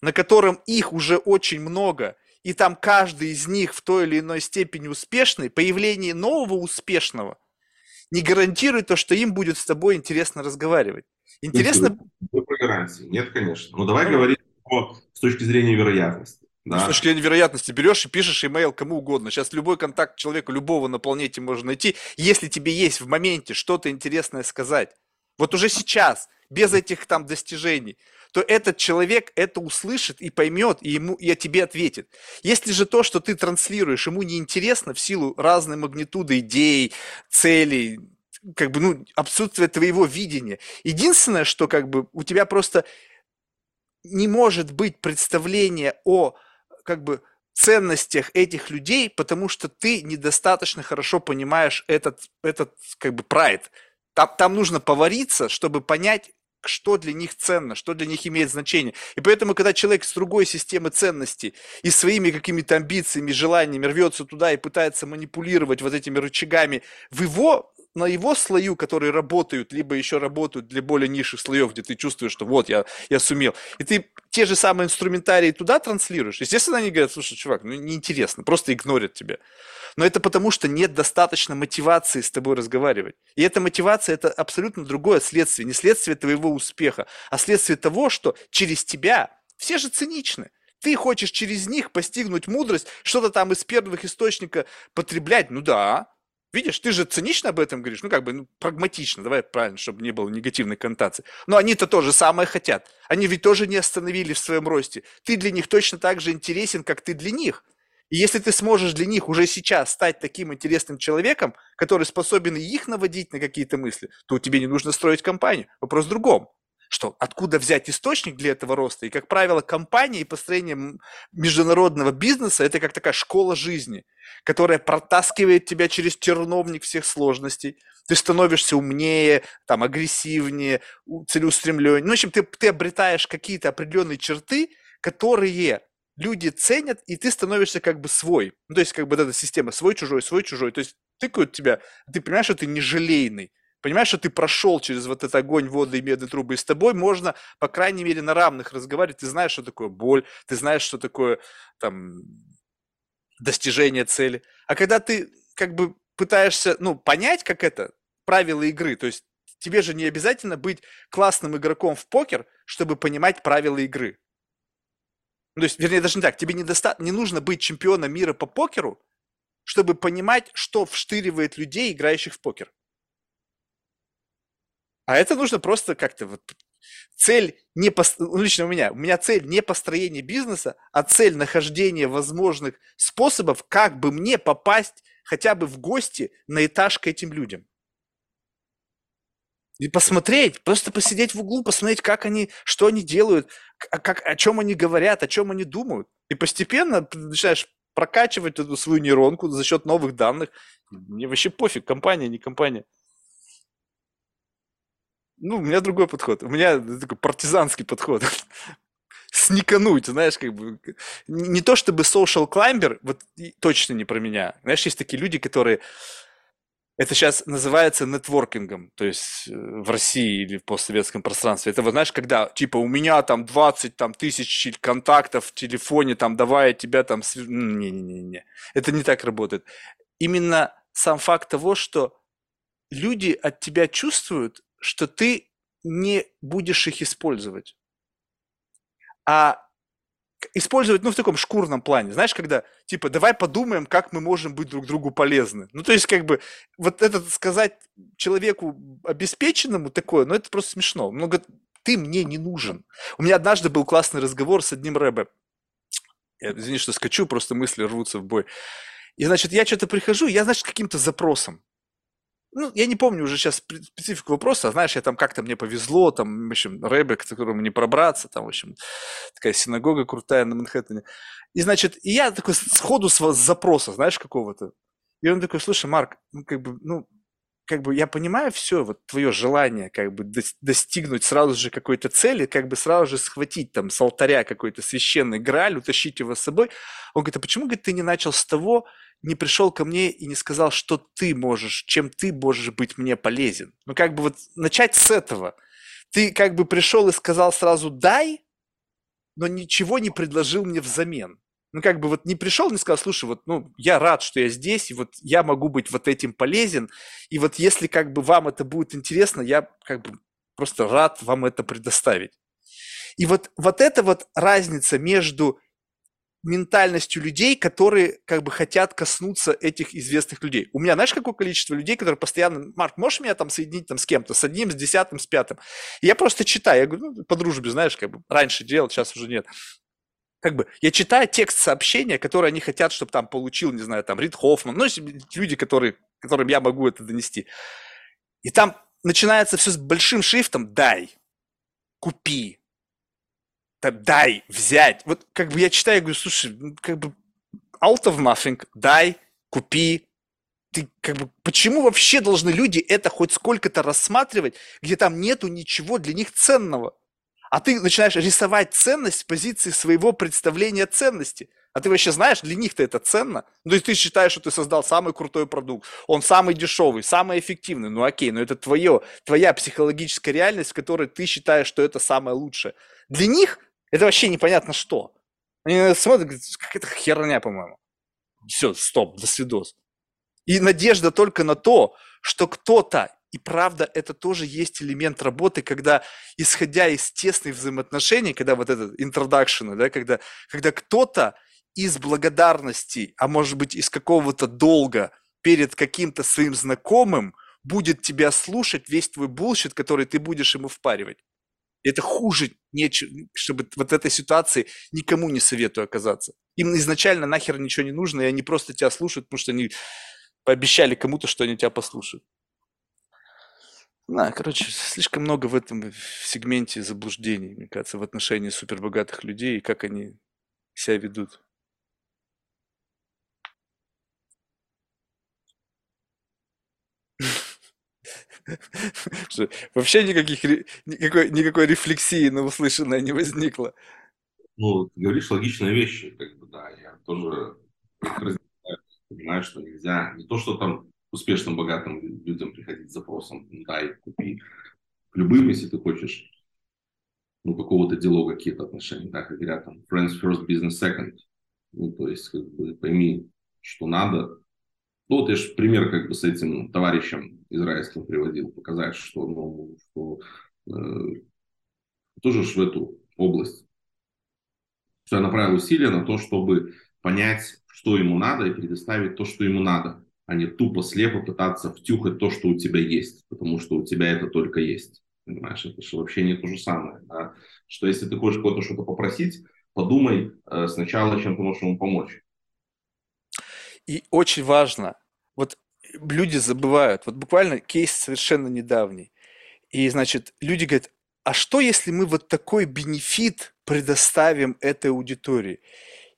на котором их уже очень много, и там каждый из них в той или иной степени успешный, появление нового успешного не гарантирует то, что им будет с тобой интересно разговаривать. Интересно... Нет гарантии. Нет, конечно. Но давай ну, говорить о, с точки зрения вероятности. Да. С точки зрения вероятности берешь и пишешь имейл кому угодно. Сейчас любой контакт человека, любого на планете можно найти, если тебе есть в моменте что-то интересное сказать. Вот уже сейчас, без этих там достижений, то этот человек это услышит и поймет, и, ему, и тебе ответит. Если же то, что ты транслируешь, ему неинтересно в силу разной магнитуды идей, целей, как бы, ну, отсутствие твоего видения. Единственное, что как бы у тебя просто не может быть представления о как бы ценностях этих людей, потому что ты недостаточно хорошо понимаешь этот, этот как бы прайд. Там, там нужно повариться, чтобы понять, что для них ценно, что для них имеет значение. И поэтому, когда человек с другой системы ценностей и своими какими-то амбициями, желаниями рвется туда и пытается манипулировать вот этими рычагами в его на его слою, которые работают, либо еще работают для более низших слоев, где ты чувствуешь, что вот я, я сумел. И ты те же самые инструментарии туда транслируешь. Естественно, они говорят, слушай, чувак, ну неинтересно, просто игнорят тебя. Но это потому, что нет достаточно мотивации с тобой разговаривать. И эта мотивация – это абсолютно другое следствие. Не следствие твоего успеха, а следствие того, что через тебя все же циничны. Ты хочешь через них постигнуть мудрость, что-то там из первых источников потреблять. Ну да, Видишь, ты же цинично об этом говоришь, ну как бы ну, прагматично, давай правильно, чтобы не было негативной коннотации. Но они-то тоже самое хотят. Они ведь тоже не остановились в своем росте. Ты для них точно так же интересен, как ты для них. И если ты сможешь для них уже сейчас стать таким интересным человеком, который способен их наводить на какие-то мысли, то тебе не нужно строить компанию. Вопрос в другом. Что откуда взять источник для этого роста. И, как правило, компания и построение международного бизнеса – это как такая школа жизни, которая протаскивает тебя через терновник всех сложностей. Ты становишься умнее, там, агрессивнее, целеустремленнее. Ну, в общем, ты, ты обретаешь какие-то определенные черты, которые люди ценят, и ты становишься как бы свой. Ну, то есть, как бы вот эта система свой-чужой, свой-чужой. То есть, тыкают тебя, ты понимаешь, что ты не желейный. Понимаешь, что ты прошел через вот этот огонь, воды и медные трубы, и с тобой можно, по крайней мере, на равных разговаривать. Ты знаешь, что такое боль, ты знаешь, что такое там достижение цели. А когда ты как бы пытаешься, ну, понять, как это, правила игры, то есть тебе же не обязательно быть классным игроком в покер, чтобы понимать правила игры. Ну, то есть, вернее, даже не так, тебе не, доста... не нужно быть чемпионом мира по покеру, чтобы понимать, что вштыривает людей, играющих в покер. А это нужно просто как-то вот цель не по, ну, лично у меня, у меня цель не построение бизнеса, а цель нахождения возможных способов, как бы мне попасть хотя бы в гости на этаж к этим людям. И посмотреть, просто посидеть в углу, посмотреть, как они, что они делают, как, о чем они говорят, о чем они думают. И постепенно начинаешь прокачивать эту свою нейронку за счет новых данных. Мне вообще пофиг, компания, не компания. Ну, у меня другой подход. У меня такой партизанский подход. Сникануть, знаешь, как бы. Не то чтобы social climber, вот точно не про меня. Знаешь, есть такие люди, которые это сейчас называется нетворкингом, то есть э, в России или в постсоветском пространстве. Это, вот знаешь, когда, типа, у меня там 20 там, тысяч контактов в телефоне, там, давай я тебя там... Не-не-не, это не так работает. Именно сам факт того, что люди от тебя чувствуют, что ты не будешь их использовать. А использовать, ну, в таком шкурном плане. Знаешь, когда, типа, давай подумаем, как мы можем быть друг другу полезны. Ну, то есть, как бы, вот это сказать человеку обеспеченному такое, ну, это просто смешно. Говорит, ты мне не нужен. У меня однажды был классный разговор с одним рэбе. Я, извини, что скачу, просто мысли рвутся в бой. И, значит, я что-то прихожу, я, значит, каким-то запросом ну, я не помню уже сейчас специфику вопроса, знаешь, я там как-то мне повезло, там, в общем, рэбе, к которому не пробраться, там, в общем, такая синагога крутая на Манхэттене. И, значит, и я такой сходу с, с запроса, знаешь, какого-то. И он такой, слушай, Марк, ну, как бы, ну, как бы я понимаю все, вот твое желание как бы достигнуть сразу же какой-то цели, как бы сразу же схватить там с алтаря какой-то священный граль, утащить его с собой. Он говорит, а почему, говорит, ты не начал с того, не пришел ко мне и не сказал, что ты можешь, чем ты можешь быть мне полезен. Ну, как бы вот начать с этого. Ты как бы пришел и сказал сразу «дай», но ничего не предложил мне взамен. Ну, как бы вот не пришел, не сказал, слушай, вот, ну, я рад, что я здесь, и вот я могу быть вот этим полезен, и вот если как бы вам это будет интересно, я как бы просто рад вам это предоставить. И вот, вот эта вот разница между ментальностью людей, которые как бы хотят коснуться этих известных людей. У меня, знаешь, какое количество людей, которые постоянно, Марк, можешь меня там соединить там с кем-то, с одним, с десятым, с пятым? И я просто читаю, я говорю, ну, по дружбе, знаешь, как бы раньше делал, сейчас уже нет. Как бы я читаю текст сообщения, которые они хотят, чтобы там получил, не знаю, там Рид Хоффман, ну, люди, которые, которым я могу это донести. И там начинается все с большим шрифтом «дай», «купи», там, дай, взять. Вот как бы я читаю, говорю, слушай, ну, как бы out of nothing, дай, купи. Ты как бы, почему вообще должны люди это хоть сколько-то рассматривать, где там нету ничего для них ценного? А ты начинаешь рисовать ценность с позиции своего представления ценности. А ты вообще знаешь, для них-то это ценно? Ну, то есть ты считаешь, что ты создал самый крутой продукт, он самый дешевый, самый эффективный. Ну, окей, но это твое, твоя психологическая реальность, в которой ты считаешь, что это самое лучшее. Для них это вообще непонятно что. Они смотрят, какая-то херня, по-моему. Все, стоп, до свидос. И надежда только на то, что кто-то, и правда, это тоже есть элемент работы, когда, исходя из тесных взаимоотношений, когда вот этот introduction, да, когда, когда кто-то из благодарности, а может быть из какого-то долга перед каким-то своим знакомым будет тебя слушать весь твой bullshit, который ты будешь ему впаривать. Это хуже, нечего, чтобы вот этой ситуации никому не советую оказаться. Им изначально нахер ничего не нужно, и они просто тебя слушают, потому что они пообещали кому-то, что они тебя послушают. Да, короче, слишком много в этом сегменте заблуждений, мне кажется, в отношении супербогатых людей и как они себя ведут. Вообще никаких, никакой, никакой рефлексии на услышанное не возникло. Ну, ты говоришь логичные вещи, как бы, да, я тоже понимаю, что нельзя, не то, что там успешным, богатым людям приходить с запросом, дай, купи, любым, если ты хочешь, ну, какого-то диалога, какие-то отношения, да, как говорят, там, friends first, business second, ну, то есть, как бы, пойми, что надо. Ну, вот я же пример, как бы, с этим товарищем израильским приводил, показать, что, ну, что э, тоже в эту область, что я направил усилия на то, чтобы понять, что ему надо, и предоставить то, что ему надо а не тупо слепо пытаться втюхать то, что у тебя есть, потому что у тебя это только есть. Понимаешь, это же вообще не то же самое. Да? Что если ты хочешь кого-то что-то попросить, подумай э, сначала, чем ты можешь ему помочь. И очень важно, вот люди забывают, вот буквально кейс совершенно недавний. И, значит, люди говорят, а что, если мы вот такой бенефит предоставим этой аудитории?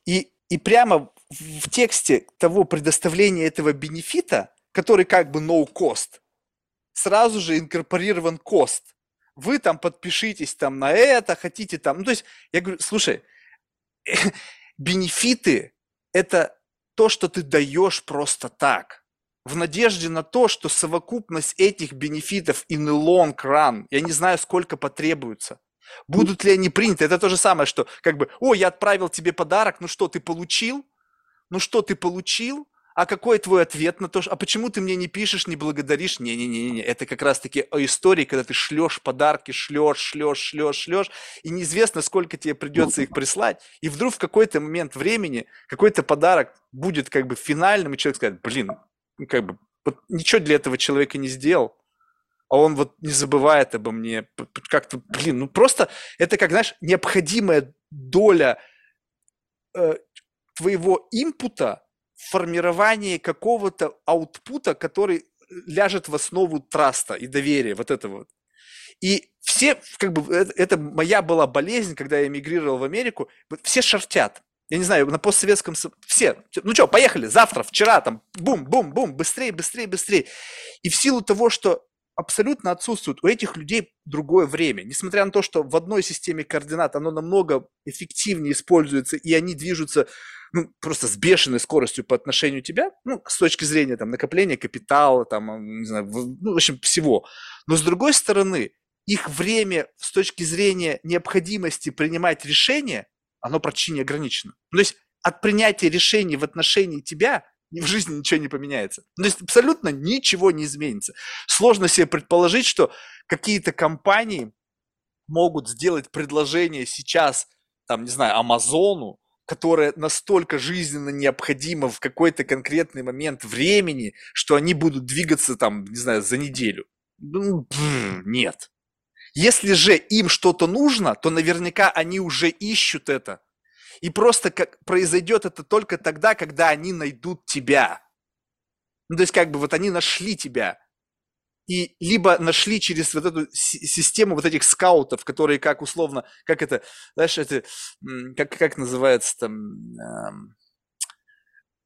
И, и прямо в тексте того предоставления этого бенефита, который как бы no cost, сразу же инкорпорирован cost. Вы там подпишитесь там на это, хотите там. Ну, то есть, я говорю, слушай, бенефиты – это то, что ты даешь просто так, в надежде на то, что совокупность этих бенефитов in the long run, я не знаю, сколько потребуется, будут ли они приняты. Это то же самое, что как бы, о, я отправил тебе подарок, ну что, ты получил? ну что ты получил, а какой твой ответ на то, а почему ты мне не пишешь, не благодаришь? Не-не-не, это как раз-таки о истории, когда ты шлешь подарки, шлешь, шлешь, шлешь, шлешь, и неизвестно, сколько тебе придется их прислать, и вдруг в какой-то момент времени какой-то подарок будет как бы финальным, и человек скажет, блин, ну как бы вот ничего для этого человека не сделал, а он вот не забывает обо мне, как-то, блин, ну просто это как, знаешь, необходимая доля э, твоего импута в формировании какого-то аутпута, который ляжет в основу траста и доверия, вот это вот. И все, как бы, это, это моя была болезнь, когда я эмигрировал в Америку, все шортят. Я не знаю, на постсоветском... Все. Ну что, поехали, завтра, вчера, там, бум-бум-бум, быстрее, быстрее, быстрее. И в силу того, что абсолютно отсутствует у этих людей другое время. Несмотря на то, что в одной системе координат оно намного эффективнее используется, и они движутся ну, просто с бешеной скоростью по отношению к тебя, ну, с точки зрения там, накопления капитала, там, не знаю, ну, в общем, всего. Но с другой стороны, их время с точки зрения необходимости принимать решения, оно почти не ограничено. То есть от принятия решений в отношении тебя в жизни ничего не поменяется. Ну, то есть абсолютно ничего не изменится. Сложно себе предположить, что какие-то компании могут сделать предложение сейчас, там, не знаю, Амазону, которая настолько жизненно необходима в какой-то конкретный момент времени, что они будут двигаться там, не знаю, за неделю. Ну, нет. Если же им что-то нужно, то наверняка они уже ищут это. И просто как произойдет это только тогда, когда они найдут тебя. Ну, то есть как бы вот они нашли тебя и либо нашли через вот эту систему вот этих скаутов, которые как условно, как это, знаешь, это, как, как называется там, эм,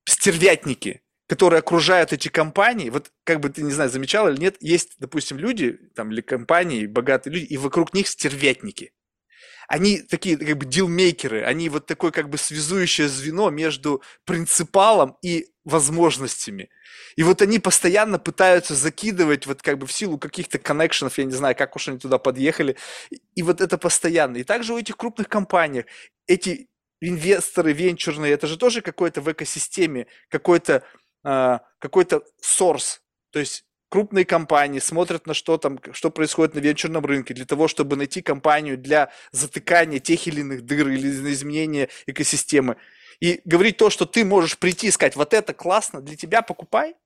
стервятники, которые окружают эти компании, вот как бы ты, не знаю, замечал или нет, есть, допустим, люди, там, или компании, богатые люди, и вокруг них стервятники. Они такие, как бы, дилмейкеры, они вот такое, как бы, связующее звено между принципалом и возможностями. И вот они постоянно пытаются закидывать вот как бы в силу каких-то коннекшенов, я не знаю, как уж они туда подъехали, и вот это постоянно. И также у этих крупных компаний эти инвесторы венчурные, это же тоже какой-то в экосистеме, какой-то э, какой-то source, то есть крупные компании смотрят на что там, что происходит на венчурном рынке, для того, чтобы найти компанию для затыкания тех или иных дыр или изменения экосистемы. И говорить то, что ты можешь прийти и сказать, вот это классно, для тебя покупай,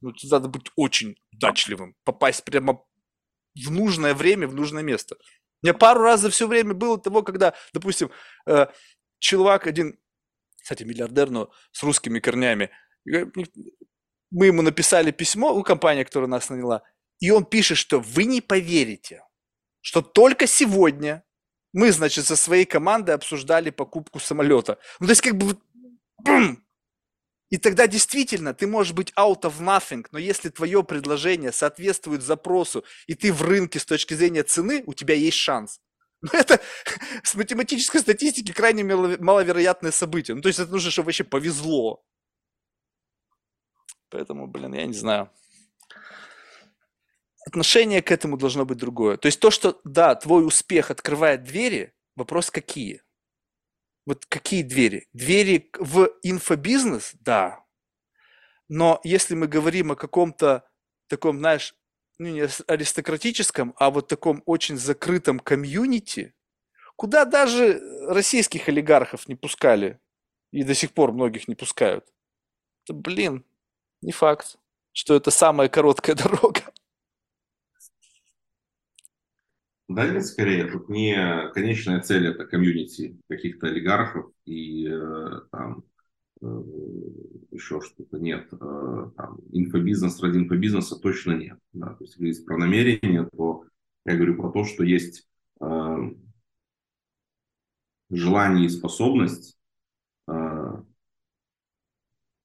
ну, надо быть очень удачливым, попасть прямо в нужное время, в нужное место. У меня пару раз за все время было того, когда, допустим, э, чувак один, кстати, миллиардер, но с русскими корнями, мы ему написали письмо, у компании, которая нас наняла, И он пишет, что вы не поверите, что только сегодня мы, значит, со своей командой обсуждали покупку самолета. Ну, то есть, как бы, бум! И тогда действительно ты можешь быть out of nothing, но если твое предложение соответствует запросу, и ты в рынке с точки зрения цены, у тебя есть шанс. Но это с математической статистики крайне маловероятное событие. Ну, то есть это нужно, чтобы вообще повезло. Поэтому, блин, я не знаю. Отношение к этому должно быть другое. То есть то, что, да, твой успех открывает двери, вопрос какие? Вот какие двери? Двери в инфобизнес? Да. Но если мы говорим о каком-то таком, знаешь, ну не аристократическом, а вот таком очень закрытом комьюнити, куда даже российских олигархов не пускали, и до сих пор многих не пускают, блин, не факт, что это самая короткая дорога. Да нет, скорее, тут не конечная цель это комьюнити каких-то олигархов и э, там э, еще что-то нет. Э, там, инфобизнес ради инфобизнеса точно нет. Да? То есть, если про намерение, то я говорю про то, что есть э, желание и способность э,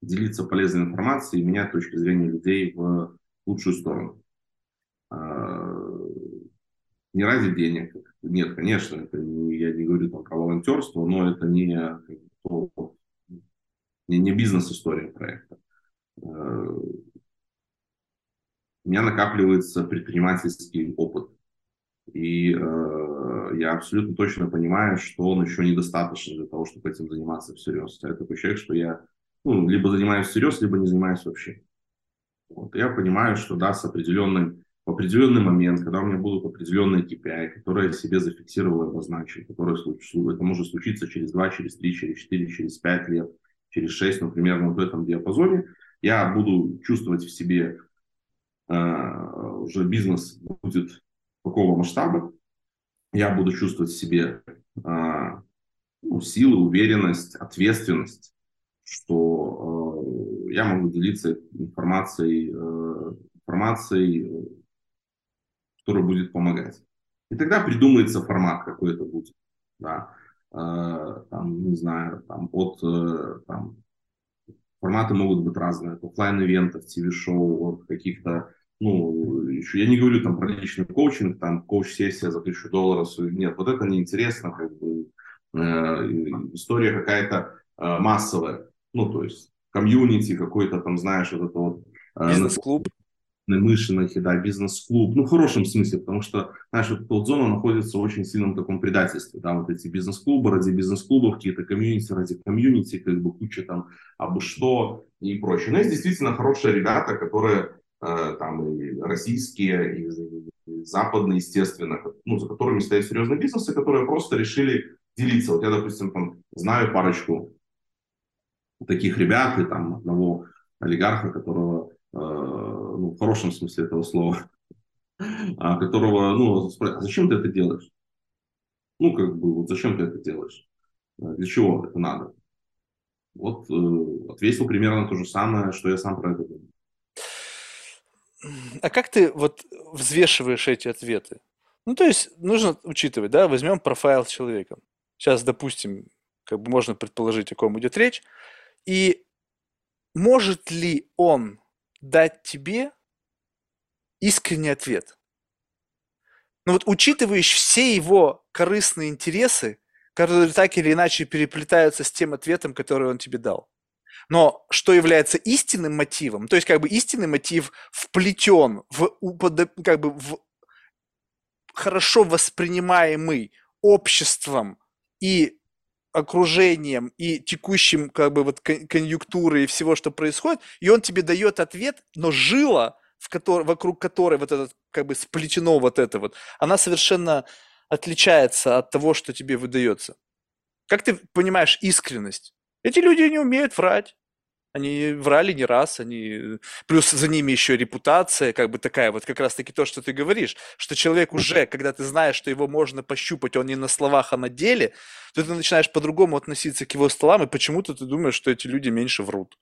делиться полезной информацией и менять точки зрения людей в лучшую сторону. Э, не ради денег. Нет, конечно, это не, я не говорю там про волонтерство, но это не, не, не бизнес-история проекта. Э, у меня накапливается предпринимательский опыт. И э, я абсолютно точно понимаю, что он еще недостаточно для того, чтобы этим заниматься всерьез. Я такой человек, что я ну, либо занимаюсь всерьез, либо не занимаюсь вообще. Вот. Я понимаю, что да, с определенным в определенный момент, когда у меня будут определенные KPI, которые я себе зафиксировал и обозначил, которые это может случиться через 2, через 3, через 4, через 5 лет, через 6, например, вот в этом диапазоне, я буду чувствовать в себе э, уже бизнес будет какого масштаба, я буду чувствовать в себе э, ну, силы, уверенность, ответственность, что э, я могу делиться информацией, э, информацией который будет помогать. И тогда придумается формат какой-то будет. Да. Э, там, не знаю, там, от э, там, форматы могут быть разные, от офлайн-ивентов, ТВ-шоу, от каких-то, ну, еще, я не говорю там про личный коучинг, там, коуч-сессия за тысячу долларов, нет, вот это неинтересно, как бы, э, история какая-то э, массовая, ну, то есть, комьюнити какой-то там, знаешь, вот это вот. Э, Бизнес-клуб мышинах, да, бизнес-клуб, ну, в хорошем смысле, потому что, знаешь, вот эта вот зона находится в очень сильном таком предательстве, да, вот эти бизнес-клубы ради бизнес-клубов, какие-то комьюнити ради комьюнити, как бы куча там абы что и прочее. Но есть действительно хорошие ребята, которые э, там и российские, и, и западные, естественно, ну, за которыми стоят серьезные бизнесы, которые просто решили делиться. Вот я, допустим, там знаю парочку таких ребят, и там одного олигарха, которого Э, ну, в хорошем смысле этого слова, а которого, ну, а зачем ты это делаешь? Ну, как бы, вот зачем ты это делаешь? Э, для чего это надо? Вот э, ответил примерно то же самое, что я сам про это думаю. А как ты вот взвешиваешь эти ответы? Ну, то есть нужно учитывать, да, возьмем профайл человека. Сейчас, допустим, как бы можно предположить, о ком идет речь. И может ли он дать тебе искренний ответ. Но вот учитываешь все его корыстные интересы, которые так или иначе переплетаются с тем ответом, который он тебе дал. Но что является истинным мотивом, то есть как бы истинный мотив вплетен в, как бы в хорошо воспринимаемый обществом и окружением и текущим как бы вот конъюнктурой и всего, что происходит, и он тебе дает ответ, но жила, в которой, вокруг которой вот этот как бы сплетено вот это вот, она совершенно отличается от того, что тебе выдается. Как ты понимаешь искренность? Эти люди не умеют врать. Они врали не раз, они... Плюс за ними еще репутация, как бы такая, вот как раз-таки то, что ты говоришь, что человек уже, когда ты знаешь, что его можно пощупать, он не на словах, а на деле, то ты начинаешь по-другому относиться к его столам, и почему-то ты думаешь, что эти люди меньше врут.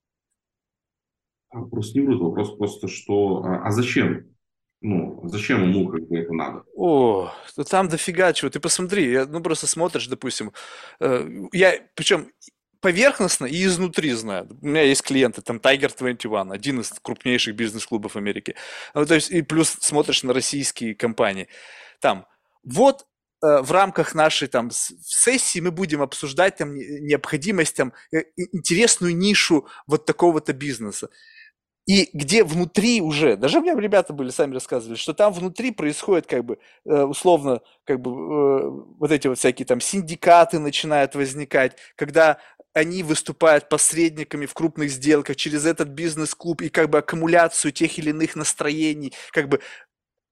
Вопрос не врут, вопрос просто, что... А, а зачем? Ну, зачем ему как бы это надо? О, да там дофига чего. Ты посмотри, я, ну просто смотришь, допустим, э, я, причем поверхностно и изнутри знаю. У меня есть клиенты, там Tiger 21, один из крупнейших бизнес-клубов Америки. Ну, то есть, и плюс смотришь на российские компании. Там, вот э, в рамках нашей там сессии мы будем обсуждать там необходимость там э, интересную нишу вот такого-то бизнеса. И где внутри уже, даже у меня ребята были, сами рассказывали, что там внутри происходит как бы э, условно, как бы э, вот эти вот всякие там синдикаты начинают возникать, когда они выступают посредниками в крупных сделках через этот бизнес-клуб и как бы аккумуляцию тех или иных настроений, как бы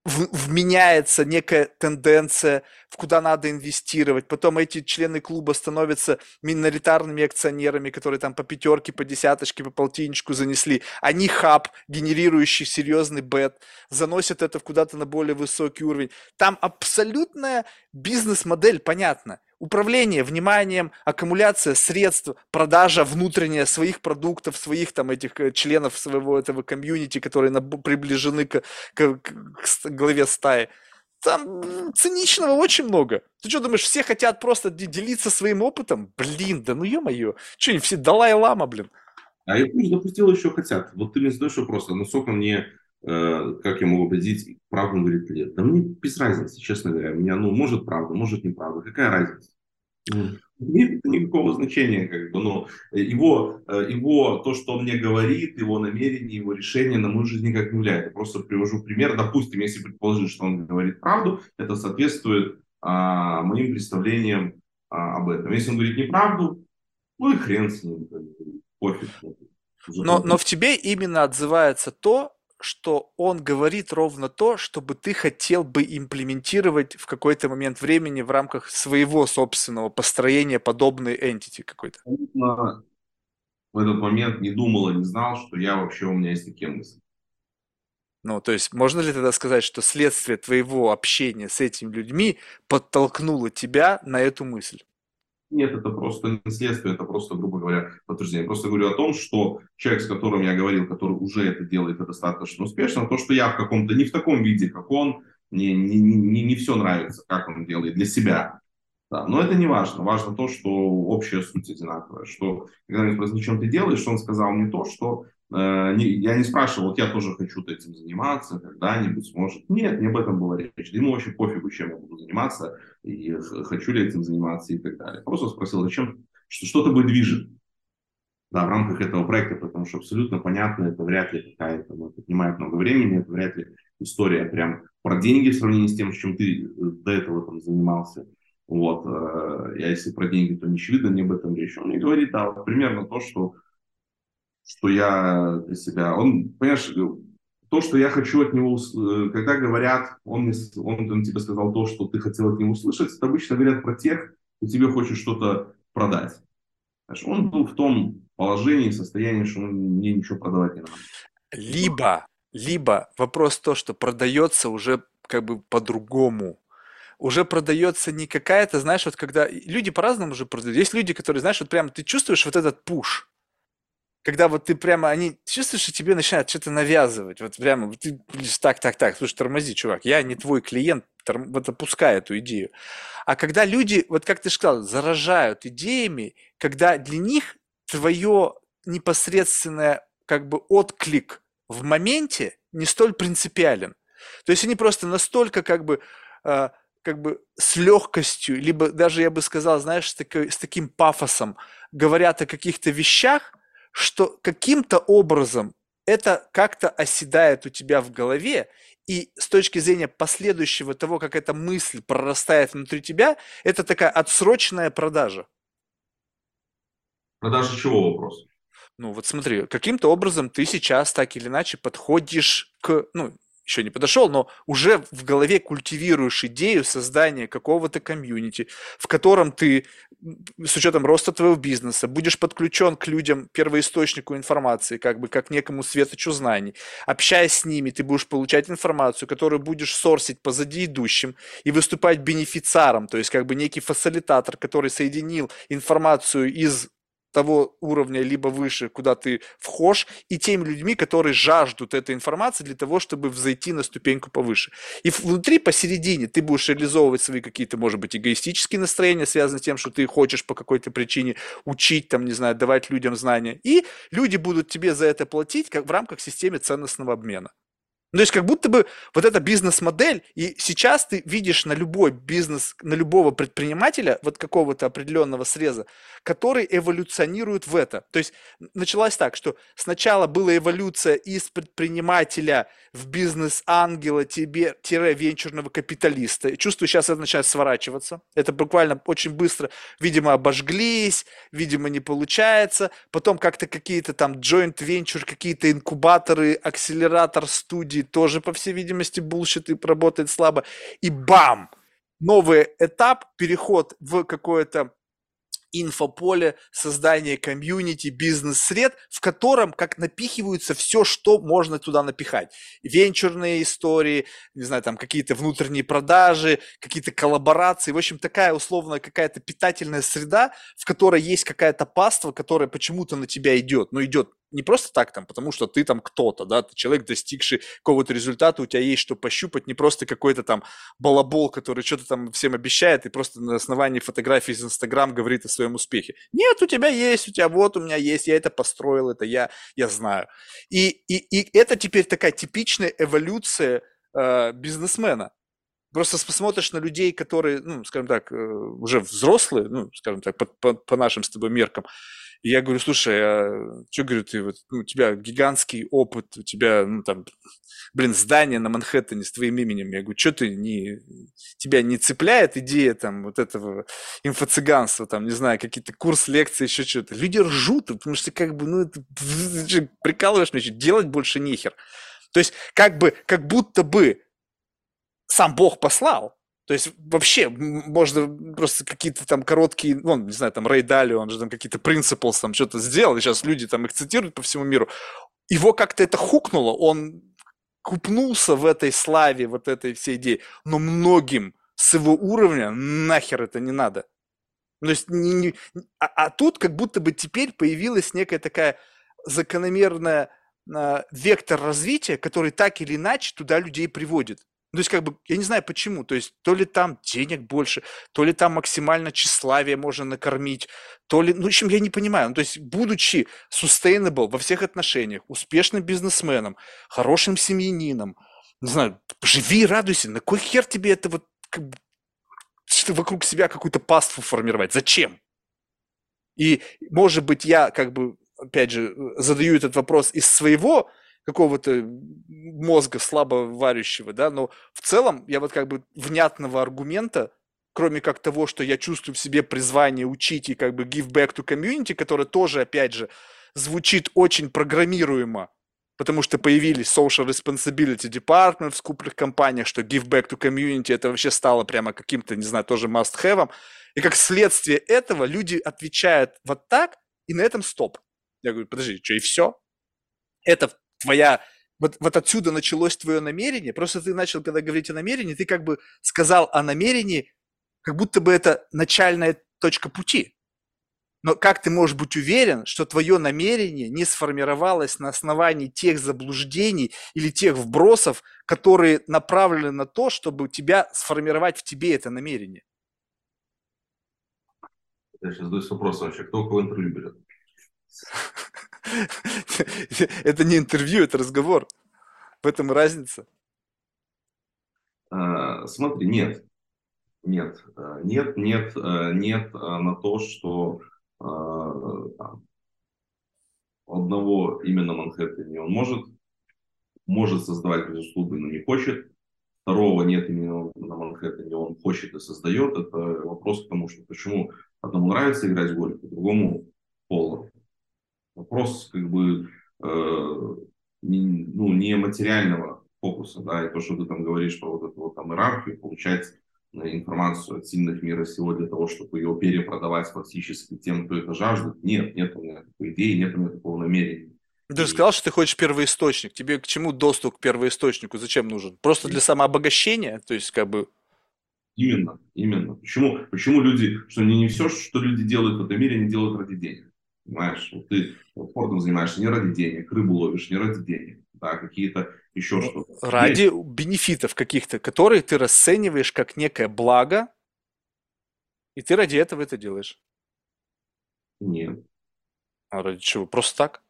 вменяется некая тенденция, в куда надо инвестировать. Потом эти члены клуба становятся миноритарными акционерами, которые там по пятерке, по десяточке, по полтинничку занесли. Они хаб, генерирующий серьезный бет, заносят это куда-то на более высокий уровень. Там абсолютная бизнес-модель, понятно управление вниманием, аккумуляция средств, продажа внутренняя своих продуктов, своих там этих э, членов своего этого комьюнити, которые на, приближены к, к, к главе стаи. Там циничного очень много. Ты что думаешь, все хотят просто делиться своим опытом? Блин, да ну ё-моё. Что, они все Далай-Лама, блин. А я тоже допустил еще хотят. Вот ты мне задаешь вопрос, а насколько мне как я могу убедить, правду он говорит нет. Да мне без разницы, честно говоря. Меня, ну, может правда, может неправда. Какая разница? Ну, нет никакого значения, как бы, но его, э, его, то, что он мне говорит, его намерение, его решение на мою жизнь никак не влияет. Я просто привожу пример. Допустим, если предположить, что он говорит правду, это соответствует а, моим представлениям а, об этом. Если он говорит неправду, ну и хрен с ним, пофиг. Но, но в тебе именно отзывается то, что он говорит ровно то, чтобы ты хотел бы имплементировать в какой-то момент времени в рамках своего собственного построения подобной entity какой-то. В этот момент не думал и не знал, что я вообще, у меня есть такие мысли. Ну, то есть, можно ли тогда сказать, что следствие твоего общения с этими людьми подтолкнуло тебя на эту мысль? Нет, это просто не следствие, это просто, грубо говоря, подтверждение. Просто говорю о том, что человек, с которым я говорил, который уже это делает достаточно успешно, то, что я в каком-то, не в таком виде, как он, мне не, не, не, не все нравится, как он делает для себя. Да, но это не важно. Важно то, что общая суть одинаковая. Что, когда мне спросили, чем ты делаешь, он сказал мне то, что я не спрашивал, вот я тоже хочу этим заниматься, когда-нибудь сможет. Нет, не об этом была речь. Ему вообще пофигу, чем я буду заниматься, и хочу ли этим заниматься и так далее. Просто спросил, зачем, что, что тобой движет да, в рамках этого проекта, потому что абсолютно понятно, это вряд ли какая-то, ну, это отнимает много времени, это вряд ли история прям про деньги в сравнении с тем, чем ты э, до этого там занимался. Вот, э, я если про деньги, то не очевидно, не об этом речь. Он мне говорит, да, вот примерно то, что что я для себя. Он, понимаешь, то, что я хочу от него, э, когда говорят, он, он, он тебе сказал то, что ты хотел от него услышать, это обычно говорят про тех, кто тебе хочет что-то продать. Знаешь, он был в том положении, состоянии, что он, мне ничего продавать не надо. Либо, либо вопрос то, что продается уже как бы по-другому уже продается не какая-то, знаешь, вот когда люди по-разному уже продают. Есть люди, которые, знаешь, вот прям ты чувствуешь вот этот пуш, когда вот ты прямо, они чувствуешь, что тебе начинают что-то навязывать. Вот прямо, ты так, так, так, слушай, тормози, чувак, я не твой клиент, торм, вот опускай эту идею. А когда люди, вот как ты сказал, заражают идеями, когда для них твое непосредственное как бы отклик в моменте не столь принципиален. То есть они просто настолько как бы э, как бы с легкостью, либо даже я бы сказал, знаешь, с, такой, с таким пафосом говорят о каких-то вещах, что каким-то образом это как-то оседает у тебя в голове, и с точки зрения последующего того, как эта мысль прорастает внутри тебя, это такая отсроченная продажа. Продажа чего вопрос? Ну вот смотри, каким-то образом ты сейчас так или иначе подходишь к, ну еще не подошел, но уже в голове культивируешь идею создания какого-то комьюнити, в котором ты с учетом роста твоего бизнеса будешь подключен к людям, первоисточнику информации, как бы как некому светочу знаний. Общаясь с ними, ты будешь получать информацию, которую будешь сорсить позади идущим и выступать бенефициаром, то есть как бы некий фасилитатор, который соединил информацию из того уровня, либо выше, куда ты вхож, и теми людьми, которые жаждут этой информации для того, чтобы взойти на ступеньку повыше. И внутри, посередине, ты будешь реализовывать свои какие-то, может быть, эгоистические настроения, связанные с тем, что ты хочешь по какой-то причине учить, там, не знаю, давать людям знания. И люди будут тебе за это платить как в рамках системы ценностного обмена. Ну, то есть как будто бы вот эта бизнес-модель, и сейчас ты видишь на любой бизнес, на любого предпринимателя вот какого-то определенного среза, который эволюционирует в это. То есть началось так, что сначала была эволюция из предпринимателя в бизнес-ангела тебе венчурного капиталиста. Чувствую, сейчас это начинает сворачиваться. Это буквально очень быстро, видимо, обожглись, видимо, не получается. Потом как-то какие-то там joint venture, какие-то инкубаторы, акселератор студии, тоже, по всей видимости, bullshit и работает слабо. И бам! Новый этап, переход в какое-то инфополе, создание комьюнити, бизнес-сред, в котором как напихиваются все, что можно туда напихать. Венчурные истории, не знаю, там какие-то внутренние продажи, какие-то коллаборации. В общем, такая условная какая-то питательная среда, в которой есть какая-то паства, которая почему-то на тебя идет. Но идет не просто так там, потому что ты там кто-то, да, ты человек, достигший какого-то результата, у тебя есть что пощупать, не просто какой-то там балабол, который что-то там всем обещает и просто на основании фотографий из Инстаграм говорит о своем успехе. Нет, у тебя есть, у тебя вот, у меня есть, я это построил, это я, я знаю. И, и, и это теперь такая типичная эволюция э, бизнесмена. Просто посмотришь на людей, которые, ну, скажем так, э, уже взрослые, ну, скажем так, по, по, по нашим с тобой меркам, и я говорю, слушай, а что, говорю, ты вот, ну, у тебя гигантский опыт, у тебя, ну, там, блин, здание на Манхэттене с твоим именем. Я говорю, что ты не, тебя не цепляет идея там вот этого инфо-цыганства, там, не знаю, какие-то курс, лекции, еще что-то. Люди ржут, потому что как бы, ну, это, прикалываешь меня, делать больше нехер. То есть, как бы, как будто бы сам Бог послал, то есть вообще можно просто какие-то там короткие, ну, не знаю, там Рэй Дали, он же там какие-то принципы там что-то сделал, и сейчас люди там их цитируют по всему миру. Его как-то это хукнуло, он купнулся в этой славе, вот этой всей идеи, но многим с его уровня нахер это не надо. То есть, не, не, а, а тут как будто бы теперь появилась некая такая закономерная а, вектор развития, который так или иначе туда людей приводит. Ну, то есть, как бы, я не знаю почему, то есть, то ли там денег больше, то ли там максимально тщеславие можно накормить, то ли, ну, в общем, я не понимаю. Ну, то есть, будучи sustainable во всех отношениях, успешным бизнесменом, хорошим семьянином, не знаю, живи и радуйся, на кой хер тебе это вот, как, что вокруг себя какую-то паству формировать, зачем? И, может быть, я, как бы, опять же, задаю этот вопрос из своего какого-то мозга слабо варящего, да, но в целом я вот как бы внятного аргумента, кроме как того, что я чувствую в себе призвание учить и как бы give back to community, которое тоже, опять же, звучит очень программируемо, потому что появились social responsibility department в крупных компаниях, что give back to community это вообще стало прямо каким-то, не знаю, тоже must-have. И как следствие этого люди отвечают вот так, и на этом стоп. Я говорю, подожди, что, и все? Это твоя вот, вот отсюда началось твое намерение. Просто ты начал, когда говорить о намерении, ты как бы сказал о намерении, как будто бы это начальная точка пути. Но как ты можешь быть уверен, что твое намерение не сформировалось на основании тех заблуждений или тех вбросов, которые направлены на то, чтобы тебя сформировать в тебе это намерение? Я сейчас задаюсь вопросом вообще, кто кого интервью берет? Это не интервью, это разговор. В этом разница. А, смотри, нет. Нет, а, нет, нет, а, нет на то, что одного именно Манхэттене он может, может создавать безусловно, но не хочет. Второго нет именно на Манхэттене, он хочет и создает. Это вопрос к тому, что почему одному нравится играть в гольф, а другому поло. Вопрос как бы э, не, ну, не материального фокуса, да, и то, что ты там говоришь про вот эту вот там иерархию, получать э, информацию от сильных мира сего для того, чтобы ее перепродавать фактически тем, кто это жаждет. Нет, нет у меня такой идеи, нет у меня такого намерения. Ты же сказал, что ты хочешь первоисточник. Тебе к чему доступ к первоисточнику? Зачем нужен? Просто для самообогащения? То есть, как бы... Именно, именно. Почему, почему люди, что не, не все, что люди делают в этом мире, они делают ради денег. Понимаешь, вот ты спортом занимаешься не ради денег, рыбу ловишь не ради денег, да, какие-то еще Ну, что-то. ради бенефитов каких-то, которые ты расцениваешь как некое благо, и ты ради этого это делаешь. Нет, А ради чего? Просто так?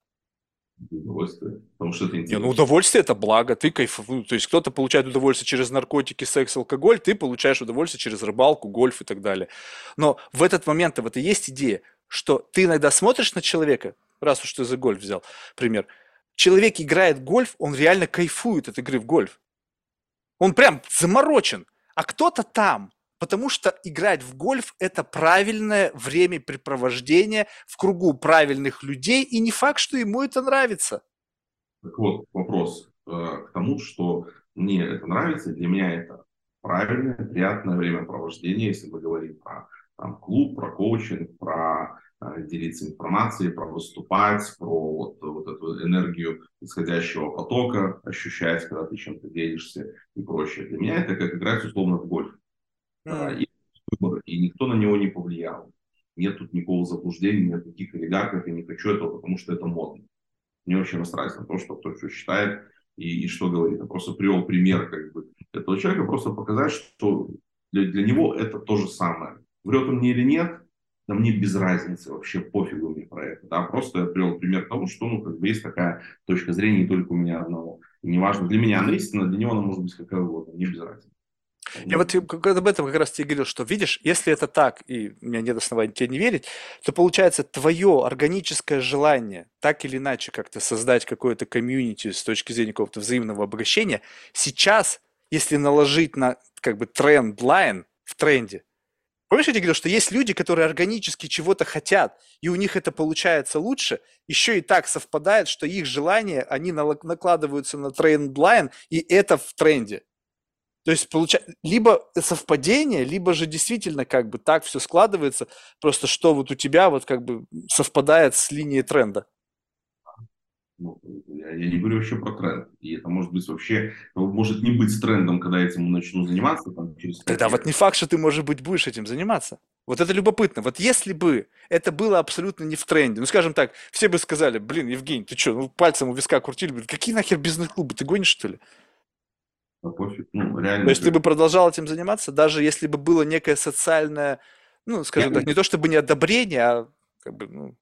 удовольствие, потому что это Не, интересно. ну удовольствие это благо, ты кайфуешь. То есть кто-то получает удовольствие через наркотики, секс, алкоголь, ты получаешь удовольствие через рыбалку, гольф и так далее. Но в этот момент вот и есть идея, что ты иногда смотришь на человека, раз уж ты за гольф взял пример, человек играет гольф, он реально кайфует от игры в гольф. Он прям заморочен. А кто-то там, потому что играть в гольф– это правильное времяпрепровождение в кругу правильных людей, и не факт, что ему это нравится. Так вот, вопрос э, к тому, что мне это нравится, для меня это правильное, приятное времяпровождение, если мы говорим про там, клуб, про коучинг, про э, делиться информацией, про выступать, про вот, вот эту энергию исходящего потока ощущать, когда ты чем-то делишься и прочее. Для меня это как играть условно в гольф. Да, и, и никто на него не повлиял. Нет тут никакого заблуждения, нет никаких олигархов, я не хочу этого, потому что это модно. Мне вообще насрать на то, что кто что считает и, и что говорит. Я просто привел пример как бы, этого человека, просто показать, что для, для него это то же самое. Врет он мне или нет, да мне без разницы, вообще пофигу мне про это. Да? Просто я привел пример того, что ну, как бы есть такая точка зрения не только у меня одного. И неважно, для меня она истина, для него она может быть какая угодно, мне без разницы. Я вот об этом как раз тебе говорил, что видишь, если это так, и у меня нет оснований тебе не верить, то получается твое органическое желание так или иначе как-то создать какое-то комьюнити с точки зрения какого-то взаимного обогащения, сейчас, если наложить на как бы trend line в тренде, Помнишь, я тебе говорил, что есть люди, которые органически чего-то хотят, и у них это получается лучше, еще и так совпадает, что их желания, они накладываются на trend line, и это в тренде. То есть получается, либо совпадение, либо же действительно как бы так все складывается, просто что вот у тебя вот как бы совпадает с линией тренда. Ну, я, я не говорю вообще про тренд. И это может быть вообще, ну, может не быть трендом, когда я этим начну заниматься там, через Тогда вот не факт, что ты, может быть, будешь этим заниматься. Вот это любопытно. Вот если бы это было абсолютно не в тренде, ну, скажем так, все бы сказали, блин, Евгений, ты что, ну, пальцем у виска крутили, блин, какие нахер бизнес-клубы, ты гонишь, что ли? Да пофиг. Ну, реально. То есть ты бы продолжал этим заниматься, даже если бы было некое социальное, ну, скажем Я- так, не то чтобы не одобрение, а как бы, ну,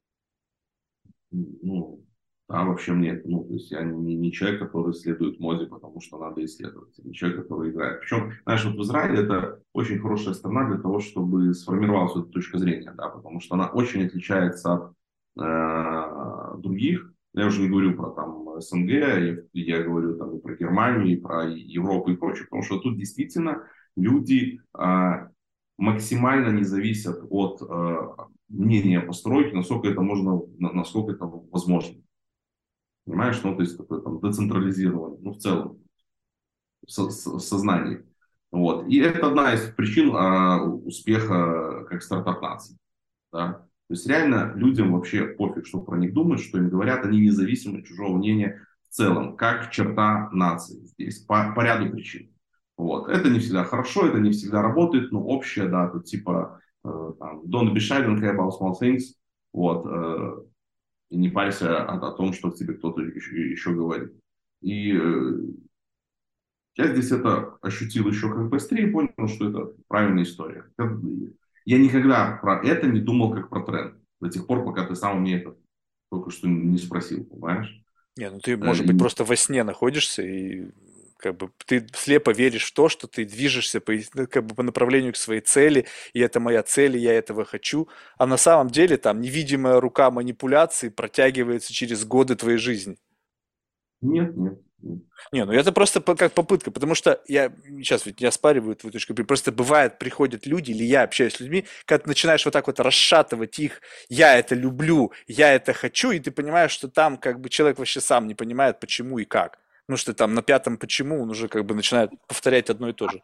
ну, да, вообще мне, ну, то есть я не, не человек, который следует моде, потому что надо исследовать, не человек, который играет. Причем, знаешь, вот в Израиле это очень хорошая страна для того, чтобы сформировалась эта точка зрения, да, потому что она очень отличается от э, других. Я уже не говорю про там СНГ, я, я говорю там и про Германию, и про Европу и прочее, потому что тут действительно люди э, максимально не зависят от э, мнения постройки, насколько это можно, на- насколько это возможно. Понимаешь, ну, то есть такое там децентрализирование, ну, в целом, в, в сознании. Вот. И это одна из причин а, успеха как стартап нации. Да? То есть реально людям вообще пофиг, что про них думают, что им говорят, они независимы от чужого мнения в целом, как черта нации здесь, по, по ряду причин. Вот. Это не всегда хорошо, это не всегда работает, но общее, да, тут типа э, там, don't be shy, don't care about small things, вот, э, и не парься о, о том, что тебе кто-то еще, еще говорит. И э, я здесь это ощутил еще как быстрее и понял, что это правильная история. Я никогда про это не думал как про тренд. До тех пор, пока ты сам мне это только что не спросил, понимаешь? не, ну ты, может быть, и- просто во сне находишься и как бы ты слепо веришь в то, что ты движешься по, ну, как бы по направлению к своей цели, и это моя цель, и я этого хочу, а на самом деле там невидимая рука манипуляции протягивается через годы твоей жизни. Нет, нет. Не, ну это просто как попытка, потому что я сейчас ведь не оспариваю твою точку зрения, просто бывает, приходят люди, или я общаюсь с людьми, когда ты начинаешь вот так вот расшатывать их, я это люблю, я это хочу, и ты понимаешь, что там как бы человек вообще сам не понимает, почему и как. Ну что там на пятом почему он уже как бы начинает повторять одно и то же.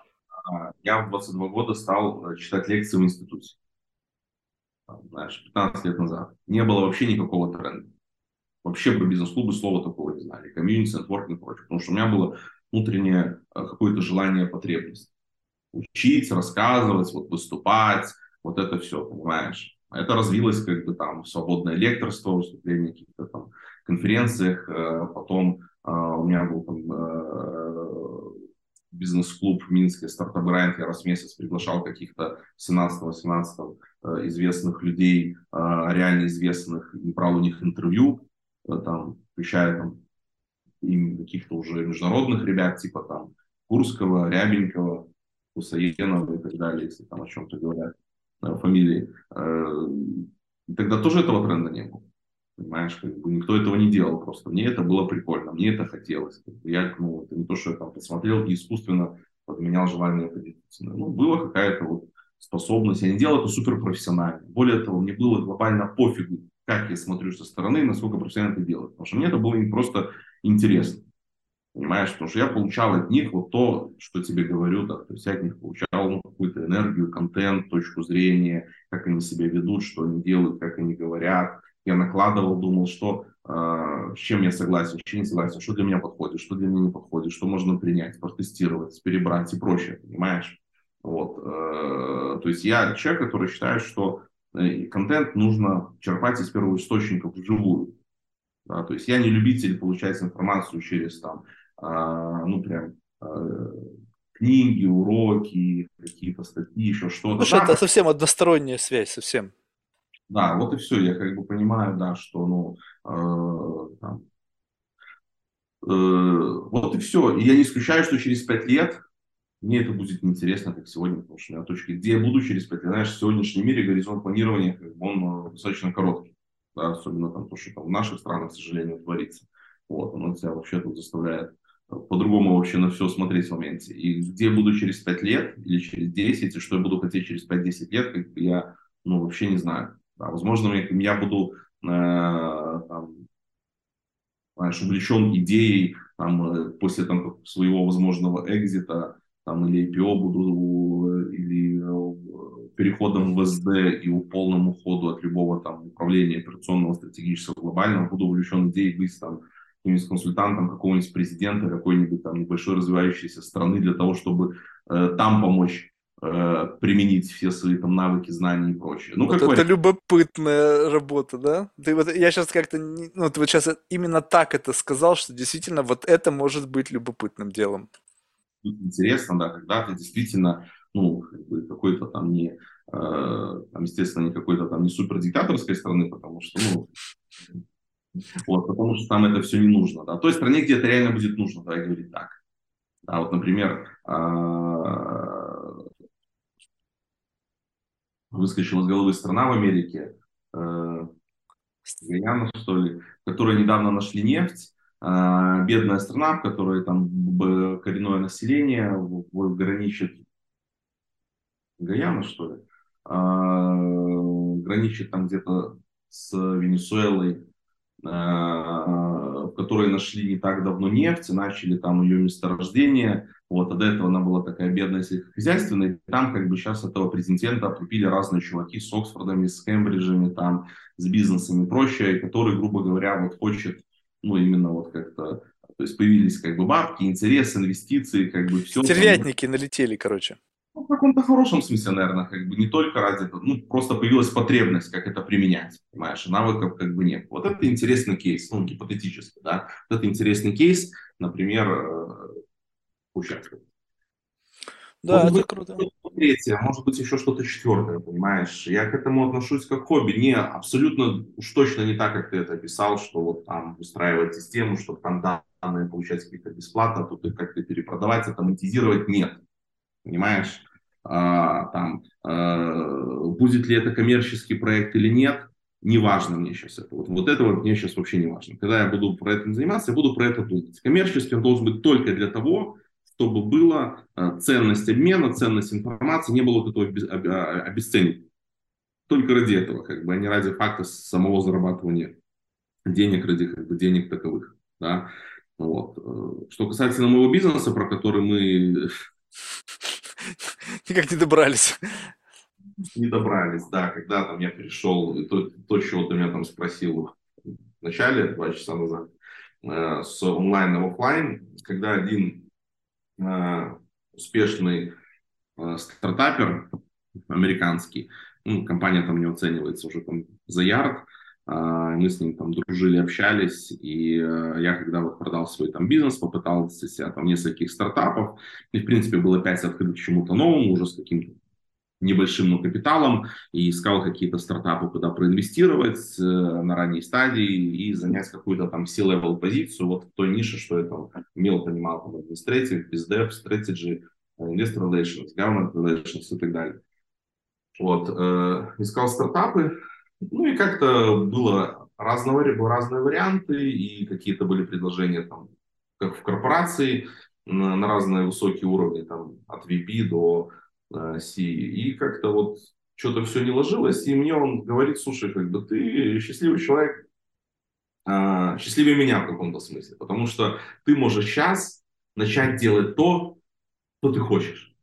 Я в 22 года стал э, читать лекции в институте. Знаешь, 15 лет назад. Не было вообще никакого тренда. Вообще про бизнес-клубы слова такого не знали. Комьюнити, нетворкинг и прочее. Потому что у меня было внутреннее э, какое-то желание, потребность. Учить, рассказывать, вот, выступать, вот это все, понимаешь. Это развилось как бы там свободное лекторство, выступление каких-то там конференциях. Э, потом у меня был там э, бизнес-клуб в Минске, стартап Грайнд, я раз в месяц приглашал каких-то 17-18 известных людей, реально известных, и брал у них интервью, там, включая там им каких-то уже международных ребят, типа там Курского, Рябенького, Кусаенова и так далее, если там о чем-то говорят фамилии. Тогда тоже этого тренда не было. Понимаешь, как бы никто этого не делал просто. Мне это было прикольно, мне это хотелось. Я, ну, это не то, что я там посмотрел и искусственно подменял желание это делать. Ну, была какая-то вот способность. Я не делал это супер профессионально. Более того, мне было глобально пофигу, как я смотрю со стороны, насколько профессионально это делать. Потому что мне это было не просто интересно. Понимаешь, потому что я получал от них вот то, что тебе говорю, да, то есть я от них получал ну, какую-то энергию, контент, точку зрения, как они себя ведут, что они делают, как они говорят, я накладывал, думал, что э, с чем я согласен, с чем не согласен, что для меня подходит, что для меня не подходит, что можно принять, протестировать, перебрать и прочее, понимаешь? Вот, э, то есть я человек, который считает, что э, контент нужно черпать из первого источника вживую. Да, то есть я не любитель получать информацию через там, э, ну прям э, книги, уроки, какие-то статьи, еще что-то. Слушай, да, это совсем односторонняя связь, совсем. Да, вот и все. Я как бы понимаю, да, что, ну, э, там, э, вот и все. И я не исключаю, что через пять лет мне это будет неинтересно, как сегодня, потому что меня точки, где я буду через пять лет. Знаешь, в сегодняшнем мире горизонт планирования, как бы, он э, достаточно короткий. Да, особенно там то, что там в наших странах, к сожалению, творится. Вот, оно тебя вообще тут заставляет э, по-другому вообще на все смотреть в моменте. И где я буду через 5 лет или через 10, и что я буду хотеть через 5-10 лет, как бы я ну, вообще не знаю. Да, возможно, я буду э, там, знаешь, увлечен идеей там, э, после там, своего возможного экзита там, или IPO буду, э, или переходом в СД и полному уходу от любого там управления операционного, стратегического, глобального, буду увлечен идеей быть там каким-нибудь консультантом какого-нибудь президента какой-нибудь там небольшой развивающейся страны для того, чтобы э, там помочь Э, применить все свои там навыки, знания и прочее. Ну, вот это вариант. любопытная работа, да? Ты вот, я сейчас как-то, ну, ты вот сейчас именно так это сказал, что действительно вот это может быть любопытным делом. Интересно, да, когда ты действительно, ну, какой-то там не, э, там, естественно, не какой-то там не супер диктаторской страны, потому что, ну, вот, потому что там это все не нужно, да. Той стране, где это реально будет нужно, давай говорить так. Да, вот, например, э, выскочила из головы страна в Америке, э, Гаяна, что ли, в которой недавно нашли нефть, э, бедная страна, в которой там коренное население граничит, Гаяна, что ли, э, граничит там где-то с Венесуэлой, э, в которой нашли не так давно нефть, начали там ее месторождение, вот, а до этого она была такая бедная сельскохозяйственная. Там как бы сейчас этого президента купили разные чуваки с Оксфордами, с Кембриджами, там, с бизнесами и прочее, который, грубо говоря, вот хочет, ну, именно вот как-то, то есть появились как бы бабки, интерес, инвестиции, как бы все. Стервятники налетели, короче. Ну, в каком-то хорошем смысле, наверное, как бы не только ради, ну, просто появилась потребность, как это применять, понимаешь, навыков как бы нет. Вот это интересный кейс, ну, гипотетически, да, вот это интересный кейс, например, э, участвовать. Да, может это быть, круто. Третье, может быть, еще что-то четвертое, понимаешь? Я к этому отношусь как хобби. Не, абсолютно, уж точно не так, как ты это описал, что вот там устраивать систему, чтобы там данные получать какие-то бесплатно, тут их как-то перепродавать, это монетизировать, нет. Понимаешь? А, там, а, будет ли это коммерческий проект или нет, не важно мне сейчас это. Вот, вот это вот мне сейчас вообще не важно. Когда я буду про это заниматься, я буду про это думать. Коммерческий он должен быть только для того, чтобы была э, ценность обмена, ценность информации, не было вот этого а, обесценивания. Только ради этого, как бы, а не ради факта самого зарабатывания денег, ради как бы, денег таковых. Да? Вот. Э, что касается моего бизнеса, про который мы... Никак не добрались. Не добрались, да. Когда там я перешел, то, то чего ты меня там спросил в начале, два часа назад, э, с онлайн в офлайн, когда один успешный э, стартапер американский. Ну, компания там не оценивается уже там за ярд, а, мы с ним там дружили, общались, и э, я когда вот продал свой там бизнес, попытался себя там нескольких стартапов, и в принципе был опять открыт чему-то новому, уже с каким-то небольшим но капиталом, и искал какие-то стартапы, куда проинвестировать э, на ранней стадии и занять какую-то там C-level позицию вот в той нише, что я там умел, понимал, там, administrative, BizDev, strategy, investor relations, government relations и так далее. Вот, э, искал стартапы, ну и как-то было разного, разные варианты, и какие-то были предложения там, как в корпорации, на, на разные высокие уровни, там, от VP до э, C. И как-то вот что-то все не ложилось, и мне он говорит, слушай, как бы ты счастливый человек, э, счастливее меня в каком-то смысле, потому что ты можешь сейчас начать делать то, что ты хочешь.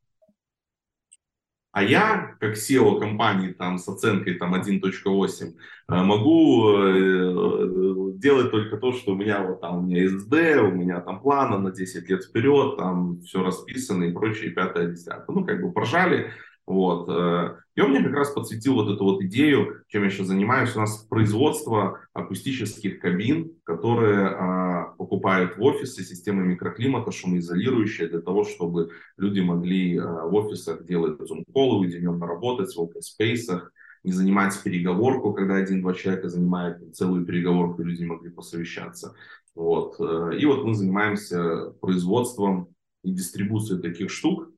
А я, как SEO компании там, с оценкой там, 1.8, э, могу э, делать только то, что у меня вот там у меня SD, у меня там планы на 10 лет вперед, там все расписано и прочее, пятое, десятое. Ну, как бы прожали, вот. Э, и он мне как раз подсветил вот эту вот идею, чем я сейчас занимаюсь. У нас производство акустических кабин, которые а, покупают в офисы системы микроклимата, шумоизолирующие, для того, чтобы люди могли а, в офисах делать зум-колы, уединенно работать в open space, не занимать переговорку, когда один-два человека занимают целую переговорку, и люди могли посовещаться. Вот. Э, и вот мы занимаемся производством и дистрибуцией таких штук,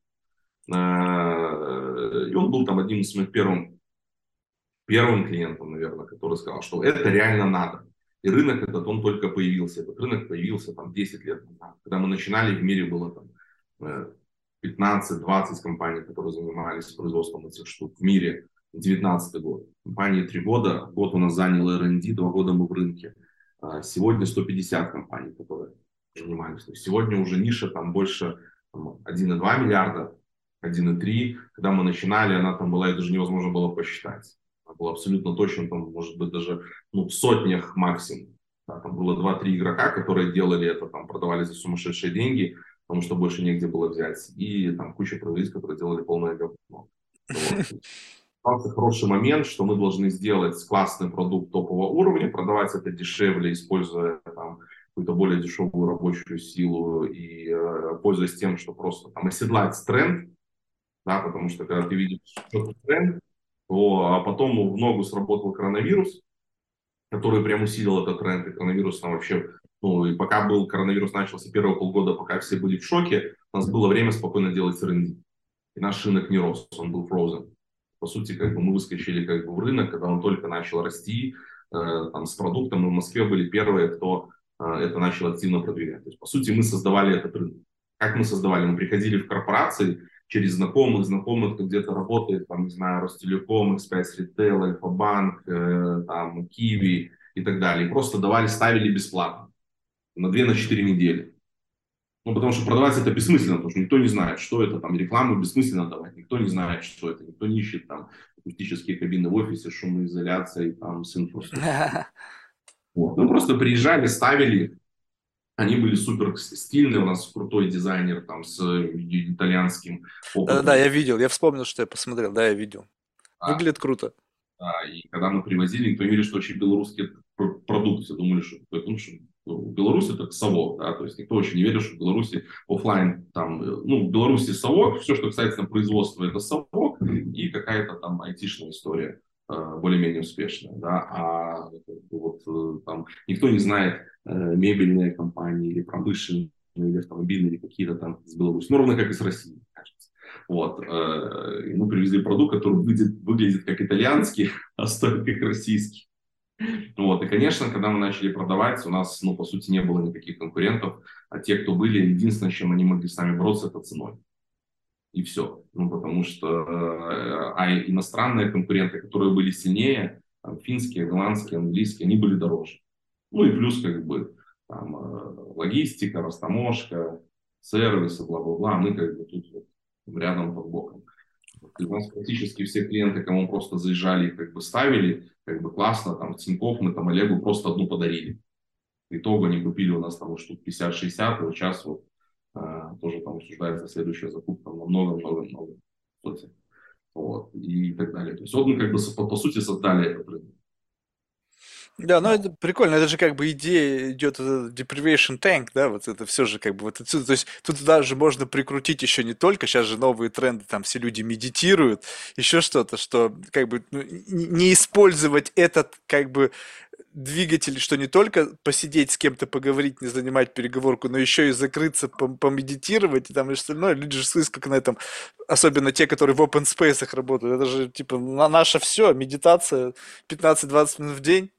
и он был там одним из моих первым, первым клиентом, наверное, который сказал, что это реально надо. И рынок этот, он только появился. Этот рынок появился там 10 лет назад. Когда мы начинали, в мире было там 15-20 э, компаний, которые занимались производством этих штук в мире. 19 год. Компании 3 года, год у нас занял R&D, 2 года мы в рынке. А сегодня 150 компаний, которые занимались. Сегодня уже ниша там больше 1,2 миллиарда 1,3. Когда мы начинали, она там была, и даже невозможно было посчитать. Она была абсолютно точно, там, может быть, даже ну, в сотнях максимум. Да, там было 2-3 игрока, которые делали это, там, продавали за сумасшедшие деньги, потому что больше негде было взять. И там куча производителей, которые делали полное говно. Вот. хороший момент, что мы должны сделать классный продукт топового уровня, продавать это дешевле, используя там, какую-то более дешевую рабочую силу и э, пользуясь тем, что просто там оседлать тренд, да, потому что когда ты видишь что-то тренд, то а потом в ногу сработал коронавирус, который прям усилил этот тренд, и коронавирус там вообще, ну, и пока был коронавирус начался первые полгода, пока все были в шоке, у нас было время спокойно делать рынки. И наш рынок не рос, он был frozen. По сути, как бы мы выскочили как бы в рынок, когда он только начал расти, э, там, с продуктом, мы в Москве были первые, кто э, это начал активно продвигать. То есть, по сути, мы создавали этот рынок. Как мы создавали? Мы приходили в корпорации, через знакомых, знакомых, кто где-то работает, там, не знаю, Ростелеком, X5 Retail, Альфа-банк, э, там, Киви и так далее. И просто давали, ставили бесплатно на 2-4 на недели. Ну, потому что продавать это бессмысленно, потому что никто не знает, что это, там, рекламу бессмысленно давать, никто не знает, что это, никто не ищет, там, акустические кабины в офисе, шумоизоляция, там, с инфраструктурой. Вот. Мы просто приезжали, ставили, они были супер стильные, у нас крутой дизайнер там с итальянским опытом. Да, да, я видел, я вспомнил, что я посмотрел, да, я видел. Да. Выглядит круто. Да, и когда мы привозили, никто не верил, что очень белорусский продукт, все думали, что, потому что в Беларуси это совок, да, то есть никто очень не верил, что в Беларуси офлайн там, ну, в Беларуси совок, все, что касается производства, это совок и какая-то там айтишная история э, более-менее успешная, да, а вот э, там никто не знает, Э, мебельные компании или промышленные, или автомобильные, или какие-то там с Беларуси. Ну, ровно как и с России, кажется. Вот. Э, и мы привезли продукт, который выглядит, выглядит как итальянский, а стоит как российский. Вот. И, конечно, когда мы начали продавать, у нас, ну, по сути, не было никаких конкурентов, а те, кто были, единственное, чем они могли с нами бороться, это ценой. И все. Ну, потому что э, а иностранные конкуренты, которые были сильнее, финские, голландские, английские, они были дороже. Ну и плюс как бы там, э, логистика, растаможка, сервисы, бла-бла-бла. Мы как бы тут вот рядом под боком. И у нас практически все клиенты, кому просто заезжали как бы ставили, как бы классно, там, Тинькофф, мы там Олегу просто одну подарили. Итого они купили у нас там штук 50-60, и вот сейчас вот тоже там обсуждается следующая закупка много-много-много. вот, и так далее. То есть вот мы как бы по, по сути создали этот рынок. Да, ну это прикольно, это же как бы идея идет deprivation tank, да, вот это все же как бы вот отсюда, то есть тут даже можно прикрутить еще не только, сейчас же новые тренды, там все люди медитируют, еще что-то, что как бы ну, не использовать этот как бы двигатель, что не только посидеть с кем-то, поговорить, не занимать переговорку, но еще и закрыться, помедитировать и там и остальное. Люди же слышат, как на этом, особенно те, которые в open space работают. Это же типа на наше все, медитация 15-20 минут в день.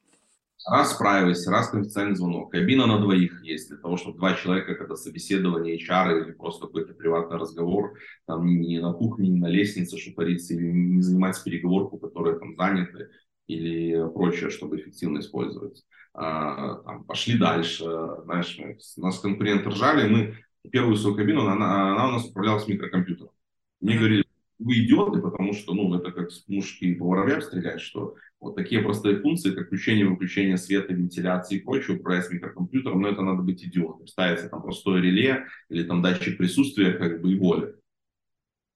Раз privacy, раз конфиденциальный звонок. Кабина на двоих есть для того, чтобы два человека, когда собеседование HR или просто какой-то приватный разговор, там не на кухне, не на лестнице шупариться или не занимать переговорку, которая там заняты или прочее, чтобы эффективно использовать. А, там, пошли дальше, знаешь, мы, нас конкуренты ржали, мы первую свою кабину, она, она у нас управлялась микрокомпьютером. Мне говорили, вы идиоты, потому что, ну, это как с по воробьям стрелять, что вот такие простые функции, как включение, выключение света, вентиляции и прочее, управлять микрокомпьютером, но это надо быть идиотом. Ставится там простое реле или там датчик присутствия, как бы и воли.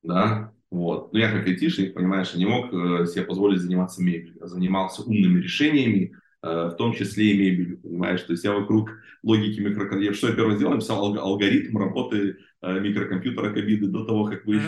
Да, вот. Но я как айтишник, понимаешь, не мог э, себе позволить заниматься мебелью. Я занимался умными решениями, э, в том числе и мебелью, понимаешь? То есть я вокруг логики микрокомпьютера... Что я первое сделал? Написал алгоритм работы э, микрокомпьютера Кабиды до того, как вы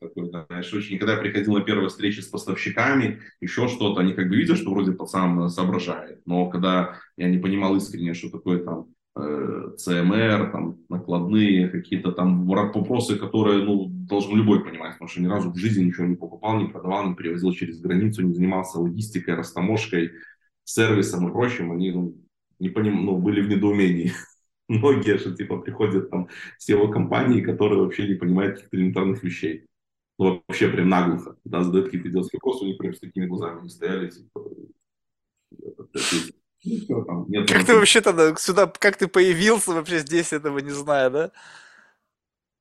такой, знаешь, очень, когда я приходил на первые встречи с поставщиками, еще что-то, они как бы видят, что вроде пацан соображает, но когда я не понимал искренне, что такое там CMR, там накладные, какие-то там вопросы, которые, ну, должен любой понимать, потому что ни разу в жизни ничего не покупал, не продавал, не перевозил через границу, не занимался логистикой, растаможкой, сервисом и прочим, они ну, не поним... ну, были в недоумении. Многие же типа приходят там с его компании, которые вообще не понимают каких-то элементарных вещей. Ну, вообще прям наглухо, да, задают какие-то идиотские вопросы, у них прям с такими глазами не стояли, типа, ну, как ты вообще тогда сюда, как ты появился вообще здесь, этого не знаю, да?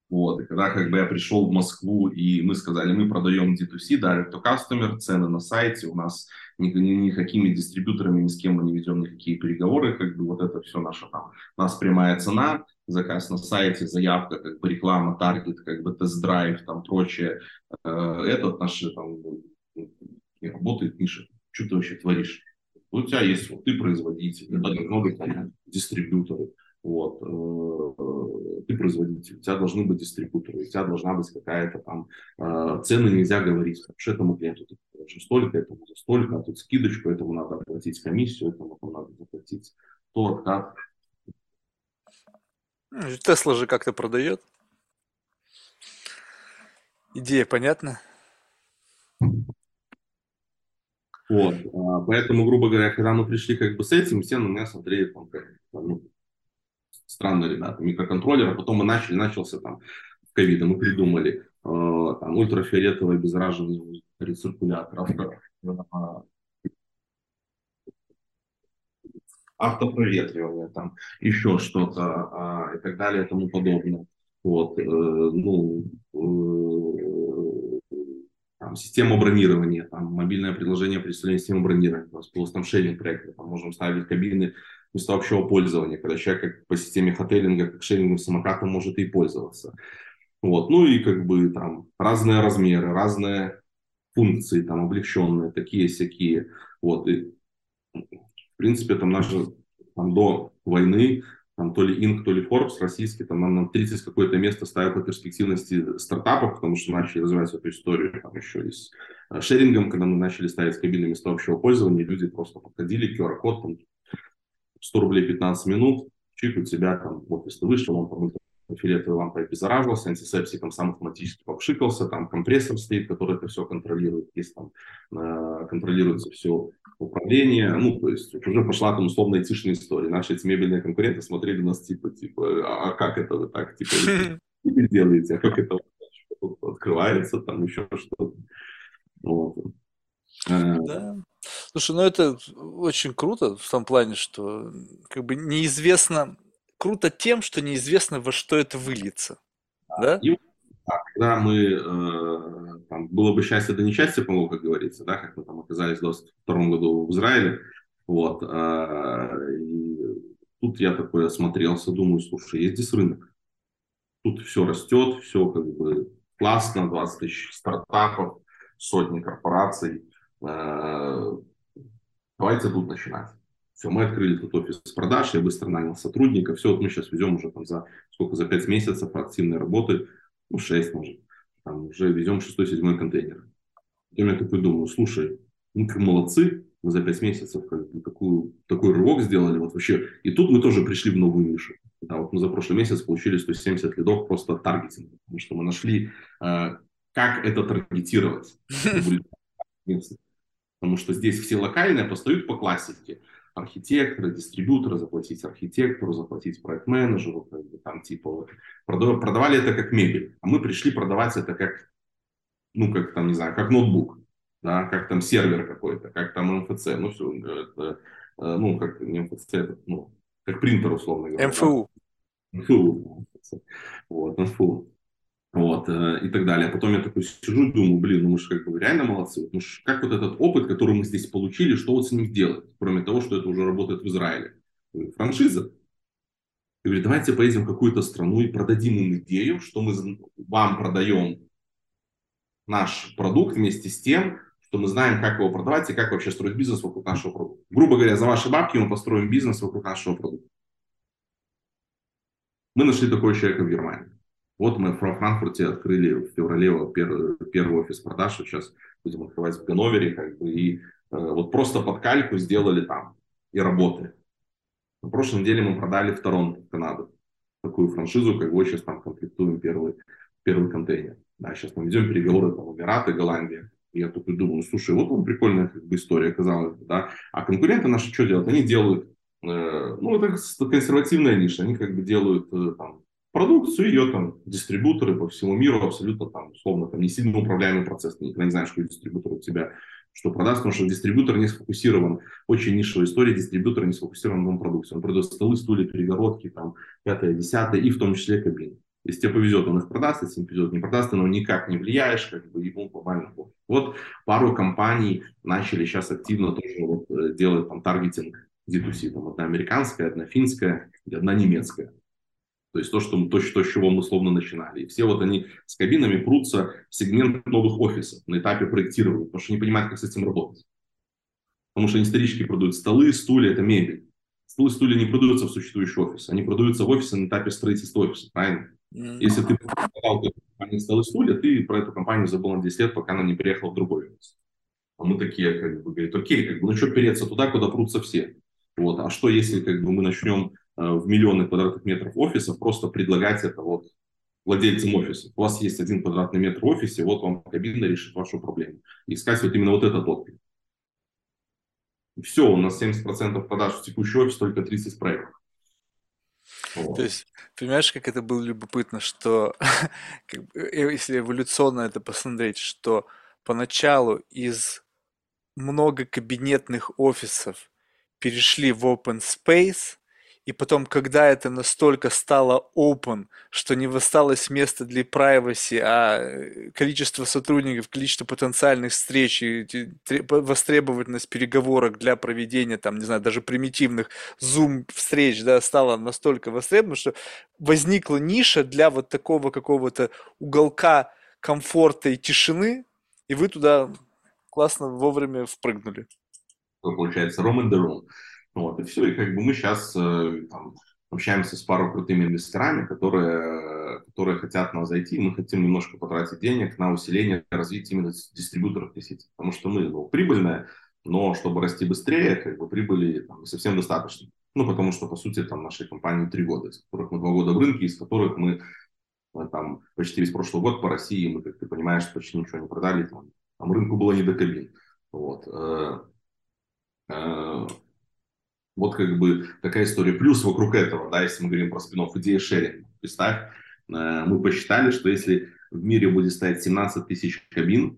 Вот, и когда как бы я пришел в Москву, и мы сказали, мы продаем D2C, direct to customer, цены на сайте, у нас ни, ни, никакими дистрибьюторами, ни с кем мы не ведем никакие переговоры, как бы вот это все наше там, у нас прямая цена, заказ на сайте, заявка, как бы реклама, таргет, как бы тест-драйв, там прочее, э, этот наши там не работает, Миша, что ты вообще творишь? У тебя есть, вот ты производитель, быть там, дистрибьюторы, вот, э, ты производитель, у тебя должны быть дистрибьюторы, у тебя должна быть какая-то там, э, цены нельзя говорить, что этому клиенту ты столько, этому за столько, а тут скидочку, этому надо оплатить комиссию, этому надо заплатить то, как. Тесла же как-то продает. Идея понятна? Вот, а, поэтому, грубо говоря, когда мы пришли как бы с этим, все на меня смотрели, там, как, ну, странно, ребята, микроконтроллер, а потом мы начали, начался там ковид, мы придумали э, там ультрафиолетовый обеззараженный рециркулятор, авто, автопроветривание, там еще что-то э, и так далее и тому подобное. Вот, э, ну, э, там, система бронирования, там, мобильное приложение представления системы бронирования, у нас там шеринг проект, там можем ставить кабины место общего пользования, когда человек как по системе хотелинга, как шерингом самокатом может и пользоваться. Вот. Ну и как бы там разные размеры, разные функции, там облегченные, такие всякие. Вот. И, в принципе, там наши там, до войны там, то ли Инк, то ли Forbes российский, там нам 30 какое-то место ставил по перспективности стартапов, потому что начали развивать эту историю там еще и с э, шерингом, когда мы начали ставить кабины места общего пользования, люди просто подходили, QR-код, там, 100 рублей 15 минут, чик у тебя там, если ты вышел, он помыл фиолетовой лампой обеззараживался, антисептиком сам автоматически попшикался, там компрессор стоит, который это все контролирует, есть там э, контролируется все управление, ну, то есть уже пошла там условно айтишная история. Наши эти мебельные конкуренты смотрели на нас типа, типа, а, а как это вы так, типа, вы делаете, а как это открывается, там еще что-то. Вот. Э, да. Слушай, ну это очень круто в том плане, что как бы неизвестно, круто тем, что неизвестно, во что это выльется. Да? И, а, когда мы, э, там, было бы счастье, да несчастье, по-моему, как говорится, да, как мы там оказались в 22 году в Израиле, вот, э, и тут я такой осмотрелся, думаю, слушай, есть здесь рынок, тут все растет, все как бы классно, 20 тысяч стартапов, сотни корпораций. Э, давайте тут начинать. Все, мы открыли тут офис продаж, я быстро нанял сотрудника. Все, вот мы сейчас везем уже там за сколько, за 5 месяцев активной работы, ну, 6 может, там уже везем 6-7 контейнер. Я такой думаю, слушай, ну, как молодцы, мы за 5 месяцев как бы, такую, такой рывок сделали. Вот вообще. И тут мы тоже пришли в новую нишу. Да, вот мы за прошлый месяц получили 170 лидов просто таргетинг, потому что мы нашли, э, как это таргетировать. Потому что здесь все локальные постают по классике. Архитекторы, дистрибьюторы, заплатить архитектору, заплатить проект-менеджеру, как бы, там типа продавали это как мебель, а мы пришли продавать это как, ну как там, не знаю, как ноутбук, да, как там сервер какой-то, как там МФЦ, ну все, это, э, ну как не МФЦ, ну как принтер условно говоря. МФУ. Да? МФУ. Вот, МФУ вот, э, и так далее. Потом я такой сижу, думаю, блин, ну мы же как бы реально молодцы. Ну как вот этот опыт, который мы здесь получили, что вот с ним делать, кроме того, что это уже работает в Израиле? Франшиза. Я говорю, давайте поедем в какую-то страну и продадим им идею, что мы вам продаем наш продукт вместе с тем, что мы знаем, как его продавать и как вообще строить бизнес вокруг нашего продукта. Грубо говоря, за ваши бабки мы построим бизнес вокруг нашего продукта. Мы нашли такого человека в Германии. Вот мы в Франкфурте открыли в феврале первый, первый офис продаж, сейчас будем открывать в Ганновере, как бы, и э, вот просто под кальку сделали там и работали. На прошлой неделе мы продали в Торонто, в Канаду, такую франшизу, как бы сейчас там комплектуем первый, первый контейнер. Да, сейчас мы ведем переговоры там, Эмираты, Голландия. И я тут думаю, слушай, вот вам прикольная как бы, история оказалась, да. А конкуренты наши что делают? Они делают, э, ну, это консервативная ниша, они как бы делают э, там продукцию, ее там дистрибуторы по всему миру абсолютно там, условно, там не сильно управляемый процесс. Ты никогда не знаешь, какой дистрибутор у тебя что продаст, потому что дистрибутор не сфокусирован. Очень нишевая история, дистрибутор не сфокусирован на продукции. Он продает столы, стулья, перегородки, там, пятое, десятое, и в том числе кабины. Если тебе повезет, он их продаст, если не повезет, не продаст, ты на никак не влияешь, как бы ему глобально Вот пару компаний начали сейчас активно тоже вот, э, делать там таргетинг D2C. Там одна американская, одна финская одна немецкая. То есть то, что, то, то, с чего мы словно начинали. И все вот они с кабинами прутся в сегмент новых офисов на этапе проектирования, потому что не понимают, как с этим работать. Потому что они исторически продают столы, стулья, это мебель. Столы, стулья не продаются в существующий офис, они продаются в офисе на этапе строительства офиса, правильно? Mm-hmm. Если ты продал компанию столы, стулья, ты про эту компанию забыл на 10 лет, пока она не переехала в другой офис. А мы такие, как бы, говорит, окей, как бы, ну что переться туда, куда прутся все. Вот. А что, если как бы, мы начнем в миллионы квадратных метров офисов, просто предлагать это вот владельцам офиса. У вас есть один квадратный метр в офисе, вот вам кабина решит вашу проблему. искать вот именно вот этот отклик. все, у нас 70% продаж в текущий офис, только 30 проектов. Вот. То есть, понимаешь, как это было любопытно, что э, если эволюционно это посмотреть, что поначалу из многокабинетных офисов перешли в open space, и потом, когда это настолько стало open, что не осталось места для privacy, а э, количество сотрудников, количество потенциальных встреч и востребованность переговорок для проведения, там, не знаю, даже примитивных Zoom встреч, да, стало настолько востребовано, что возникла ниша для вот такого какого-то уголка комфорта и тишины, и вы туда классно вовремя впрыгнули. Получается, room in the room. Вот, и все, и как бы мы сейчас э, там, общаемся с парой крутыми инвесторами, которые, которые хотят нас зайти, мы хотим немножко потратить денег на усиление, развитие именно дистрибьюторов сети, потому что мы ну, прибыльная, но чтобы расти быстрее, как бы прибыли там, не совсем достаточно. Ну, потому что, по сути, там нашей компании три года, из которых мы два года в рынке, из которых мы э, там почти весь прошлый год по России, мы, как ты понимаешь, почти ничего не продали, там, там рынку было не до кабин. Вот. Вот как бы такая история. Плюс вокруг этого, да, если мы говорим про спинов, идея шеринга. Представь, э, мы посчитали, что если в мире будет стоять 17 тысяч кабин,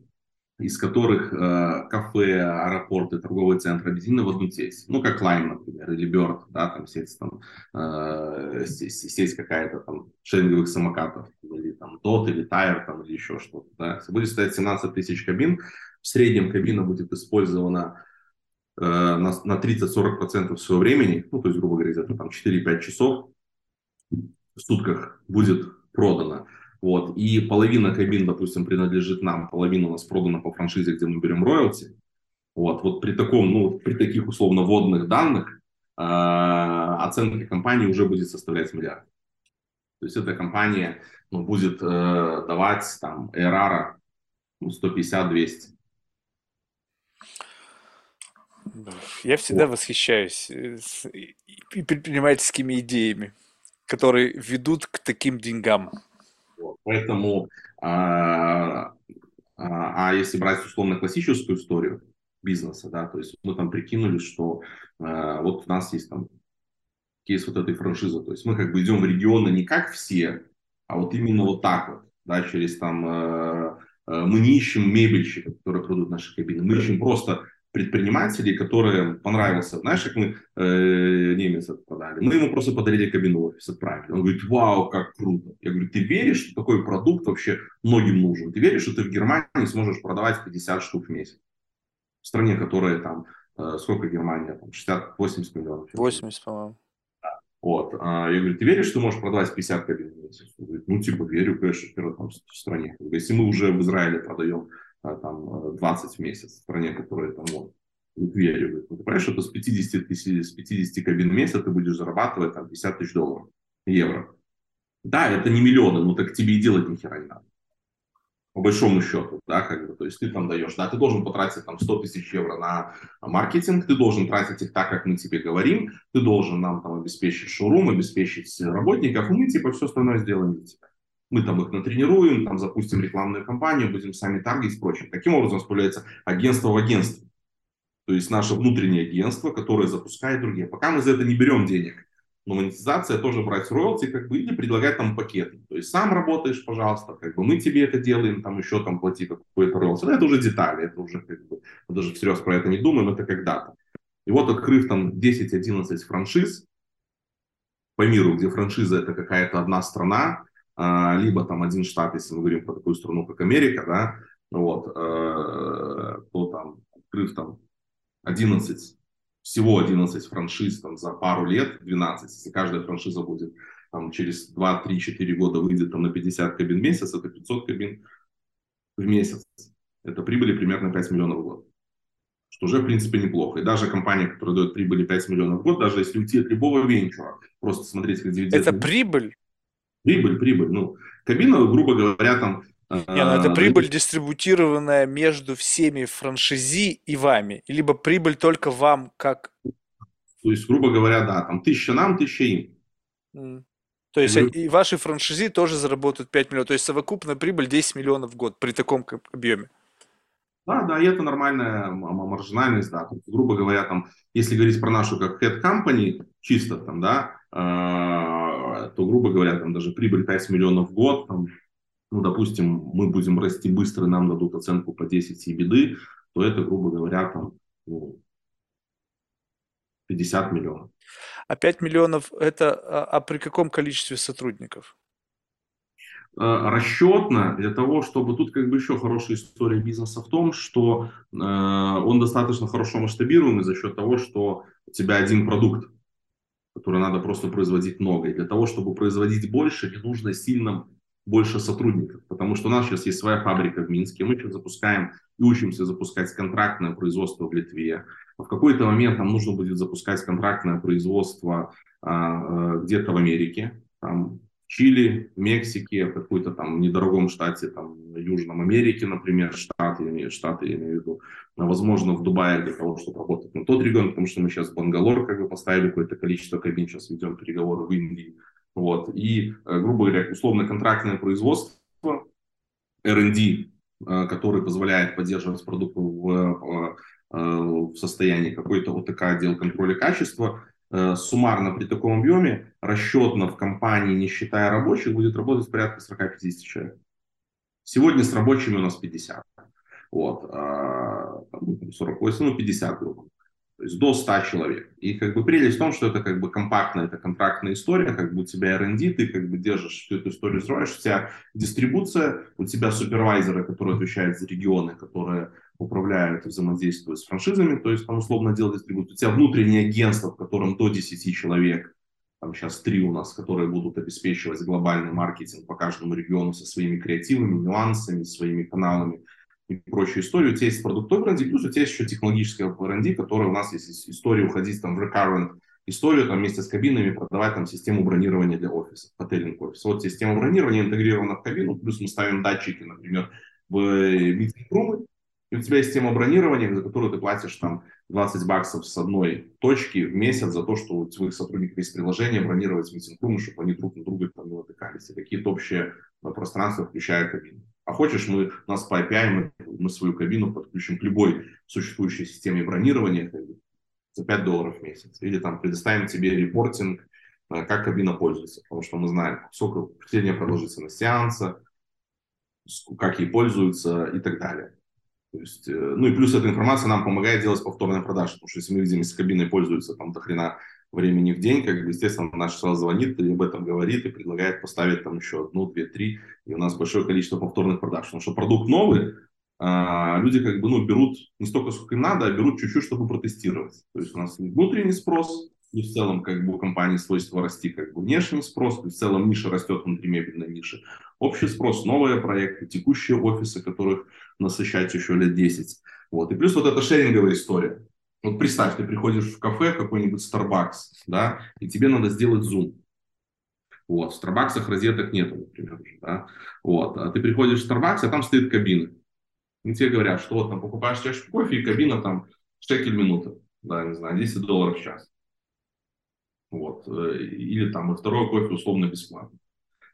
из которых э, кафе, аэропорты, торговые центры объединены в одну сеть. Ну, как Lime, например, или Bird, да, там сеть, там, э, сеть, какая-то там шеринговых самокатов, или там DOT, или Tire, там, или еще что-то. Да. Если будет стоять 17 тысяч кабин, в среднем кабина будет использована на, на 30-40% своего времени, ну, то есть, грубо говоря, где-то там 4-5 часов в сутках будет продано. Вот, и половина кабин, допустим, принадлежит нам, половина у нас продана по франшизе, где мы берем роялти. Вот, вот при таком, ну, при таких условно водных данных э, оценка компании уже будет составлять миллиард. То есть эта компания ну, будет э, давать там ARR ну, 150-200. Я всегда вот. восхищаюсь э, предпринимательскими идеями, которые ведут к таким деньгам. Вот. Поэтому, а, а, а если брать условно классическую историю бизнеса, да, то есть мы там прикинули, что а, вот у нас есть там кейс вот этой франшизы, то есть мы как бы идем в регионы не как все, а вот именно вот так вот, да, через там э, мы не ищем мебельщиков, которые продают наши кабины, мы ищем просто предпринимателей, которые понравился. Знаешь, как мы э, немец продали? Мы ему просто подарили кабину офис, отправили. Он говорит, вау, как круто. Я говорю, ты веришь, что такой продукт вообще многим нужен? Ты веришь, что ты в Германии сможешь продавать 50 штук в месяц? В стране, которая там, э, сколько Германия? Там 60-80 миллионов. 80, по-моему. Вот. А я говорю, ты веришь, что можешь продавать 50 кабин в месяц? Он говорит, ну, типа, верю, конечно, в в стране. Говорю, если мы уже в Израиле продаем там 20 в месяц в стране, которая там вот, верю. Ну, ты понимаешь, что с 50 тысяч, с 50 кабин в месяц ты будешь зарабатывать там 50 тысяч долларов, евро. Да, это не миллионы, но так тебе и делать ни хера не надо. По большому счету, да, как бы, то есть ты там даешь, да, ты должен потратить там 100 тысяч евро на маркетинг, ты должен тратить их так, как мы тебе говорим, ты должен нам там обеспечить шоурум, обеспечить работников, и мы типа все остальное сделаем для тебя. Мы там их натренируем, там запустим рекламную кампанию, будем сами таргетить и прочее. Таким образом появляется агентство в агентстве. То есть наше внутреннее агентство, которое запускает другие. Пока мы за это не берем денег. Но монетизация тоже брать роялти как бы или предлагать там пакеты. То есть сам работаешь, пожалуйста, как бы мы тебе это делаем, там еще там плати какой-то роялти. Но это уже детали, это уже как бы, мы даже всерьез про это не думаем, это когда-то. И вот открыв там 10-11 франшиз по миру, где франшиза это какая-то одна страна, либо там один штат, если мы говорим про такую страну, как Америка, да, вот, э, то там, открыв там 11, всего 11 франшиз там за пару лет, 12, если каждая франшиза будет там через 2, 3, 4 года выйдет там на 50 кабин в месяц, это 500 кабин в месяц. Это прибыли примерно 5 миллионов в год. Что уже, в принципе, неплохо. И даже компания, которая дает прибыли 5 миллионов в год, даже если уйти от любого венчура, просто смотреть, как дивиденды... Это прибыль? Прибыль, прибыль. Ну, кабина, грубо говоря, там... Не, ну это а, прибыль, дистрибутированная между всеми франшизи и вами. Либо прибыль только вам, как... То есть, грубо говоря, да, там тысяча нам, тысяча им. Mm. То есть mm. и ваши франшизи тоже заработают 5 миллионов. То есть совокупная прибыль 10 миллионов в год при таком объеме. Да, да, и это нормальная маржинальность, да. Грубо говоря, там, если говорить про нашу как head company, чисто там, да, э, то, грубо говоря, там даже прибыль 5 миллионов в год, там, ну, допустим, мы будем расти быстро, нам дадут оценку по 10 беды, то это, грубо говоря, там, ну, 50 миллионов. А 5 миллионов это а, а при каком количестве сотрудников? Э, расчетно для того, чтобы тут как бы еще хорошая история бизнеса в том, что э, он достаточно хорошо масштабируемый за счет того, что у тебя один продукт, который надо просто производить много. И для того, чтобы производить больше, не нужно сильно больше сотрудников, потому что у нас сейчас есть своя фабрика в Минске, мы сейчас запускаем и учимся запускать контрактное производство в Литве. В какой-то момент нам нужно будет запускать контрактное производство а, э, где-то в Америке, там, Чили, Мексике, какой-то там недорогом штате, там, Южном Америке, например, штат, я имею, штаты, я имею в виду, возможно, в Дубае для того, чтобы работать на тот регион, потому что мы сейчас в Бангалор как бы поставили какое-то количество кабин, сейчас ведем переговоры в Индии, вот, и, э, грубо говоря, условно-контрактное производство, R&D, э, который позволяет поддерживать продукт в, э, в состоянии какой-то ОТК, отдел контроля качества, суммарно при таком объеме расчетно в компании, не считая рабочих, будет работать порядка 40-50 человек. Сегодня с рабочими у нас 50. Вот, 48, ну 50 ну, грубо. То есть до 100 человек. И как бы прелесть в том, что это как бы компактная, это контрактная история, как бы у тебя R&D, ты как бы держишь всю эту историю, строишь, у тебя дистрибуция, у тебя супервайзеры, которые отвечают за регионы, которые управляют и взаимодействуют с франшизами, то есть там условно делать дистрибуцию. У тебя внутреннее агентство, в котором до 10 человек, там сейчас три у нас, которые будут обеспечивать глобальный маркетинг по каждому региону со своими креативами, нюансами, своими каналами и прочую историю. У тебя есть продуктовый брендинг, плюс у тебя есть еще технологическая брендинг, которая у нас есть история уходить там в recurrent историю там вместе с кабинами продавать там систему бронирования для офиса, отельных офис. Вот система бронирования интегрирована в кабину, плюс мы ставим датчики, например, в митинг-румы, и у тебя есть система бронирования, за которую ты платишь там 20 баксов с одной точки в месяц за то, что у твоих сотрудников есть приложение бронировать митинг-румы, чтобы они друг на друга там не натыкались. И какие-то общие э, пространства, включая кабину. А хочешь, мы, нас по API мы, мы свою кабину подключим к любой существующей системе бронирования за 5 долларов в месяц. Или там предоставим тебе репортинг, э, как кабина пользуется. Потому что мы знаем, сколько средняя продолжительность сеанса, как ей пользуются и так далее. То есть, э, ну и плюс эта информация нам помогает делать повторные продажи, потому что если мы видим, если кабиной пользуются там до хрена времени в день, как бы, естественно, наш сразу звонит и об этом говорит и предлагает поставить там еще одну, две, три, и у нас большое количество повторных продаж. Потому что продукт новый, а, люди как бы, ну, берут не столько, сколько им надо, а берут чуть-чуть, чтобы протестировать. То есть у нас внутренний спрос, и в целом как бы у компании свойство расти как бы внешний спрос, и в целом ниша растет внутри мебельной ниши. Общий спрос, новые проекты, текущие офисы, которых насыщать еще лет 10. Вот. И плюс вот эта шеринговая история. Вот представь, ты приходишь в кафе, какой-нибудь Starbucks, да, и тебе надо сделать зум. Вот, в Starbucks розеток нету, например, да. Вот, а ты приходишь в Starbucks, а там стоит кабина. И тебе говорят, что вот там покупаешь чашку кофе, и кабина там шекель минута, да, не знаю, 10 долларов в час. Вот, э, или там и второй кофе условно бесплатно.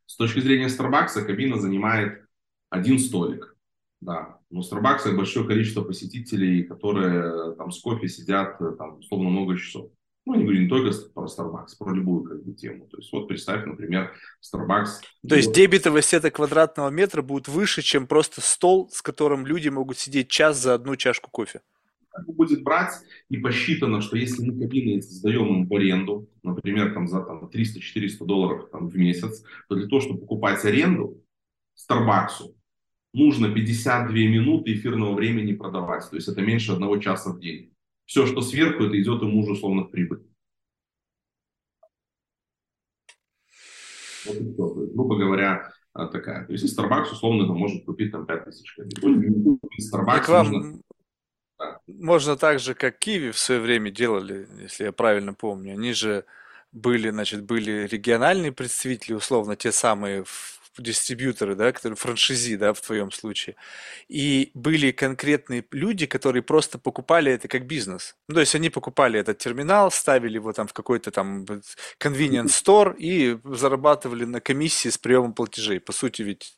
С точки зрения Starbucks кабина занимает один столик. Да, но в Starbucks большое количество посетителей, которые там с кофе сидят э, там условно много часов. Ну, не говорю не только про Starbucks, про любую как бы, тему. То есть вот представь, например, Starbucks... То есть дебетовая сета квадратного метра будет выше, чем просто стол, с которым люди могут сидеть час за одну чашку кофе? Будет брать и посчитано, что если мы кабины сдаем им в аренду, например, там, за там, 300-400 долларов там, в месяц, то для того, чтобы покупать аренду Starbucks, нужно 52 минуты эфирного времени продавать. То есть это меньше одного часа в день. Все, что сверху, это идет ему уже условно в прибыль. Вот и все. есть, грубо говоря, а, такая. То есть Starbucks условно там, может купить там 5000 кабин. Starbucks вам нужно... можно так же, как Киви в свое время делали, если я правильно помню. Они же были, значит, были региональные представители, условно, те самые дистрибьюторы, да, которые франшизи, да, в твоем случае. И были конкретные люди, которые просто покупали это как бизнес. Ну, то есть они покупали этот терминал, ставили его там в какой-то там convenience store и зарабатывали на комиссии с приемом платежей. По сути ведь...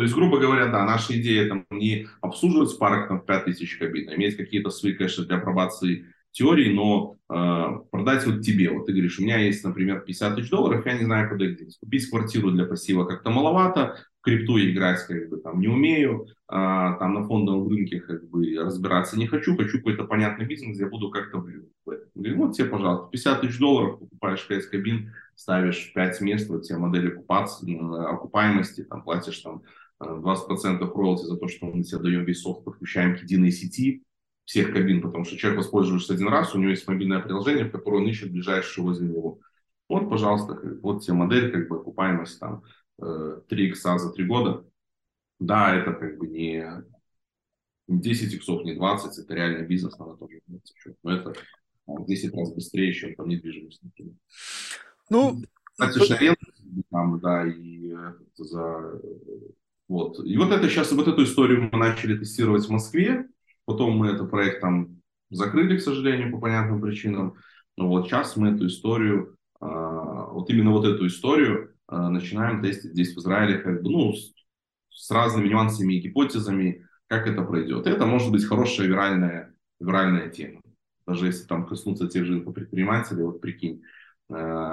То есть, грубо говоря, да, наша идея там не обслуживать парк там 5000 кабин, а иметь какие-то свои, конечно, для апробации теории, но э, продать вот тебе. Вот ты говоришь, у меня есть, например, 50 тысяч долларов, я не знаю, куда их деть. Купить квартиру для пассива как-то маловато, в крипту играть как бы там не умею, а, там на фондовом рынке как бы разбираться не хочу, хочу какой-то понятный бизнес, я буду как-то в Говорю, вот тебе, пожалуйста, 50 тысяч долларов, покупаешь 5 кабин, ставишь 5 мест, вот тебе модель оккупации, окупаемости, там платишь там 20% роялти за то, что мы тебе даем весь софт, подключаем к единой сети, всех кабин, потому что человек воспользуешься один раз, у него есть мобильное приложение, в которое он ищет ближайшее возле него. Вот, пожалуйста, вот тебе модель, как бы окупаемость там 3 э, икса за 3 года. Да, это как бы не, не 10 иксов, не 20, это реальный бизнес, надо тоже иметь Но это в 10 раз быстрее, чем там недвижимость, например. Ну, Кстати, аренду, там, да, и за вот. И вот это сейчас, вот эту историю мы начали тестировать в Москве. Потом мы этот проект там закрыли, к сожалению, по понятным причинам. Но вот сейчас мы эту историю, а, вот именно вот эту историю а, начинаем тестить здесь в Израиле, как бы, ну, с, с разными нюансами и гипотезами, как это пройдет. Это может быть хорошая виральная, виральная тема. Даже если там коснуться тех же предпринимателей, вот прикинь,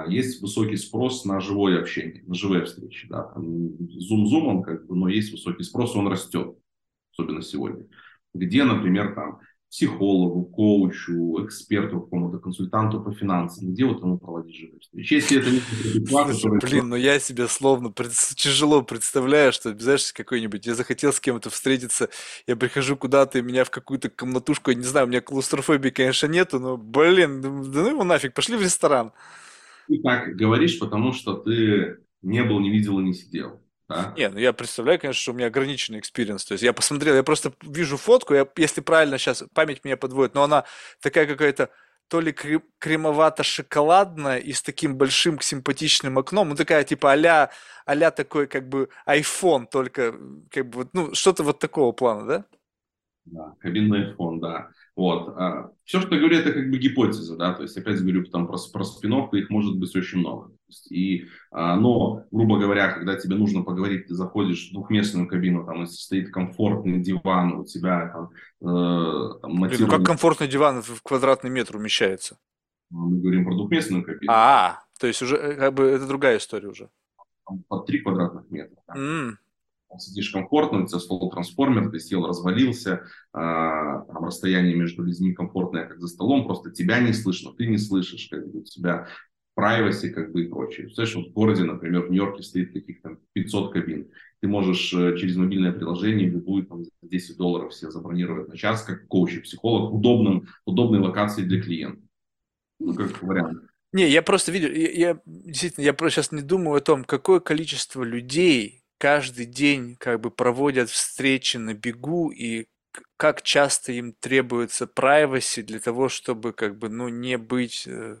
есть высокий спрос на живое общение, на живые встречи. Да. Зум-зумом, как бы, но есть высокий спрос, он растет, особенно сегодня где, например, там, психологу, коучу, эксперту, какому-то консультанту по финансам, где вот ему проводить живые встречи. Если это не Слушай, блин, ну я себе словно пред... тяжело представляю, что, знаешь, какой-нибудь, я захотел с кем-то встретиться, я прихожу куда-то, и меня в какую-то комнатушку, я не знаю, у меня клаустрофобии, конечно, нету, но, блин, да ну его нафиг, пошли в ресторан. Ты так говоришь, потому что ты не был, не видел и не сидел. Да? Не, ну я представляю, конечно, что у меня ограниченный experience. То есть я посмотрел, я просто вижу фотку, я, если правильно сейчас память меня подводит, но она такая какая-то то ли кремовато-шоколадная и с таким большим симпатичным окном, ну такая типа а-ля, а такой как бы iPhone, только как бы, ну что-то вот такого плана, да? Да, кабинный iPhone, да. Вот. А, все, что я говорю, это как бы гипотеза, да, то есть опять говорю там про, про спин их может быть очень много. И, а, но, грубо говоря, когда тебе нужно поговорить, ты заходишь в двухместную кабину, там, если стоит комфортный диван, у тебя там, э, там Блин, ну как комфортный диван в квадратный метр умещается? Мы говорим про двухместную кабину. А, то есть уже э, как бы это другая история уже. Под три квадратных метра. Да. Mm сидишь комфортно, у тебя стол трансформер, ты сел, развалился, э, там расстояние между людьми комфортное, как за столом, просто тебя не слышно, ты не слышишь, как бы у тебя privacy, как бы и прочее. Представляешь, вот в городе, например, в Нью-Йорке стоит каких-то 500 кабин, ты можешь э, через мобильное приложение любую там за 10 долларов себе забронировать на час, как коуч и психолог, в удобном, удобной локации для клиента. Ну, как вариант. Не, я просто видел, я, я действительно, я просто сейчас не думаю о том, какое количество людей каждый день как бы проводят встречи на бегу и как часто им требуется privacy для того, чтобы как бы, ну, не быть э,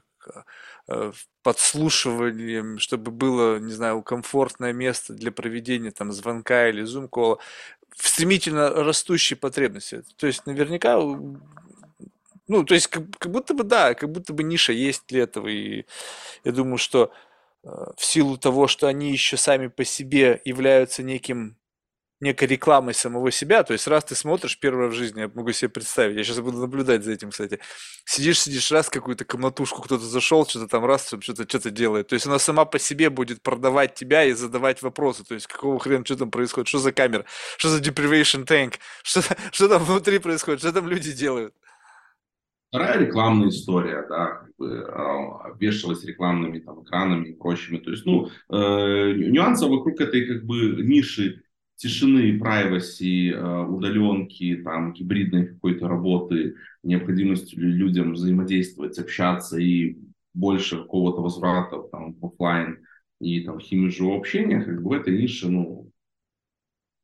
э, подслушиванием, чтобы было, не знаю, комфортное место для проведения там звонка или зум-кола, в стремительно растущей потребности. То есть наверняка, ну, то есть как, как будто бы, да, как будто бы ниша есть для этого, и я думаю, что в силу того, что они еще сами по себе являются неким некой рекламой самого себя. То есть, раз ты смотришь первое в жизни, я могу себе представить, я сейчас буду наблюдать за этим, кстати. Сидишь, сидишь, раз какую-то комнатушку кто-то зашел, что-то там раз, что-то что-то делает. То есть, она сама по себе будет продавать тебя и задавать вопросы. То есть, какого хрена, что там происходит, что за камера, что за deprivation tank, что, что там внутри происходит, что там люди делают. Вторая рекламная история, да, как бы, э, вешалась рекламными там, экранами и прочими. То есть, ну, э, нюансов вокруг этой как бы ниши тишины, privacy, э, удаленки, там, гибридной какой-то работы, необходимости людям взаимодействовать, общаться и больше какого-то возврата там, в офлайн и там химию общения, как бы в этой нише, ну,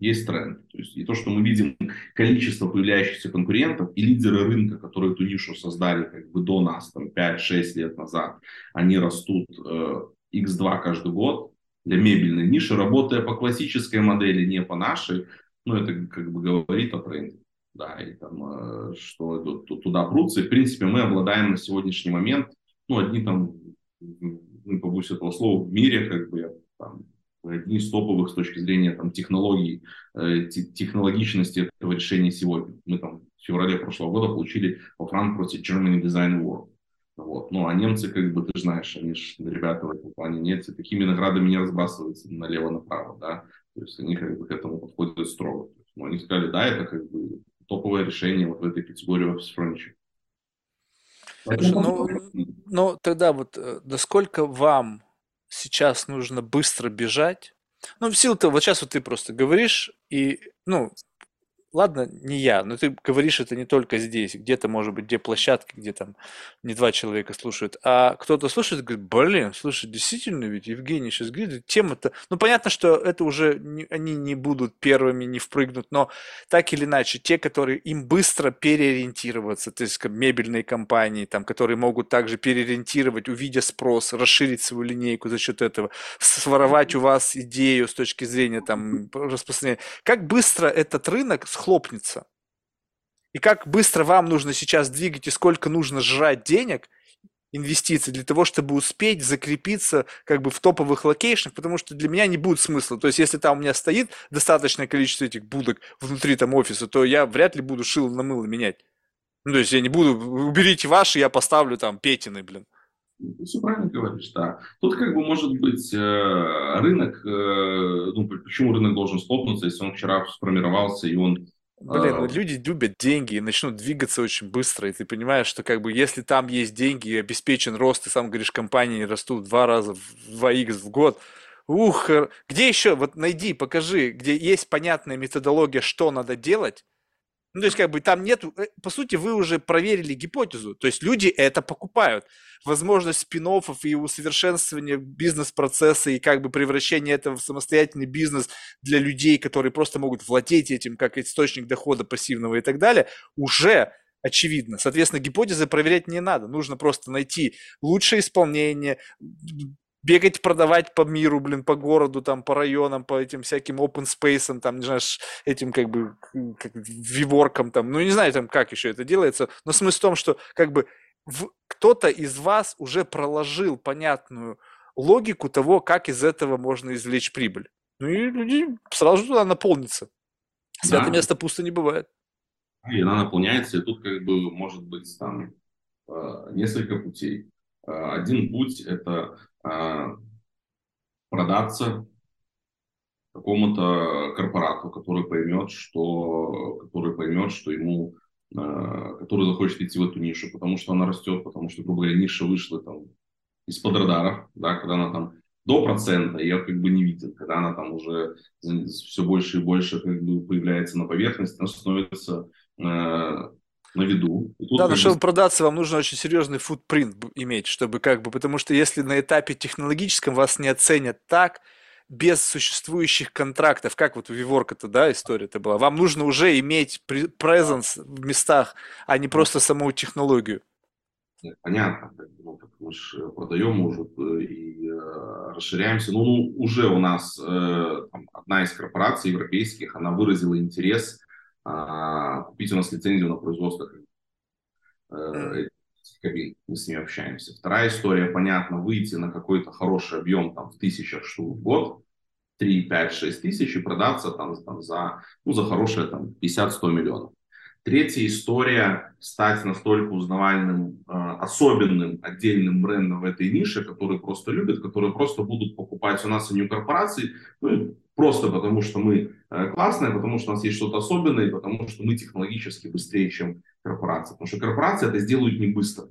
есть тренд. То есть и то, что мы видим количество появляющихся конкурентов и лидеры рынка, которые эту нишу создали как бы до нас, там 5-6 лет назад, они растут э, x2 каждый год для мебельной ниши, работая по классической модели, не по нашей, ну это как бы говорит о тренде. Да, и там, э, что туда прутся. И, в принципе, мы обладаем на сегодняшний момент, ну, одни там, не побоюсь этого слова, в мире, как бы, там, одни из топовых с точки зрения там, технологий, э, технологичности этого решения сегодня. Мы там в феврале прошлого года получили во Франкфурте Germany Design Award. Вот. Ну, а немцы, как бы, ты знаешь, они же ребята в этом плане нет, такими наградами не разбрасываются налево-направо, да, то есть они как бы к этому подходят строго. Ну, они сказали, да, это как бы топовое решение вот в этой категории Office Furniture. Слушай, ну, ну, тогда вот, э, насколько вам сейчас нужно быстро бежать. Ну, в силу того, вот сейчас вот ты просто говоришь, и, ну, ладно, не я, но ты говоришь это не только здесь, где-то, может быть, где площадки, где там не два человека слушают, а кто-то слушает и говорит, блин, слушай, действительно, ведь Евгений сейчас говорит, тема-то... Ну, понятно, что это уже не, они не будут первыми, не впрыгнут, но так или иначе, те, которые им быстро переориентироваться, то есть как мебельные компании, там, которые могут также переориентировать, увидя спрос, расширить свою линейку за счет этого, своровать у вас идею с точки зрения там распространения. Как быстро этот рынок схлопнется. И как быстро вам нужно сейчас двигать и сколько нужно жрать денег, инвестиций для того, чтобы успеть закрепиться как бы в топовых location ах, потому что для меня не будет смысла. То есть, если там у меня стоит достаточное количество этих будок внутри там офиса, то я вряд ли буду шило на мыло менять. Ну, то есть, я не буду, уберите ваши, я поставлю там Петины, блин. Ты все правильно говоришь, да. Тут как бы может быть э, рынок, э, ну почему рынок должен схлопнуться, если он вчера сформировался и он Блин, ну люди любят деньги и начнут двигаться очень быстро, и ты понимаешь, что как бы если там есть деньги и обеспечен рост, ты сам говоришь, компании растут два раза, в 2х в год, ух, где еще, вот найди, покажи, где есть понятная методология, что надо делать, Ну, то есть, как бы там нету, э, по сути, вы уже проверили гипотезу, то есть люди это покупают. Возможность спин и усовершенствования бизнес-процесса и как бы превращение этого в самостоятельный бизнес для людей, которые просто могут владеть этим как источник дохода пассивного и так далее, уже очевидно. Соответственно, гипотезы проверять не надо. Нужно просто найти лучшее исполнение, бегать, продавать по миру, блин, по городу, там, по районам, по этим всяким open space, там, не знаю, этим, как бы, как, виворкам, там, ну, не знаю, там, как еще это делается, но смысл в том, что, как бы, кто-то из вас уже проложил понятную логику того, как из этого можно извлечь прибыль. Ну, и люди сразу же туда наполнятся. Святое да. место пусто не бывает. И она наполняется, и тут, как бы, может быть, там, э, несколько путей. Э, один путь – это продаться какому-то корпорату, который поймет, что, который поймет, что ему, а, который захочет идти в эту нишу, потому что она растет, потому что, грубо говоря, ниша вышла там из-под радаров, да, когда она там до процента ее как бы не видит, когда она там уже все больше и больше как бы появляется на поверхности, она становится э, на виду. да, но чтобы бы... продаться, вам нужно очень серьезный футпринт иметь, чтобы как бы, потому что если на этапе технологическом вас не оценят так, без существующих контрактов, как вот у Виворка-то, да, история-то была, вам нужно уже иметь презенс в местах, а не просто саму технологию. Понятно, ну, мы же продаем уже э, и э, расширяемся. Ну, ну, уже у нас э, там, одна из корпораций европейских, она выразила интерес а, купить у нас лицензию на производство э, кабин. Мы с ними общаемся. Вторая история, понятно, выйти на какой-то хороший объем там, в тысячах штук в год, 3, 5, 6 тысяч и продаться там, там за, ну, за хорошие там, 50-100 миллионов. Третья история – стать настолько узнаваемым, э, особенным, отдельным брендом в этой нише, который просто любят, которые просто будут покупать у нас у нее корпорации, ну, просто потому что мы э, классные, потому что у нас есть что-то особенное, потому что мы технологически быстрее, чем корпорация. Потому что корпорации это сделают не быстро,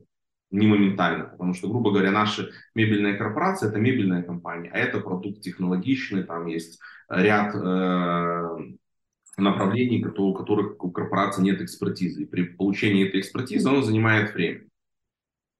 не моментально, потому что, грубо говоря, наша мебельная корпорация – это мебельная компания, а это продукт технологичный, там есть ряд э, направлений, у которых у корпорации нет экспертизы. И при получении этой экспертизы оно занимает время.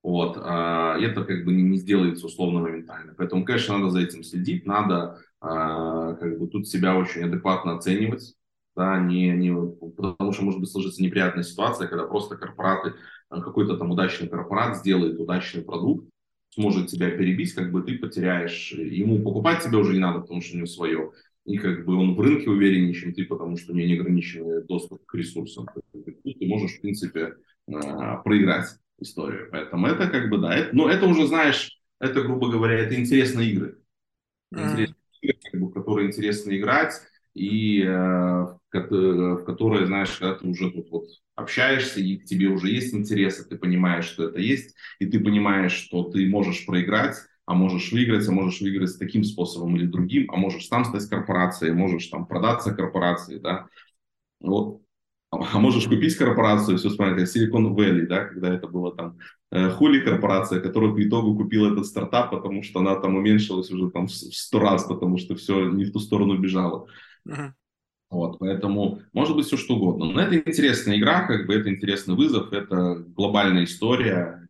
Вот. А это как бы не сделается условно моментально. Поэтому, конечно, надо за этим следить, надо а, как бы тут себя очень адекватно оценивать. Да, не, не, потому что может быть сложиться неприятная ситуация, когда просто корпораты, а, какой-то там удачный корпорат сделает удачный продукт, сможет тебя перебить, как бы ты потеряешь. Ему покупать тебя уже не надо, потому что у него свое и как бы он в рынке увереннее, чем ты, потому что у него неограниченный доступ к ресурсам. Тут ты можешь, в принципе, а, проиграть историю. Поэтому это как бы, да, это, но это уже, знаешь, это, грубо говоря, это интересные игры. Интересные как бы, которые интересно играть, и э, в которые, знаешь, когда ты уже тут вот общаешься, и к тебе уже есть интерес, и ты понимаешь, что это есть, и ты понимаешь, что ты можешь проиграть, а можешь выиграть, а можешь выиграть таким способом или другим, а можешь сам стать корпорацией, можешь там продаться корпорации, да, вот. А можешь купить корпорацию, все смотрите, Silicon Valley, да, когда это было там э, Хули корпорация, которая по итогу купила этот стартап, потому что она там уменьшилась уже там в сто раз, потому что все не в ту сторону бежало. Uh-huh. Вот, поэтому может быть все что угодно. Но это интересная игра, как бы это интересный вызов, это глобальная история,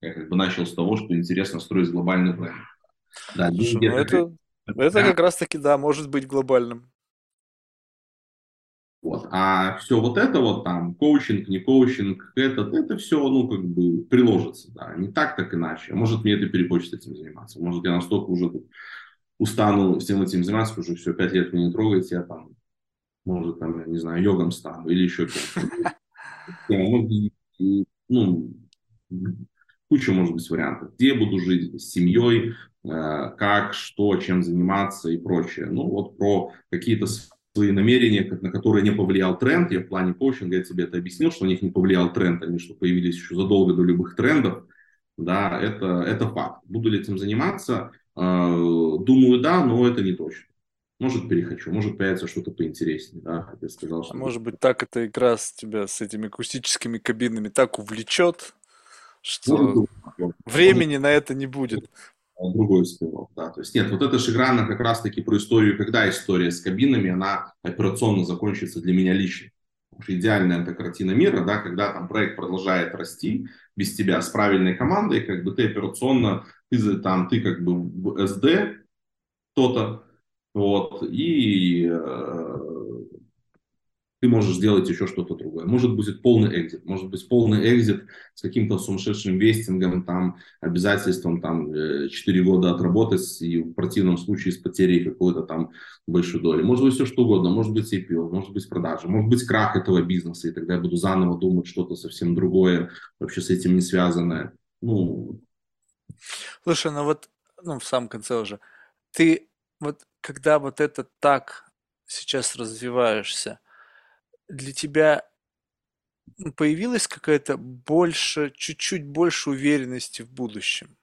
я как бы начал с того, что интересно строить глобальный бренд. Да, Слушай, ну это, это как раз-таки, да, может быть глобальным. Вот. А все вот это вот там, коучинг, не коучинг, это, это все, ну, как бы приложится, да, не так, так иначе. Может, мне это перехочется этим заниматься. Может, я настолько уже тут устану всем этим заниматься, уже все, пять лет меня не трогать, я там, может, там, я не знаю, йогом стану или еще кем-то. Ну, куча, может быть, вариантов. Где буду жить, с семьей, э, как, что, чем заниматься и прочее. Ну, вот про какие-то свои намерения, на которые не повлиял тренд. Я в плане коучинга я тебе это объяснил, что на них не повлиял тренд, они что появились еще задолго до любых трендов. Да, это, это факт. Буду ли этим заниматься? Э, думаю, да, но это не точно. Может, перехочу, может, появится что-то поинтереснее, да, как я сказал. Что а может быть, так эта игра с тебя с этими акустическими кабинами так увлечет, что времени на это не будет. Другой спин да. То есть нет, вот эта же игра, она как раз-таки про историю, когда история с кабинами, она операционно закончится для меня лично. Идеальная эта картина мира, да, когда там проект продолжает расти без тебя с правильной командой, как бы ты операционно, ты, там, ты как бы в SD, кто-то, вот, и э, ты можешь сделать еще что-то другое. Может быть полный экзит, может быть полный экзит с каким-то сумасшедшим вестингом, там, обязательством там 4 э, года отработать и в противном случае с потерей какой-то там большой доли. Может быть все что угодно, может быть IPO, может быть продажа, может быть крах этого бизнеса, и тогда я буду заново думать что-то совсем другое, вообще с этим не связанное. Ну... Слушай, ну вот, ну в самом конце уже, ты вот когда вот это так сейчас развиваешься, для тебя появилась какая-то больше, чуть-чуть больше уверенности в будущем?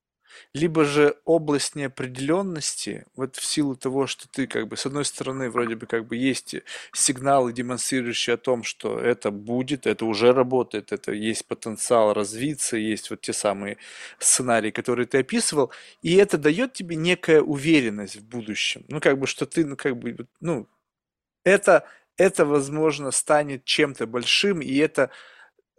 Либо же область неопределенности, вот в силу того, что ты как бы с одной стороны вроде бы как бы есть сигналы, демонстрирующие о том, что это будет, это уже работает, это есть потенциал развиться, есть вот те самые сценарии, которые ты описывал, и это дает тебе некая уверенность в будущем. Ну как бы что ты, ну как бы, ну это это, возможно, станет чем-то большим, и это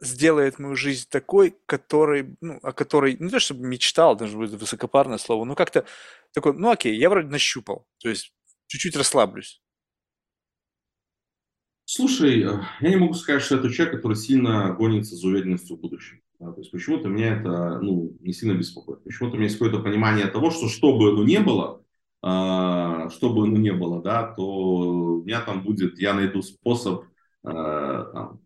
сделает мою жизнь такой, который, ну, о которой, не то чтобы мечтал, даже будет высокопарное слово, но как-то такой, ну окей, я вроде нащупал, то есть чуть-чуть расслаблюсь. Слушай, э, я не могу сказать, что это человек, который сильно гонится за уверенностью в будущем. Да, то есть почему-то меня это ну, не сильно беспокоит. Почему-то у меня есть какое-то понимание того, что что бы оно ни было, что бы оно ни было, да, то у меня там будет, я найду способ а, там,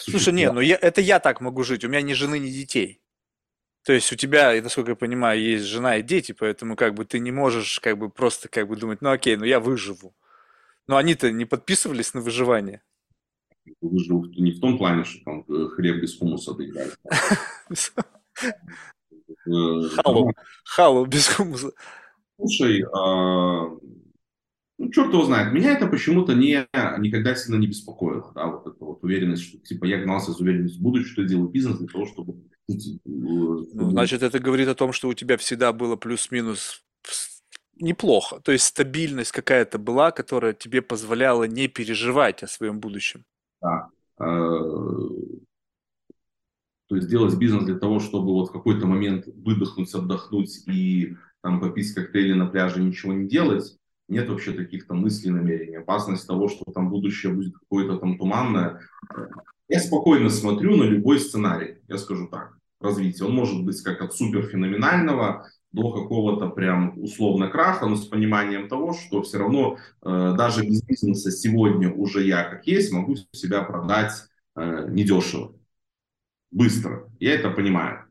Слушай, не, ну я, это я так могу жить, у меня ни жены, ни детей. То есть у тебя, насколько я понимаю, есть жена и дети, поэтому как бы ты не можешь как бы просто как бы думать, ну окей, ну я выживу. Но они-то не подписывались на выживание. Выживу не в том плане, что там э, хлеб без хумуса доедают. Халу, халу без хумуса. Слушай, а, ну, черт его знает, меня это почему-то не, никогда сильно не беспокоило, да, вот эта вот уверенность, что, типа, я гнался за уверенностью в будущем, что я делаю бизнес для того, чтобы... Типа, ну, значит, это говорит о том, что у тебя всегда было плюс-минус неплохо, то есть стабильность какая-то была, которая тебе позволяла не переживать о своем будущем. Да. А, то есть делать бизнес для того, чтобы вот в какой-то момент выдохнуть, отдохнуть и там попить коктейли на пляже, ничего не делать, нет вообще таких там мыслей, намерений. Опасность того, что там будущее будет какое-то там туманное. Я спокойно смотрю на любой сценарий, я скажу так, развитие. Он может быть как от суперфеноменального до какого-то прям условно краха, но с пониманием того, что все равно э, даже без бизнеса сегодня уже я как есть могу себя продать э, недешево, быстро. Я это понимаю.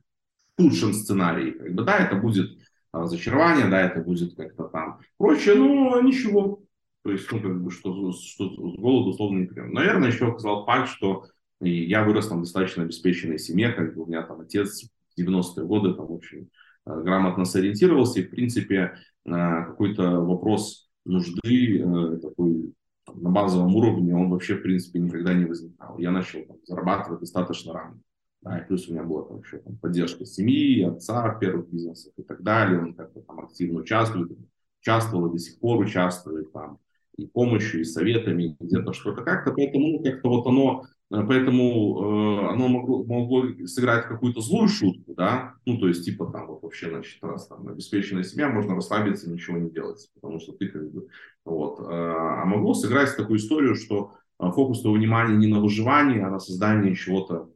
В худшем сценарии, как бы, да, это будет разочарование, да, это будет как-то там проще, но ничего. То есть, ну, как бы, что, что с голоду условно не прям. Наверное, еще оказал факт, что я вырос там достаточно обеспеченной семье, как бы у меня там отец в 90-е годы там очень э, грамотно сориентировался, и, в принципе, э, какой-то вопрос нужды э, такой на базовом уровне, он вообще, в принципе, никогда не возникал. Я начал там, зарабатывать достаточно рано. Да, и плюс у меня была там еще там, поддержка семьи, отца в первых бизнесах и так далее. Он как-то там активно участвует, участвовал и до сих пор участвует там и помощью, и советами, где-то что-то как-то. Поэтому как-то вот оно, э, поэтому э, оно могло, могло сыграть какую-то злую шутку, да, ну, то есть, типа, там, вот вообще, значит, раз там обеспеченная семья, можно расслабиться ничего не делать, потому что ты как бы, вот. Э, а могло сыграть такую историю, что э, фокус твоего внимания не на выживании, а на создании чего-то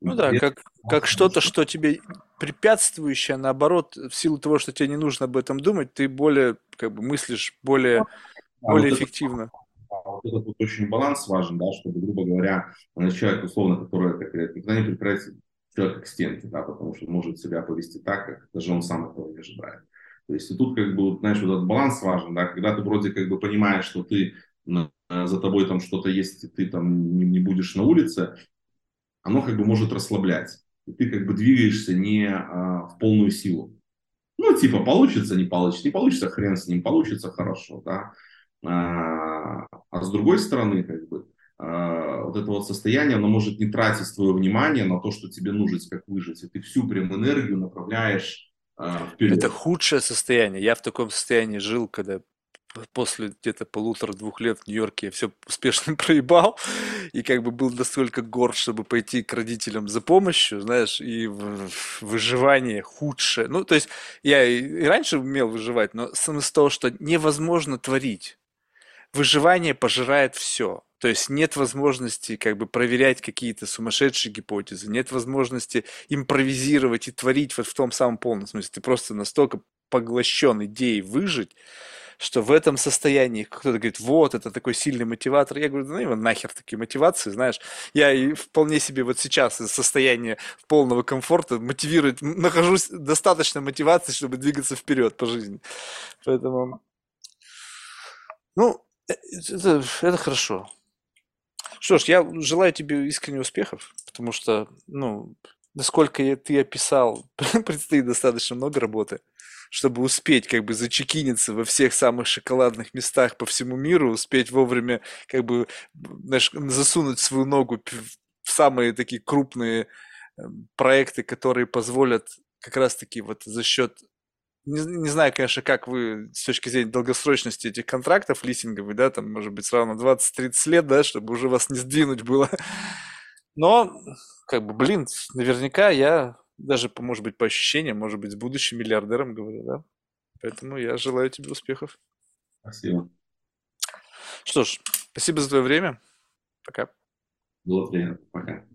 ну да, как, как что-то, что тебе препятствующее, наоборот, в силу того, что тебе не нужно об этом думать, ты более, как бы, мыслишь более, а, более вот эффективно. Это, вот этот вот очень баланс важен, да, чтобы, грубо говоря, человек, условно, который, как никогда не превратится человек к стенке, да, потому что может себя повести так, как даже он сам этого не ожидает. То есть и тут, как бы, знаешь, вот этот баланс важен, да, когда ты вроде как бы понимаешь, что ты за тобой там что-то есть, и ты там не, не будешь на улице, оно как бы может расслаблять. И ты как бы двигаешься не а, в полную силу. Ну, типа, получится, не получится, не получится, хрен с ним, получится, хорошо, да. А, а с другой стороны, как бы, а, вот это вот состояние, оно может не тратить твое внимание на то, что тебе нужно, как выжить. И ты всю прям энергию направляешь э, вперед. Это худшее состояние. Я в таком состоянии жил, когда после где-то полутора-двух лет в Нью-Йорке я все успешно проебал, и как бы был настолько горд, чтобы пойти к родителям за помощью, знаешь, и выживание худшее. Ну, то есть я и раньше умел выживать, но смысл того, что невозможно творить. Выживание пожирает все. То есть нет возможности как бы проверять какие-то сумасшедшие гипотезы, нет возможности импровизировать и творить вот в том самом полном смысле. Ты просто настолько поглощен идеей выжить, что в этом состоянии кто-то говорит, вот, это такой сильный мотиватор. Я говорю, ну его нахер такие мотивации, знаешь. Я и вполне себе вот сейчас из состояния полного комфорта мотивировать, нахожусь достаточно мотивации, чтобы двигаться вперед по жизни. Поэтому, ну, э, это, это хорошо. Что ж, я желаю тебе искренне успехов, потому что, ну, насколько ты описал, предстоит достаточно много работы чтобы успеть как бы зачекиниться во всех самых шоколадных местах по всему миру, успеть вовремя как бы знаешь, засунуть свою ногу в самые такие крупные эм, проекты, которые позволят как раз-таки вот за счет не, не знаю, конечно, как вы с точки зрения долгосрочности этих контрактов лизинговых, да, там, может быть, сразу на 20-30 лет, да, чтобы уже вас не сдвинуть было. Но, как бы, блин, наверняка я даже, может быть, по ощущениям, может быть, с будущим миллиардером, говорю, да. Поэтому я желаю тебе успехов. Спасибо. Что ж, спасибо за твое время. Пока. Было приятно. Пока.